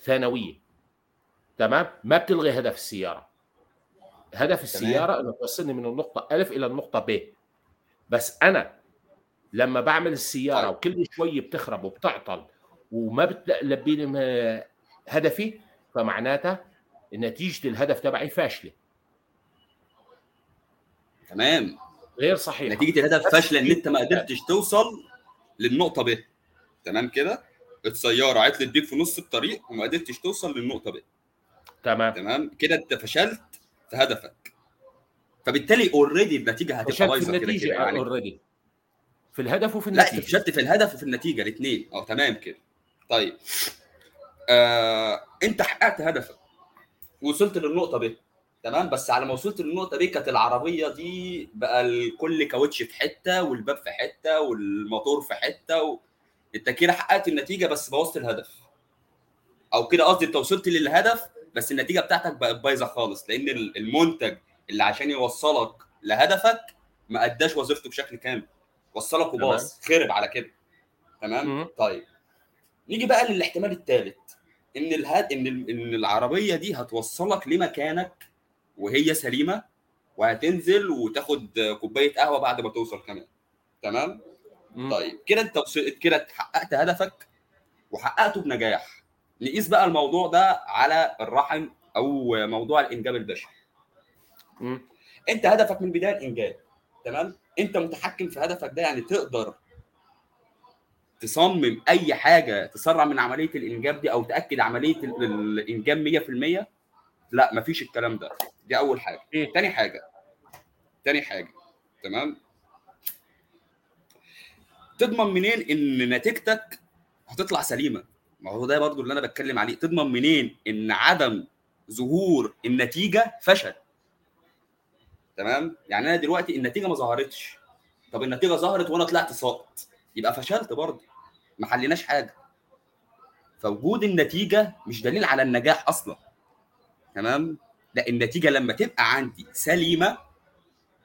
ثانوية. تمام؟ ما بتلغي هدف السيارة. هدف السيارة إنه توصلني من النقطة الف إلى النقطة ب. بس أنا لما بعمل السيارة طيب. وكل شوي بتخرب وبتعطل وما بتلبي لي هدفي فمعناتها نتيجة الهدف تبعي فاشلة. تمام. غير صحيح. نتيجة الهدف فاشلة إن أنت ما قدرتش توصل للنقطة ب. تمام كده؟ السيارة عطلت بيك في نص الطريق وما قدرتش توصل للنقطة ب تمام. تمام؟ كده انت فشلت في هدفك. فبالتالي already النتيجة هتبقى فشلت في بايظة كده كده النتيجة يعني. already في الهدف وفي لا انت النتيجة. فشلت في الهدف وفي النتيجة الاثنين. آه تمام كده. طيب. آه انت حققت هدفك. وصلت للنقطة ب تمام؟ بس على ما وصلت للنقطة دي كانت العربية دي بقى الكل كاوتش في حتة والباب في حتة والموتور في حتة و... انت كده حققت النتيجة بس بوظت الهدف. أو كده قصدي انت وصلت للهدف بس النتيجة بتاعتك بقت بايظة خالص لأن ال- المنتج اللي عشان يوصلك لهدفك ما أداش وظيفته بشكل كامل. وصلك وباظ خرب على كده. تمام؟ مم. طيب. نيجي بقى للاحتمال الثالث إن الهد إن إن العربية دي هتوصلك لمكانك وهي سليمة وهتنزل وتاخد كوباية قهوة بعد ما توصل كمان. تمام. طيب كده انت وصلت كده حققت هدفك وحققته بنجاح. نقيس بقى الموضوع ده على الرحم أو موضوع الإنجاب البشري. انت هدفك من البداية الإنجاب تمام؟ انت متحكم في هدفك ده يعني تقدر تصمم أي حاجة تسرع من عملية الإنجاب دي أو تأكد عملية ال- الإنجاب 100% لا مفيش الكلام ده. دي أول حاجة. إيه؟ تاني حاجة. تاني حاجة تمام؟ تضمن منين إن نتيجتك هتطلع سليمة؟ ما هو ده برضو اللي أنا بتكلم عليه. تضمن منين إن عدم ظهور النتيجة فشل؟ تمام؟ يعني أنا دلوقتي النتيجة ما ظهرتش. طب النتيجة ظهرت وأنا طلعت ساقط يبقى فشلت برضه. ما حليناش حاجة. فوجود النتيجة مش دليل على النجاح أصلا. تمام؟ لا النتيجة لما تبقى عندي سليمة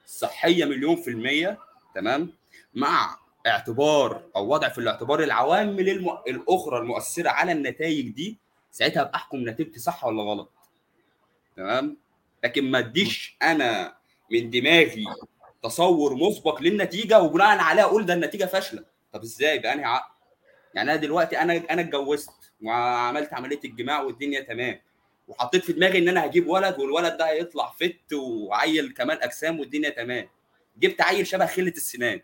صحية مليون في المية تمام؟ مع اعتبار أو وضع في الاعتبار العوامل الم... الأخرى المؤثرة على النتائج دي ساعتها أبقى أحكم نتيجتي صح ولا غلط. تمام؟ لكن ما أديش أنا من دماغي تصور مسبق للنتيجة وبناء عليها أقول ده النتيجة فاشلة. طب إزاي؟ بأنهي عقل؟ يعني أنا دلوقتي أنا أنا اتجوزت وعملت عملية الجماع والدنيا تمام. وحطيت في دماغي إن أنا هجيب ولد والولد ده هيطلع فت وعيل كمال أجسام والدنيا تمام. جبت عيل شبه خلة السنان.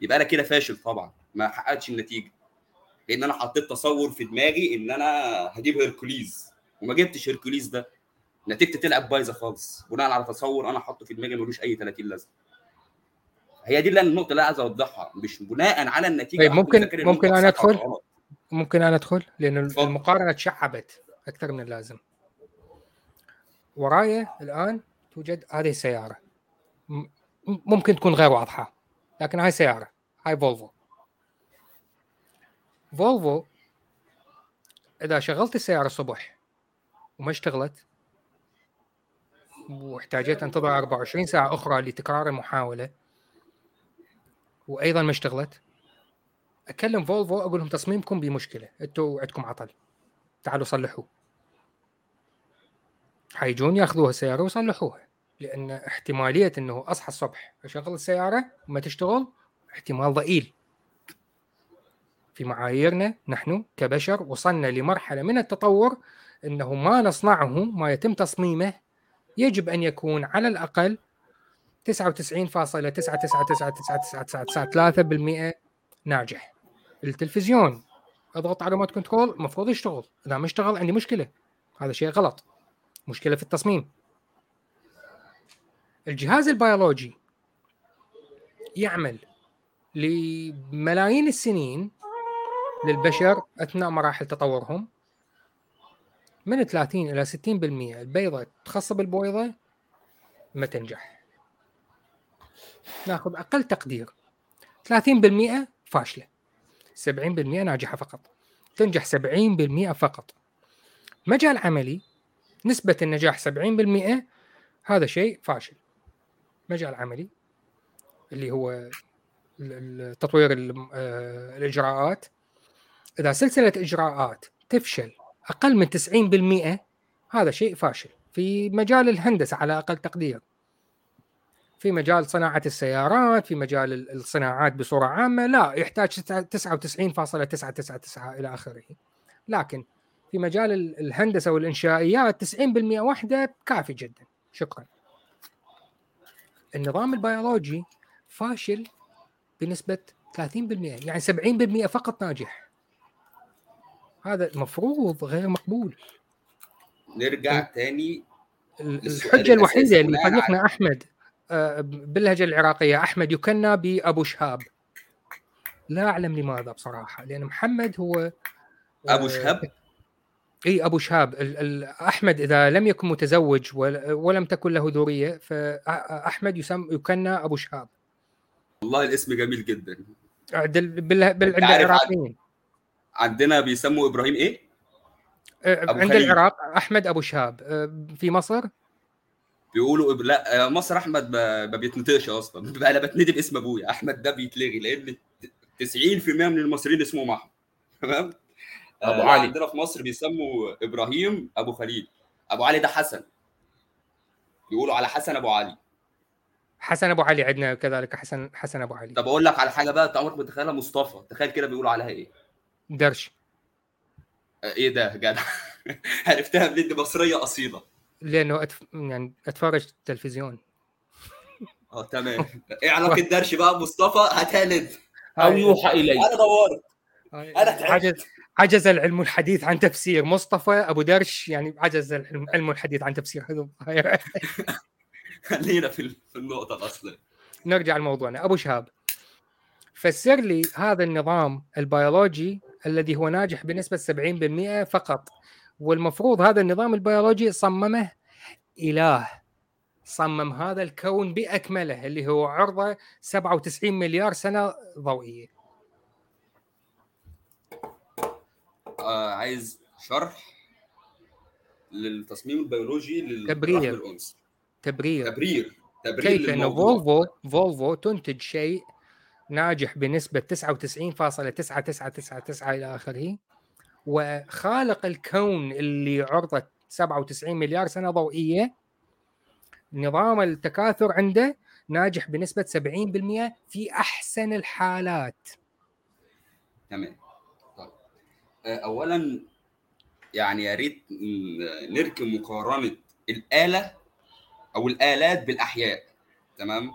يبقى أنا كده فاشل طبعا ما حققتش النتيجة. لأن أنا حطيت تصور في دماغي إن أنا هجيب هيركوليز. وما جبتش هيركوليز ده. نتيجتي طلعت بايظة خالص. بناء على تصور أنا حاطه في دماغي ملوش أي 30 لازمة. هي دي اللي النقطة اللي عايز أوضحها. مش بناء على النتيجة طيب ممكن- ممكن أدخل؟ غلط. ممكن أنا أدخل؟ لأن. المقارنة تشعبت أكثر من اللازم. ورايا الآن توجد هذه السيارة. ممكن تكون غير واضحة. لكن هاي سيارة هاي فولفو. فولفو إذا شغلت السيارة الصبح وما اشتغلت واحتاجيت انتظر 24 ساعة أخرى لتكرار المحاولة وأيضا ما اشتغلت أكلم فولفو أقول لهم تصميمكم بمشكلة أنتم عندكم عطل. تعالوا صلحوه. حيجون ياخذوها السيارة ويصلحوها. لأن احتماليه انه اصحى الصبح اشغل السياره وما تشتغل احتمال ضئيل في معاييرنا نحن كبشر وصلنا لمرحله من التطور انه ما نصنعه ما يتم تصميمه يجب ان يكون على الاقل 99.9999999% ناجح التلفزيون اضغط على ريموت كنترول المفروض يشتغل اذا ما اشتغل عندي مشكله هذا شيء غلط مشكله في التصميم الجهاز البيولوجي يعمل لملايين السنين للبشر أثناء مراحل تطورهم. من 30 إلى 60% البيضة تخصب البويضه ما تنجح. ناخذ أقل تقدير. 30% فاشلة. 70% ناجحة فقط. تنجح 70% فقط. مجال عملي نسبة النجاح 70% هذا شيء فاشل. مجال عملي اللي هو تطوير الإجراءات. إذا سلسلة إجراءات تفشل أقل من 90% هذا شيء فاشل. في مجال الهندسة على أقل تقدير. في مجال صناعة السيارات في مجال الصناعات بصورة عامة لا يحتاج 99.999 إلى آخره. لكن في مجال الهندسة والإنشائيات 90% واحدة كافي جدا. شكرا. النظام البيولوجي فاشل بنسبة 30% يعني 70% فقط ناجح. هذا المفروض غير مقبول. نرجع تاني الحجة الوحيدة اللي فريقنا أحمد آه، باللهجة العراقية أحمد يكنى بأبو شهاب. لا أعلم لماذا بصراحة لأن محمد هو أبو آه، شهاب إي أبو شهاب أحمد إذا لم يكن متزوج ولم تكن له ذرية فاحمد يسمى يكنى أبو شهاب. والله الاسم جميل جدا. عند العراقيين عندنا بيسموا إبراهيم إيه؟ آه، عند خليل. العراق أحمد أبو شهاب. في مصر؟ بيقولوا لا مصر أحمد ما بيتنطقش أصلا. بقى أنا بتندي باسم أبويا. أحمد ده بيتلغي لأن 90% من المصريين اسمهم أحمد. تمام؟ أبو آه علي. عندنا في مصر بيسموا إبراهيم أبو خليل. أبو علي ده حسن. بيقولوا على حسن أبو علي. حسن أبو علي عندنا كذلك حسن حسن أبو علي. طب أقول لك على حاجة بقى أنت عمرك متخيلها مصطفى. تخيل كده بيقولوا عليها إيه؟ درش. آه، إيه ده جدع. عرفتها منين؟ دي مصرية أصيلة. لأنه أتف... يعني أتفرج تلفزيون آه تمام. إيه علاقة درش بقى؟ مصطفى هتالد أو يوحى الي أنا دورت. أنا عجز عجز العلم الحديث عن تفسير مصطفى. أبو درش يعني عجز العلم الحديث عن تفسير. هذا خلينا في النقطة الأصلية. نرجع لموضوعنا. أبو شهاب فسر لي هذا النظام البيولوجي الذي هو ناجح بنسبة 70% فقط والمفروض هذا النظام البيولوجي صممه إله. صمم هذا الكون بأكمله اللي هو عرضه 97 مليار سنة ضوئية. آه عايز شرح للتصميم البيولوجي للتبرير الأنس. تبرير. تبرير. تبرير كيف إنه فولفو فولفو تنتج شيء ناجح بنسبة 99.9999 إلى آخره؟ وخالق الكون اللي عرضه 97 مليار سنة ضوئية. نظام التكاثر عنده ناجح بنسبة 70% في أحسن الحالات. تمام. اولا يعني يا ريت نركب مقارنة الآلة أو الآلات بالأحياء تمام؟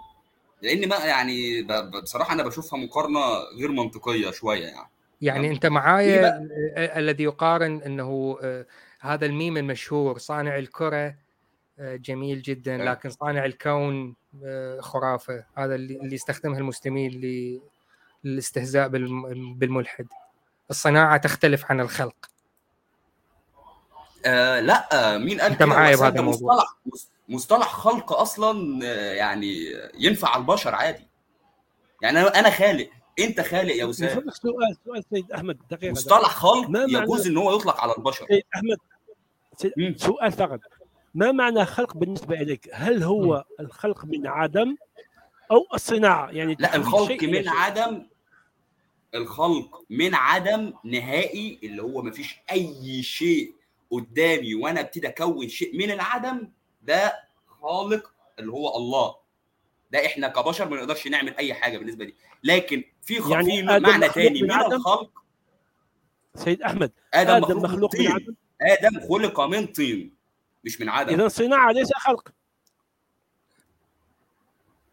لأن ما يعني بصراحة أنا بشوفها مقارنة غير منطقية شوية يعني يعني أنت معايا الذي يقارن أنه آه، هذا الميم المشهور صانع الكرة آه، جميل جدا لكن صانع الكون آه، خرافة هذا اللي يستخدمها المسلمين للاستهزاء بالملحد. الصناعة تختلف عن الخلق. آه لا مين قال أنت معايا بهذا الموضوع مصطلح مصطلح خلق أصلا يعني ينفع على البشر عادي. يعني أنا خالق. أنت خالق يا وسام سؤال سؤال سيد أحمد دقيقة مصطلح خلق ما معنى- يجوز ان هو يطلق على البشر. سيد أحمد سيد مم. سؤال فقط. ما معنى خلق بالنسبة إليك؟ هل هو الخلق من عدم أو الصناعة؟ يعني لا الخلق من؟ عدم الخلق من عدم نهائي اللي هو ما فيش أي شيء قدامي وأنا أبتدي أكون شيء من العدم ده خالق اللي هو الله. ده إحنا كبشر ما نقدرش نعمل أي حاجة بالنسبة لي لكن في. يعني آدم معنى تاني من من عدم؟ الخلق. سيد أحمد آدم, آدم مخلوق, مخلوق من عدم؟ آدم خلق من طين مش من عدم. اذا صناعة ليس خلق.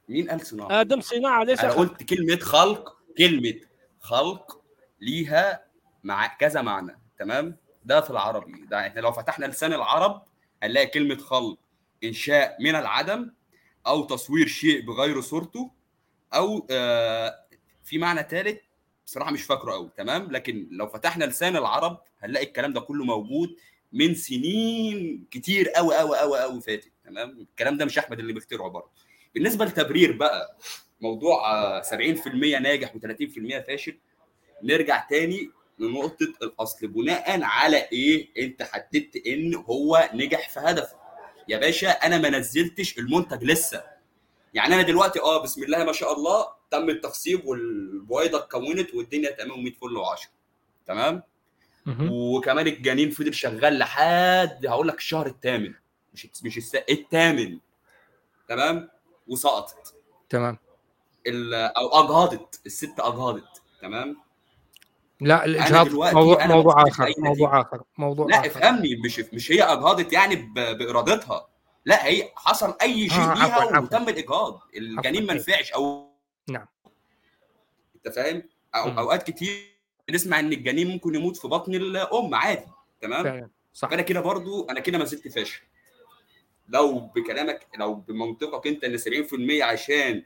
مين قال صناعة؟ آدم صناعة ليس أنا خلق. قلت كلمة خلق كلمة خلق ليها مع كذا معنى تمام؟ ده في العربي. ده إحنا لو فتحنا لسان العرب هنلاقي كلمة خلق إنشاء من العدم أو تصوير شيء بغير صورته أو آه في معنى ثالث بصراحة مش فاكره قوي تمام؟ لكن لو فتحنا لسان العرب هنلاقي الكلام ده كله موجود من سنين كتير قوي قوي قوي قوي فاتت تمام؟ الكلام ده مش أحمد اللي بيخترعه برضه. بالنسبة لتبرير بقى موضوع آه، 70% ناجح و30% فاشل. نرجع تاني لنقطة الأصل بناء على إيه؟ أنت حددت إن هو نجح في هدفه. يا باشا أنا ما نزلتش المنتج لسه. يعني أنا دلوقتي أه بسم الله ما شاء الله تم التخصيب والبويضة اتكونت والدنيا تمام 100 فل و10 تمام. وكمان الجنين فضل شغال لحد هقول لك الشهر الثامن. مش مش. الثامن. تمام؟ وسقطت. تمام. أو اجهضت الست اجهضت تمام؟ لا الإجهاض موضوع موضوع بأي موضوع آخر موضوع لا آخر. افهمني مش مش هي اجهضت يعني. بإرادتها. لا هي حصل أي شيء آه، ليها عفواً، عفواً. وتم الإجهاض. الجنين ما. نفعش أو نعم. أنت فاهم؟ أو. أوقات كتير نسمع إن الجنين ممكن يموت في بطن الأم عادي. تمام؟ فعلا. صح. فأنا كده برضو أنا كده ما زلت فاشل. لو بكلامك لو بمنطقك أنت إن 70% عشان آه،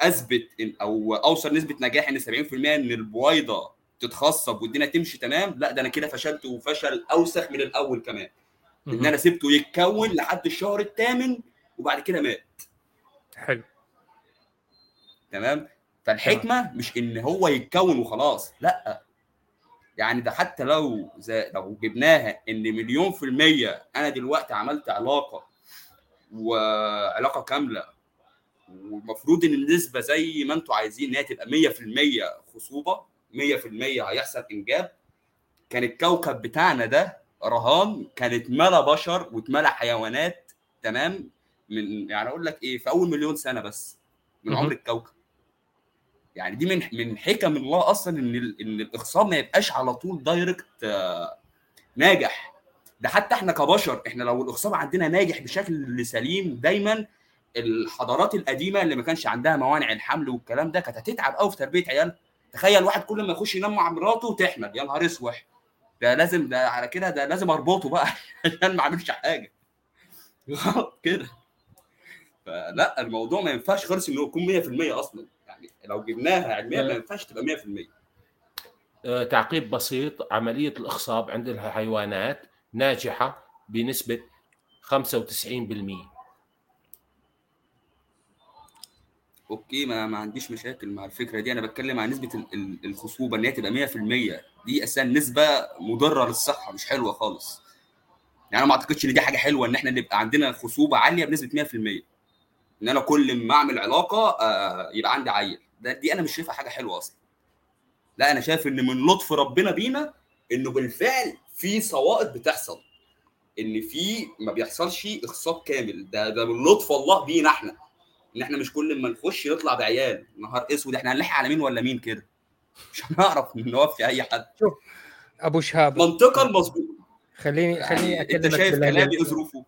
أثبت إن أو أوصل نسبة نجاح إن 70% إن البويضة تتخصب والدنيا تمشي تمام لا ده أنا كده فشلت وفشل أوسخ من الأول كمان. إن. أنا سبته يتكون لحد الشهر الثامن وبعد كده مات. حلو. تمام؟ فالحكمة مش إن هو يتكون وخلاص لا. يعني ده حتى لو زي لو جبناها إن مليون في المية أنا دلوقتي عملت علاقة وعلاقة كاملة والمفروض إن النسبة زي ما أنتوا عايزين إن هي تبقى 100% خصوبة 100% هيحصل إنجاب. كان الكوكب بتاعنا ده رهان كانت ملا بشر واتملى حيوانات تمام؟ من يعني أقول لك إيه في أول مليون سنة بس من. عمر الكوكب. يعني دي من من حكم الله أصلا إن إن الاخصاب ما يبقاش على طول دايركت آه، ناجح. ده حتى إحنا كبشر إحنا لو الاخصاب عندنا ناجح بشكل سليم دايما الحضارات القديمة اللي ما كانش عندها موانع الحمل والكلام ده كانت هتتعب قوي في تربية عيال تخيل واحد كل ما يخش ينام مع مراته تحمل. يا نهار اسوح ده لازم ده على كده ده لازم أربطه بقى عشان ما اعملش حاجة. غلط كده. فلا الموضوع ما ينفعش خالص إنه يكون 100% أصلا. يعني لو جبناها علميا ما ينفعش تبقى 100% آه، تعقيب بسيط. عملية الإخصاب عند الحيوانات ناجحة بنسبة 95% أوكي ما, ما عنديش مشاكل مع الفكرة دي. أنا بتكلم عن نسبة ال- ال- الخصوبة إن هي تبقى 100% دي أساسا نسبة مضرة للصحة مش حلوة خالص. يعني أنا ما أعتقدش إن دي حاجة حلوة إن إحنا نبقى عندنا خصوبة عالية بنسبة 100% إن أنا كل ما أعمل علاقة آه، يبقى عندي عيل. ده دي أنا مش شايفها حاجة حلوة أصلا. لا أنا شايف إن من لطف ربنا بينا إنه بالفعل في صوائب بتحصل. إن في ما بيحصلش اخصاب كامل. ده ده من لطف الله بينا إحنا. ان إحنا مش كل ما نخش نطلع بعيال نهار اسود إحنا هنلحق على مين ولا مين كده؟ مش هنعرف نوفي أي حد. أبو شهاب. منطقا مظبوط. خليني خليني يعني أنت اكلمك شايف باللهجة كلامي ظروفه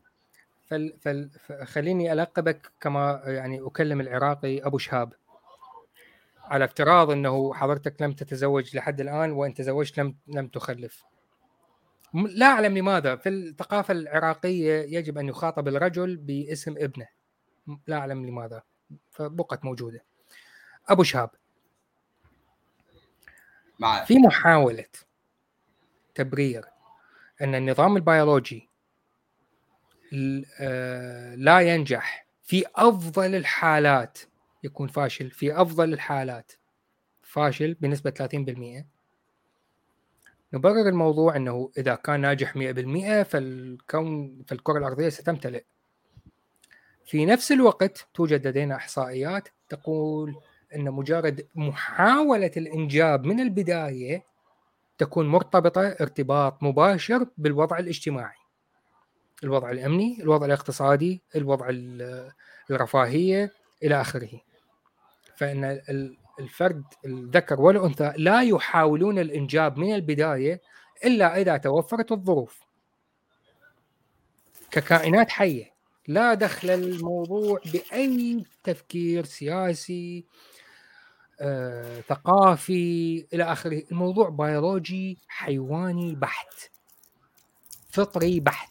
فل فل خليني ألقبك كما يعني أكلم العراقي أبو شهاب. على افتراض إنه حضرتك لم تتزوج لحد الآن وإن تزوجت لم لم تخلف. لا أعلم لماذا. في الثقافة العراقية يجب أن يخاطب الرجل باسم ابنه. لا أعلم لماذا فبقت موجودة. أبو شهاب. مع في محاولة تبرير أن النظام البيولوجي آه، لا ينجح في أفضل الحالات يكون فاشل في أفضل الحالات. فاشل بنسبة 30% نبرر الموضوع أنه إذا كان ناجح 100% فالكون فالكرة الأرضية ستمتلئ. في نفس الوقت توجد لدينا إحصائيات تقول إن مجرد محاولة الإنجاب من البداية تكون مرتبطة ارتباط مباشر بالوضع الاجتماعي. الوضع الأمني الوضع الاقتصادي الوضع الرفاهية إلى آخره. فإن الفرد الذكر والأنثى لا يحاولون الإنجاب من البداية إلا إذا توفرت الظروف. ككائنات حية. لا دخل الموضوع بأي تفكير سياسي آه، ثقافي إلى آخره. الموضوع بيولوجي حيواني بحت فطري بحت.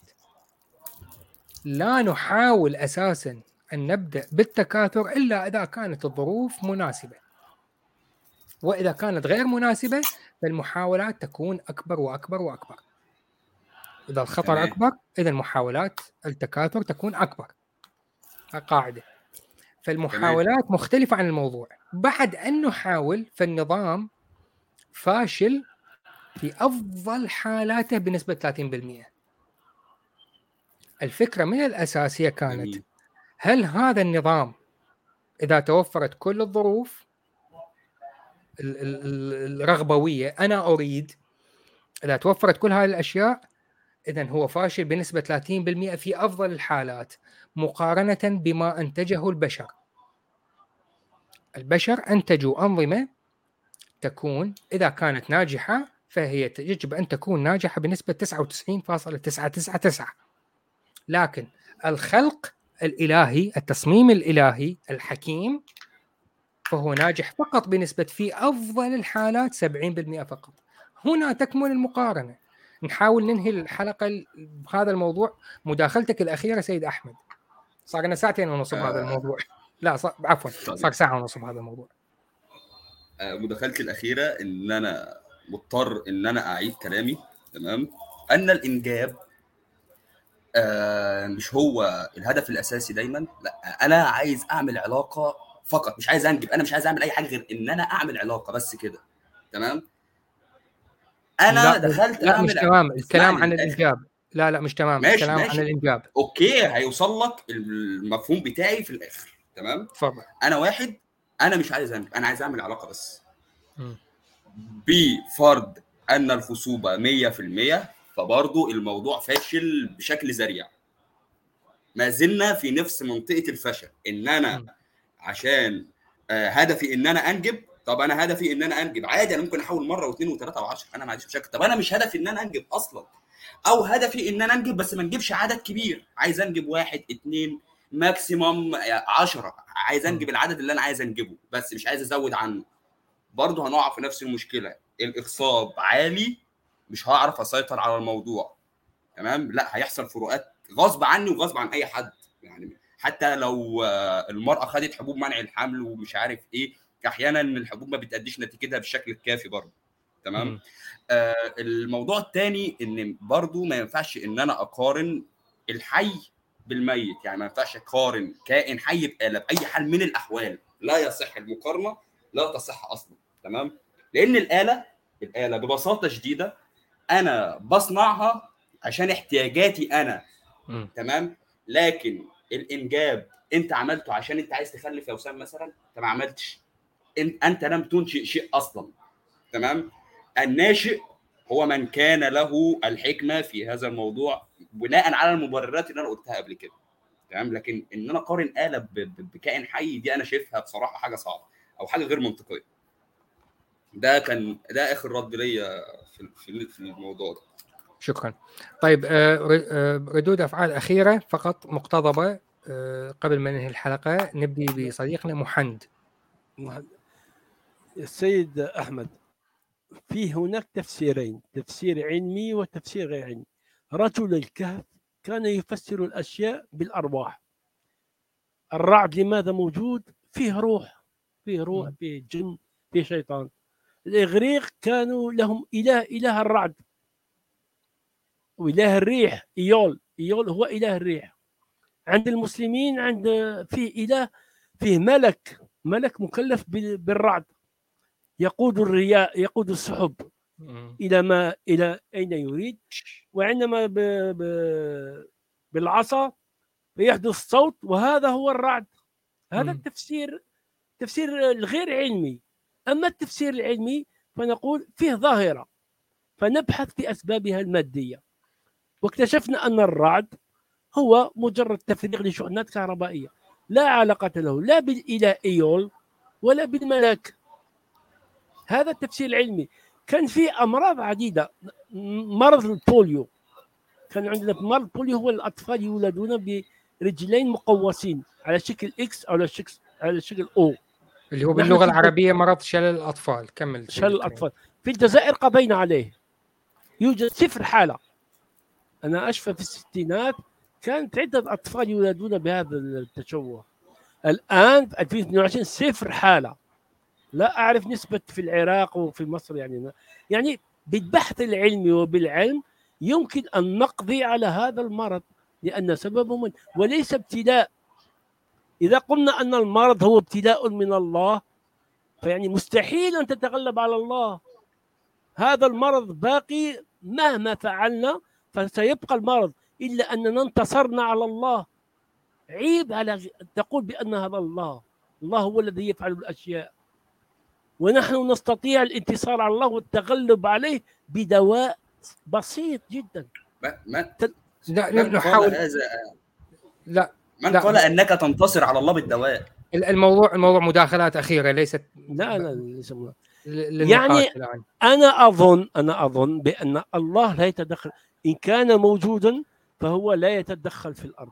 لا نحاول أساسا أن نبدأ بالتكاثر إلا إذا كانت الظروف مناسبة. وإذا كانت غير مناسبة فالمحاولات تكون أكبر وأكبر وأكبر. إذا الخطر تمام. أكبر إذا محاولات التكاثر تكون أكبر. قاعدة. فالمحاولات مختلفة عن الموضوع. بعد أن نحاول فالنظام فاشل في أفضل حالاته بنسبة 30% الفكرة من الاساس هي كانت جميل. هل هذا النظام إذا توفرت كل الظروف ال- ال- ال- الرغبوية أنا أريد إذا توفرت كل هذه الأشياء اذا هو فاشل بنسبة 30% في أفضل الحالات مقارنة بما أنتجه البشر. البشر أنتجوا أنظمة تكون إذا كانت ناجحة فهي يجب أن تكون ناجحة بنسبة 99.999 لكن الخلق الإلهي التصميم الإلهي الحكيم فهو ناجح فقط بنسبة في أفضل الحالات 70% فقط. هنا تكمن المقارنة. نحاول ننهي الحلقة ال- بهذا الموضوع مداخلتك الأخيرة سيد أحمد. صار لنا ساعتين ونص بهذا آه. الموضوع. لا صار عفوا طيب. صار ساعة ونص بهذا الموضوع. آه، مداخلتي الأخيرة إن أنا مضطر إن أنا أعيد كلامي تمام أن الإنجاب آه مش هو الهدف الأساسي دايما لا أنا عايز أعمل علاقة فقط مش عايز أنجب أنا مش عايز أعمل أي حاجة غير إن أنا أعمل علاقة بس كده تمام أنا لا دخلت لا مش تمام الكلام عن. الإنجاب. لا لا مش تمام ماشي، الكلام ماشي. عن الإنجاب. أوكي هيوصل لك المفهوم بتاعي في الآخر تمام تفضل. أنا واحد أنا مش عايز أنجب أنا عايز أعمل علاقة بس. بفرض أن الخصوبة 100% فبرضه الموضوع فاشل بشكل ذريع ما زلنا في نفس منطقة الفشل إن أنا مم. عشان آه، هدفي إن أنا أنجب طب أنا هدفي إن أنا أنجب. عادي أنا ممكن أحاول مرة واثنين وثلاثة وعشرة أنا ما عنديش مشاكل. طب أنا مش هدفي إن أنا أنجب أصلا. أو هدفي إن أنا أنجب بس ما أنجبش عدد كبير. عايز أنجب واحد اثنين ماكسيمم 10 عايز أنجب العدد اللي أنا عايز أنجبه بس مش عايز أزود عنه. برضه هنقع في نفس المشكلة. الاخصاب عالي مش هعرف أسيطر على الموضوع. تمام؟ لا هيحصل فروقات غصب عني وغصب عن أي حد. يعني حتى لو المرأة خدت حبوب منع الحمل ومش عارف إيه أحيانا الحبوب ما بتأديش نتيجتها بالشكل الكافي برضه تمام. آه الموضوع الثاني إن برضه ما ينفعش إن أنا أقارن الحي بالميت يعني ما ينفعش أقارن كائن حي بآلة باي حال من الأحوال لا يصح المقارنة لا تصح أصلا تمام؟ لأن الآلة الآلة ببساطة شديدة أنا بصنعها عشان احتياجاتي أنا مم. تمام؟ لكن الإنجاب أنت عملته عشان أنت عايز تخلف يا وسام مثلا؟ انت ما عملتش. أنت لم تنشئ شيء أصلا. تمام؟ الناشئ هو من كان له الحكمة في هذا الموضوع بناء على المبررات اللي أنا قلتها قبل كده. تمام؟ لكن إن أنا أقارن آلة بكائن حي دي أنا شايفها بصراحة حاجة صعبة أو حاجة غير منطقية. ده كان ده آخر رد ليا في في الموضوع ده. شكرا. طيب آه، آه، ردود أفعال أخيرة فقط مقتضبة آه، قبل ما ننهي الحلقة نبدي بصديقنا محند السيد أحمد في هناك تفسيرين تفسير علمي وتفسير غير علمي. رجل الكهف كان يفسر الأشياء بالأرواح. الرعد لماذا موجود؟ فيه روح فيه روح. فيه جن فيه شيطان. الإغريق كانوا لهم إله إله الرعد. وإله الريح إيول إيول هو إله الريح. عند المسلمين عند فيه إله فيه ملك ملك مكلف بال- بالرعد. يقود الرياء يقود السحب. إلى ما إلى أين يريد؟ وعندما ب... ب... بالعصا يحدث صوت وهذا هو الرعد. هذا. التفسير تفسير الغير علمي. أما التفسير العلمي فنقول فيه ظاهرة. فنبحث في أسبابها المادية. واكتشفنا أن الرعد هو مجرد تفريغ لشحنات كهربائية. لا علاقة له لا بالإله إيل ولا بالملاك. هذا التفسير العلمي. كان في أمراض عديدة. مرض البوليو. كان عندنا مرض البوليو هو الأطفال يولدون برجلين مقوسين على شكل إكس أو على شكل على شكل أو اللي هو باللغة العربية مرض شلل الأطفال. كمل شلل. الأطفال. في الجزائر قضينا عليه. يوجد صفر حالة. أنا أشفى في الستينات كانت عدة أطفال يولدون بهذا التشوه. الآن في 2022 صفر حالة. لا أعرف نسبة في العراق وفي مصر يعني يعني بالبحث العلمي وبالعلم يمكن أن نقضي على هذا المرض لأن سببه من وليس ابتلاء. إذا قلنا أن المرض هو ابتلاء من الله فيعني مستحيل أن تتغلب على الله. هذا المرض باقي مهما فعلنا فسيبقى المرض إلا أننا انتصرنا على الله. عيب على تقول بأن هذا الله. الله هو الذي يفعل الأشياء. ونحن نستطيع الانتصار على الله والتغلب عليه بدواء بسيط جدا. ما ما لا من قال نحاول هذا؟ لا من لا. قال إنك تنتصر على الله بالدواء؟ الموضوع الموضوع مداخلات أخيرة ليست لا لا ليس يعني أنا أظن أنا أظن بأن الله لا يتدخل. إن كان موجودا فهو لا يتدخل في الأرض.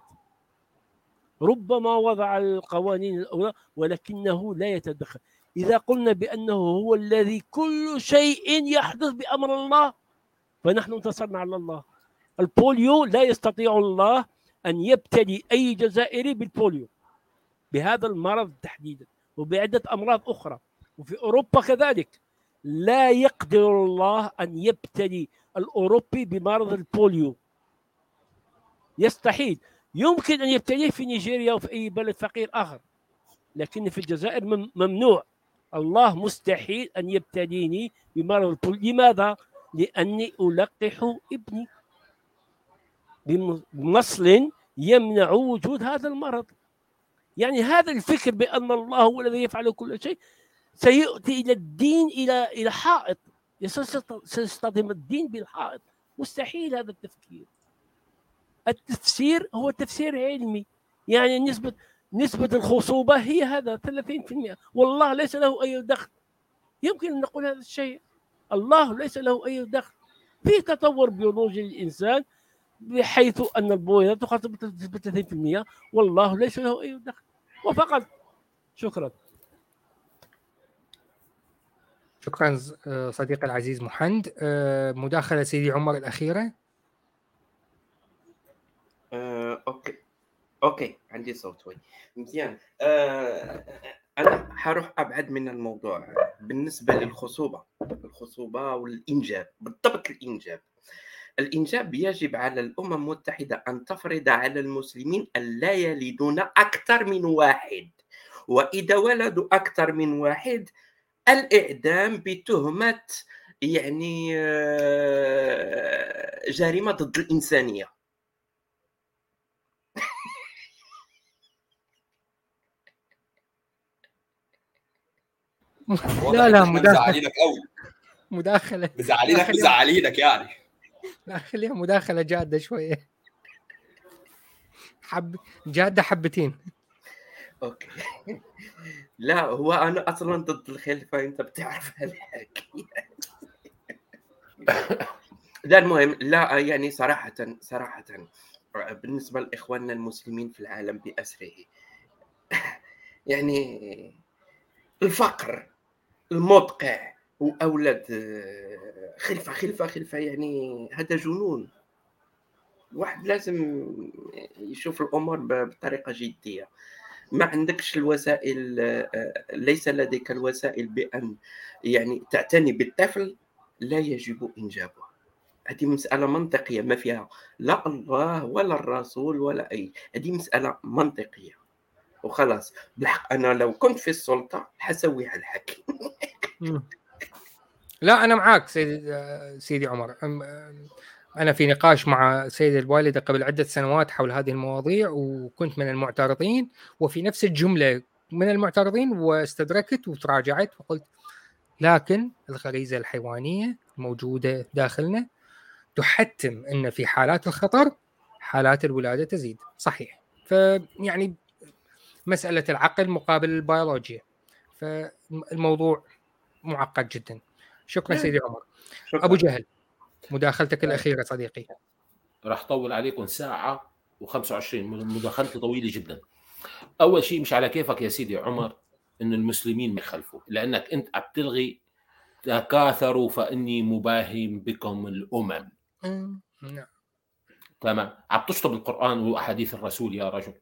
ربما وضع القوانين الأولى ولكنه لا يتدخل. إذا قلنا بأنه هو الذي كل شيء يحدث بأمر الله فنحن انتصرنا على الله. البوليو لا يستطيع الله أن يبتلي أي جزائري بالبوليو. بهذا المرض تحديدا وبعدة أمراض أخرى. وفي أوروبا كذلك. لا يقدر الله أن يبتلي الأوروبي بمرض البوليو. يستحيل. يمكن أن يبتليه في نيجيريا وفي أي بلد فقير آخر. لكن في الجزائر مم- ممنوع. الله مستحيل أن يبتليني بمرض البوليو لماذا؟ لأني ألقح ابني بم- بمصل يمنع وجود هذا المرض. يعني هذا الفكر بأن الله هو الذي يفعل كل شيء سيؤتي إلى الدين إلى إلى حائط. سيصط- سيصطدم الدين بالحائط. مستحيل هذا التفكير. التفسير هو تفسير علمي. يعني نسبة نسبة الخصوبة هي هذا 30% والله ليس له أي دخل. يمكن أن نقول هذا الشيء. الله ليس له أي دخل. في تطور بيولوجي للإنسان بحيث أن البويضة تخاطب بنسبة 30% والله ليس له أي دخل. وفقط شكرا. شكرا آه، صديقي العزيز محمد. آه، مداخلة سيدي عمر الأخيرة. آه، okay. okay عندي صوت شوي. مزيان. آه، أنا حروح أبعد من الموضوع بالنسبة للخصوبة الخصوبة والإنجاب بالضبط الإنجاب. الإنجاب يجب على الأمم المتحدة أن تفرض على المسلمين أن لا يلدون أكثر من واحد. وإذا ولدوا أكثر من واحد الإعدام بتهمة يعني آه، جريمة ضد الإنسانية. لا لا مداخله مزعلينك قوي مداخلة. مزعلينك مزعلينك يعني. لا خليها مداخلة جادة شوية. حب جادة حبتين. أوكي. لا هو أنا أصلا ضد الخلفة أنت بتعرف هالحكي. لا المهم لا يعني صراحة صراحة بالنسبة لإخواننا المسلمين في العالم بأسره يعني الفقر المدقع وأولاد خلفة خلفة خلفة يعني هذا جنون. الواحد لازم يشوف الأمور بطريقة جدية. ما عندكش الوسائل آه، ليس لديك الوسائل بأن يعني تعتني بالطفل لا يجب إنجابه. هذه مسألة منطقية ما فيها لا الله ولا الرسول ولا أي. هذه مسألة منطقية. وخلاص. بالحق أنا لو كنت في السلطة حسوي على الحكي. مم. لا أنا معاك سيدي سيدي عمر. أنا في نقاش مع سيدة الوالدة قبل عدة سنوات حول هذه المواضيع وكنت من المعترضين وفي نفس الجملة من المعترضين واستدركت وتراجعت وقلت لكن الغريزة الحيوانية الموجودة داخلنا تحتم إن في حالات الخطر حالات الولادة تزيد. صحيح. فيعني مسألة العقل مقابل البيولوجيا فالموضوع معقد جدا شكرا نعم. سيدي عمر شكراً. أبو جهل مداخلتك الأخيرة صديقي راح طول عليكم ساعة و25 مداخلتي طويلة جدا. أول شيء مش على كيفك يا سيدي عمر إنه المسلمين ما يخلفوا، لأنك أنت عم تلغي تكاثروا فإني مباهم بكم الأمم. نعم تمام عم تشطب القرآن وأحاديث الرسول يا رجل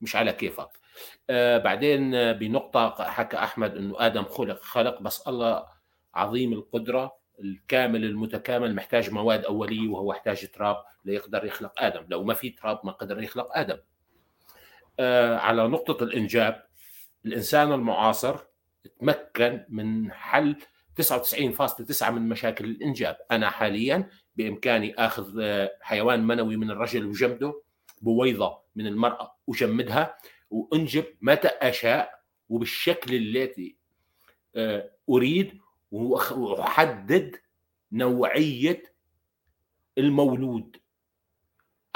مش على كيفك. آه بعدين بنقطة حكى أحمد أنه آدم خلق خلق بس الله عظيم القدرة الكامل المتكامل محتاج مواد أولية وهو يحتاج تراب ليقدر يخلق آدم. لو ما في تراب ما قدر يخلق آدم. آه على نقطة الإنجاب الإنسان المعاصر تمكن من حل 99.9 من مشاكل الإنجاب. أنا حاليا بإمكاني أخذ آه، حيوان منوي من الرجل وجمده بويضة من المرأة وجمدها وأنجب متى أشاء وبالشكل التي آه، أريد وأخ- وأحدد نوعية المولود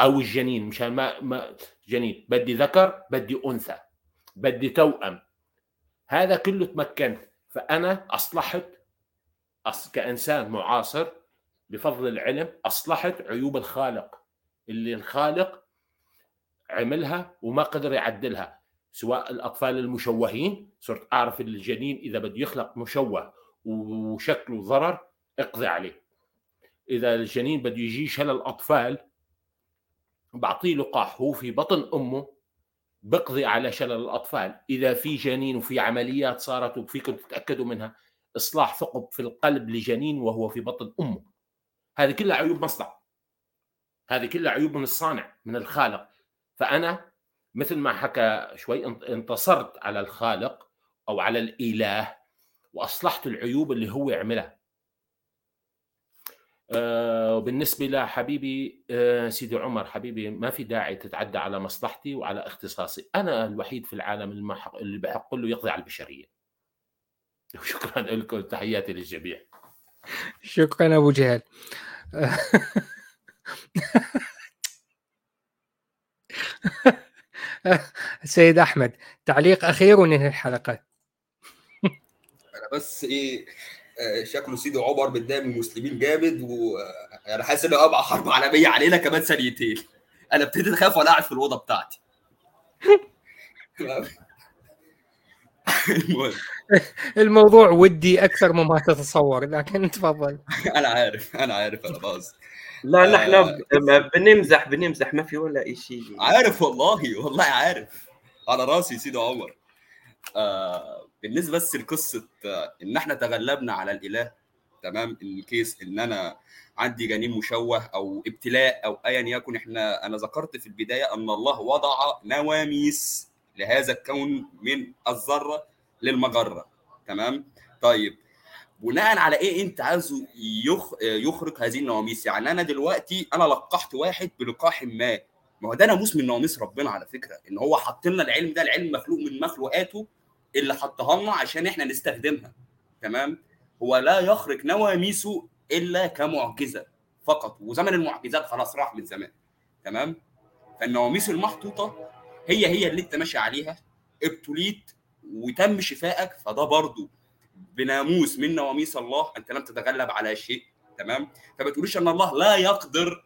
أو الجنين. مشان ما, ما جنين. بدي ذكر بدي أنثى بدي توأم. هذا كله تمكنت. فأنا أصلحت أص- كإنسان معاصر بفضل العلم أصلحت عيوب الخالق. اللي الخالق عملها وما قدر يعدلها سواء الأطفال المشوهين صرت أعرف الجنين إذا بده يخلق مشوه وشكله ضرر اقضي عليه. إذا الجنين بده يجي شلل أطفال بعطيه لقاح هو في بطن أمه بقضي على شلل الأطفال. إذا في جنين وفي عمليات صارت وفيكم تتأكدوا منها إصلاح ثقب في القلب لجنين وهو في بطن أمه. هذه كلها عيوب مصنع. هذه كلها عيوب من الصانع من الخالق. فأنا مثل ما حكى شوي انت- انتصرت على الخالق أو على الإله وأصلحت العيوب اللي هو عملها آه، وبالنسبة لحبيبي آه، سيدي عمر حبيبي ما في داعي تتعدى على مصلحتي وعلى اختصاصي. أنا الوحيد في العالم اللي بحق له يقضي على البشرية. وشكرا لكم تحياتي للجميع. شكرا أبو جهل. سيد أحمد تعليق أخير وننهي الحلقة أنا بس إيه آه، شكله سيدي عمر متضايق من المسلمين جامد وأنا حاسس إن أبقى حرب عالمية علينا كمان ثانيتين. أنا ابتديت أخاف وأنا قاعد في الأوضة بتاعتي. الموضوع ودي أكثر مما تتصور لكن تفضل. أنا عارف أنا عارف أنا بهزر. لا آه. نحن ب- بنمزح بنمزح ما في ولا شيء عارف والله والله عارف. على راسي سيدي عمر. آه بالنسبة بس لقصة آه إن إحنا تغلبنا على الإله تمام؟ الكيس إن أنا عندي جنين مشوه أو ابتلاء أو ايا يكن إحنا أنا ذكرت في البداية أن الله وضع نواميس لهذا الكون من الذرة للمجرة تمام؟ طيب بناء على إيه أنت عايزه يخ... يخرج هذه النواميس؟ يعني أنا دلوقتي أنا لقحت واحد بلقاح ما. ما هو ده ناموس من نواميس ربنا على فكرة إن هو حط لنا العلم ده العلم مخلوق من مخلوقاته اللي حطها لنا عشان إحنا نستخدمها. تمام؟ هو لا يخرج نواميسه إلا كمعجزة فقط وزمن المعجزات خلاص راح من زمان. تمام؟ فالنواميس المحطوطة هي هي اللي أنت ماشي عليها ابتليت وتم شفائك فده برضو بناموس من نواميس الله أنت لم تتغلب على شيء تمام؟ فما تقوليش أن الله لا يقدر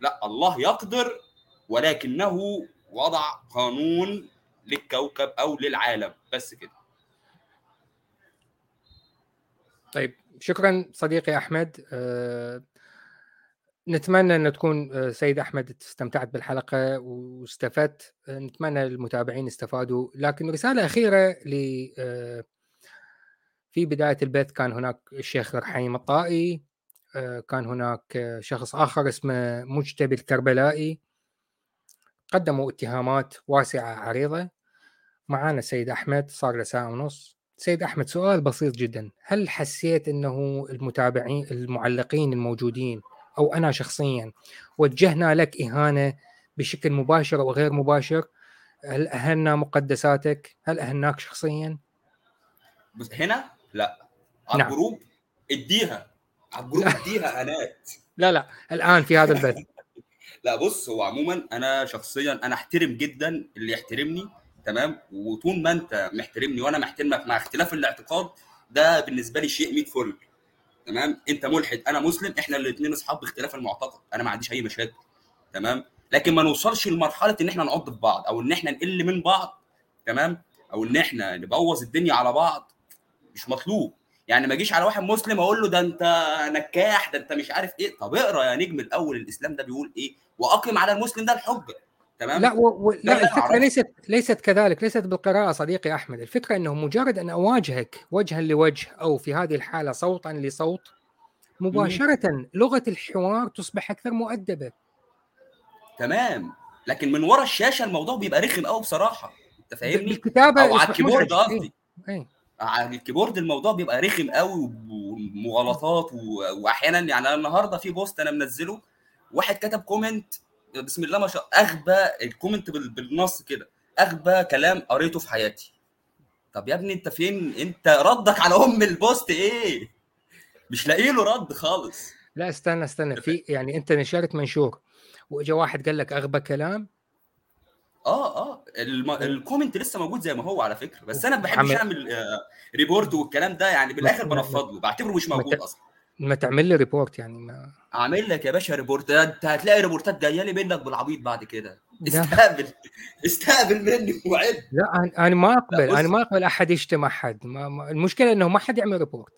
لا الله يقدر ولكنه وضع قانون للكوكب أو للعالم. بس كده. طيب شكرا صديقي أحمد. أه نتمنى أن تكون آه، سيد أحمد استمتعت بالحلقة واستفدت. آه، نتمنى المتابعين استفادوا. لكن رسالة أخيرة ل آه، في بداية البث كان هناك الشيخ رحيم الطائي آه، كان هناك آه، شخص آخر اسمه مجتبي الكربلائي. قدموا اتهامات واسعة عريضة. معانا السيد أحمد صار له ساعة ونص. سيد أحمد سؤال بسيط جدا. هل حسيت إنه المتابعين المعلقين الموجودين أو أنا شخصيا وجهنا لك إهانة بشكل مباشر أو غير مباشر؟ هل اهنا مقدساتك؟ هل اهناك شخصيا؟ هنا لا. على نعم. ال group اديها. على ال group اديها انات لا لا. الآن في هذا البث لا بص هو عموما أنا شخصيا أنا أحترم جدا اللي يحترمني تمام؟ وطول ما أنت محترمني وأنا محترمك مع اختلاف الاعتقاد ده بالنسبة لي شيء 100 فل. تمام؟ أنت ملحد أنا مسلم إحنا الاثنين أصحاب باختلاف المعتقد. أنا ما عنديش أي مشاكل. تمام؟ لكن ما نوصلش لمرحلة إن إحنا نعض في بعض أو إن إحنا نقل من بعض تمام؟ أو إن إحنا نبوظ الدنيا على بعض. مش مطلوب. يعني ما اجيش على واحد مسلم أقول له ده انت نكاح ده انت مش عارف إيه. طب اقرأ يا نجم الأول الإسلام ده بيقول إيه؟ واقم على المسلم ده الحجه تمام؟ لا و... و... لا، الفكرة. ليست ليست كذلك ليست بالقراءة صديقي أحمد. الفكرة إنه مجرد أن أواجهك وجها لوجه أو في هذه الحالة صوتا لصوت مباشرة لغة الحوار تصبح أكثر مؤدبة. تمام. لكن من ورا الشاشة الموضوع بيبقى رخم قوي بصراحة. أنت فاهمني؟ بالكتابة أو على ال keyboard مزعج. قصدي. إيه، إيه. على ال keyboard الموضوع بيبقى رخم قوي ومغالطات وأحيانا يعني أنا النهارده في post أنا منزله واحد كتب comment بسم الله ما شاء أغبى ال comment بال- بالنص كده أغبى كلام قريته في حياتي. طب يا ابني أنت فين؟ أنت ردك على أم ال post إيه؟ مش لاقي له رد خالص. لا استنى استنى في يعني أنت نشرت منشور وإجا واحد قال لك أغبى كلام آه آه. الم... ال comment لسه موجود زي ما هو على فكرة بس أنا ما بحبش عمل- أعمل آه report والكلام ده يعني بالآخر بنفض له بعتبره مش موجود أصلا. ما تعمل لي report يعني ما أعمل لك يا باشا report أنت هتلاقي ريبورتات جاية لي منك بالعبيط بعد كده. استقبل استقبل مني وعد. لا أنا ما أقبل. أنا ما أقبل أحد يشتم احد ما ما المشكلة إنه ما حد يعمل report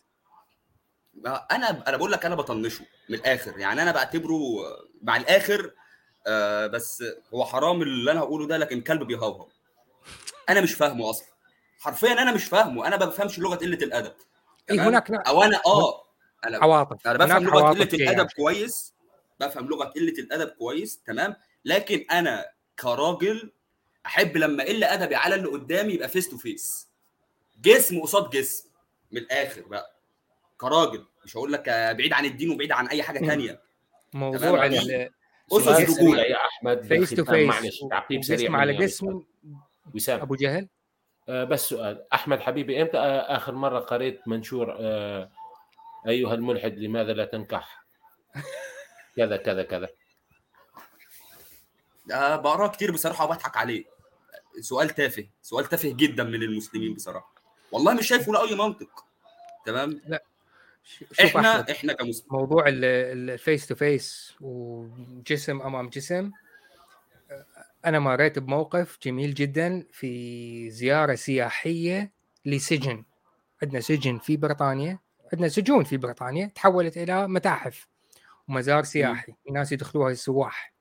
أنا أنا بقول لك أنا بطنشه من الآخر يعني أنا بعتبره مع الآخر آه بس هو حرام اللي أنا هقوله ده لكن كلب بيهوهو. أنا مش فاهمه أصلا. حرفيا أنا مش فاهمه. أنا ما بفهمش لغة قلة الأدب. تمام؟ هناك أو أنا آه أنا عواطف. أنا بفهم لغة قلة الأدب عشان- كويس. بفهم لغة قلة الأدب كويس. تمام؟ لكن أنا كراجل أحب لما أقل أدبي على اللي قدامي يبقى face to face جسم قصاد جسم. من الآخر بقى. كراجل. مش هقول لك بعيد عن الدين وبعيد عن أي حاجة. تانية. موضوع. ال- أسس رجوله يا أحمد face to face معلش تعقيب سريع على جسم وسام أبو جهل. آه، بس سؤال. أحمد حبيبي إمتى آه، آخر مرة قريت منشور آه، أيها الملحد لماذا لا تنكح؟ كذا كذا كذا. آه بقراه كتير بصراحة وبضحك عليه. سؤال تافه سؤال تافه جدا من المسلمين بصراحة. والله مش شايفه له اي منطق. تمام؟ ش- شوف إحنا احمد إحنا كمسلمين موضوع ال face to face وجسم أمام جسم أنا مريت بموقف جميل جدا في زيارة سياحية لسجن. عندنا سجن في بريطانيا عندنا سجون في بريطانيا تحولت إلى متاحف ومزار سياحي. الناس يدخلوها السواح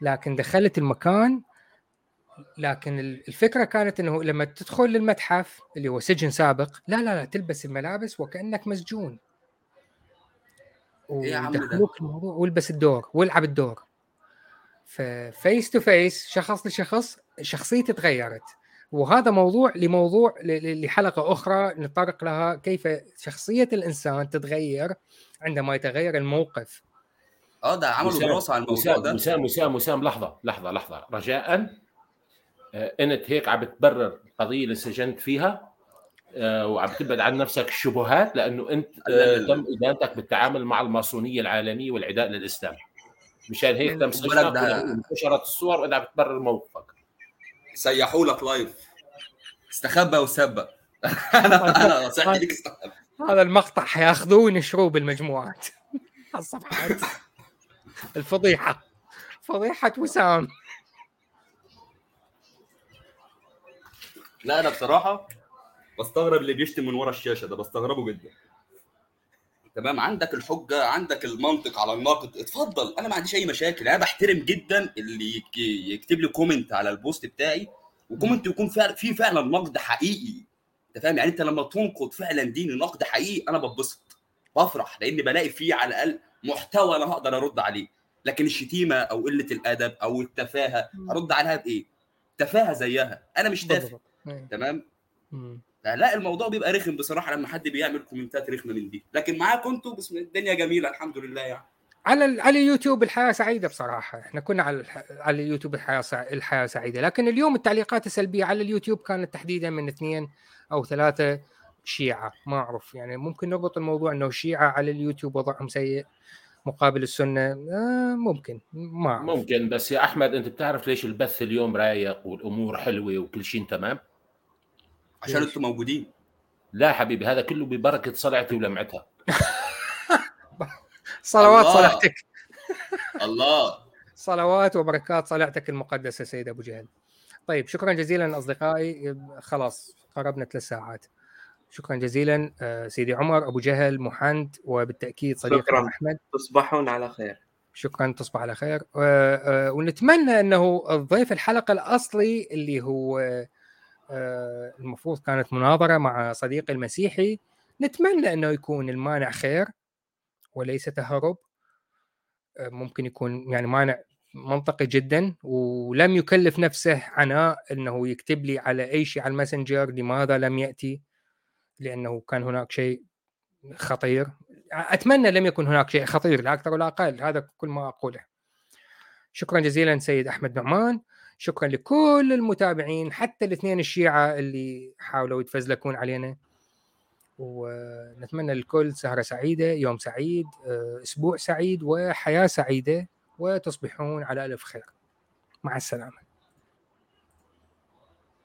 لكن دخلت المكان لكن ال- الفكرة كانت إنه لما تدخل للمتحف اللي هو سجن سابق لا لا لا تلبس الملابس وكأنك مسجون. يا عم ده؟ ودخلوك الموضوع والبس الدور والعب الدور. ف face to face شخص لشخص شخصيتي تغيرت. وهذا موضوع لموضوع ل- ل- لحلقة أخرى نتطرق لها كيف شخصية الإنسان تتغير عندما يتغير الموقف. آه ده عملوا دراسة على الموضوع ده. وسام وسام وسام لحظة لحظة لحظة. رجاء إنت هيك عم بتبرر القضية اللي سجنت فيها آه، وعم تبعد عن نفسك الشبهات لأنه إنت آه،. تم إدانتك بالتعامل مع الماسونية العالمية والعداء للإسلام. مشان هيك تم وانتشرت الصور وإذا عم بتبرر موقفك. سيحوا لك لايف استخبى وسبى. أنا أنا نصيحتي ليك استخبى. هذا المقطع حياخذوه وينشروه بالمجموعات على الصفحات. الفضيحة. فضيحة وسام. لا أنا بصراحة بستغرب اللي بيشتم من ورا الشاشة ده بستغربه جدا. تمام عندك الحجة عندك المنطق على الناقد. اتفضل أنا ما عنديش أي مشاكل. أنا بحترم جدا اللي يك- يكتب لي comment على ال post بتاعي و comment يكون فعلا فيه فعلا نقد حقيقي. أنت فاهم؟ يعني أنت لما تنقد فعلا ديني نقد حقيقي أنا بتبسط بفرح لأن بلاقي فيه على الأقل محتوى أنا هقدر أرد عليه. لكن الشتيمة أو قلة الأدب أو التفاهة أرد عليها بإيه؟ تفاهة زيها. أنا مش تافه إيه. تمام؟ مم. لا الموضوع بيبقى رخم بصراحة لما حد بيعمل كومنتات رخمة من دي. لكن معاكم أنتوا بسم الدنيا جميلة الحمد لله يعني. على على اليوتيوب الحياة سعيدة بصراحة. إحنا كنا على على اليوتيوب الحياة الحياة سعيدة. لكن اليوم التعليقات السلبية على اليوتيوب كانت تحديدا من اثنين أو ثلاثة شيعة. ما أعرف يعني ممكن نربط الموضوع إنه الشيعه على اليوتيوب وضعهم سيء مقابل السنة. آه ممكن. ما أعرف. ممكن بس يا أحمد أنت بتعرف ليش البث اليوم رايق والأمور حلوة وكل شيء تمام؟ عشان؟ أنتوا موجودين لا حبيبي هذا كله ببركة صلعتي ولمعتها صلوات الله. صلاتك الله صلوات وبركات صلاتك المقدسة سيد أبو جهل. طيب شكرا جزيلا أصدقائي خلاص قربنا ثلاث ساعات. شكرا جزيلا آه، سيدي عمر أبو جهل محمد وبالتأكيد صديقنا شكراً. أحمد تصبحون على خير شكرا تصبح على خير آه، آه، ونتمنى إنه ضيف الحلقة الأصلي اللي هو المفروض كانت مناظرة مع صديقي المسيحي. نتمنى أنه يكون المانع خير وليس تهرب. آه، ممكن يكون يعني مانع منطقي جدا ولم يكلف نفسه عناء أنه يكتب لي على أي شيء على الماسنجر لماذا لم يأتي لأنه كان هناك شيء خطير. أتمنى لم يكن هناك شيء خطير لا أكثر ولا أقل هذا كل ما أقوله. شكرا جزيلا سيد أحمد نعمان. شكرا لكل المتابعين حتى الاثنين الشيعة اللي حاولوا يتفزلكون علينا. ونتمنى للكل سهرة سعيدة يوم سعيد آه، أسبوع سعيد وحياة سعيدة وتصبحون على ألف خير. مع السلامة.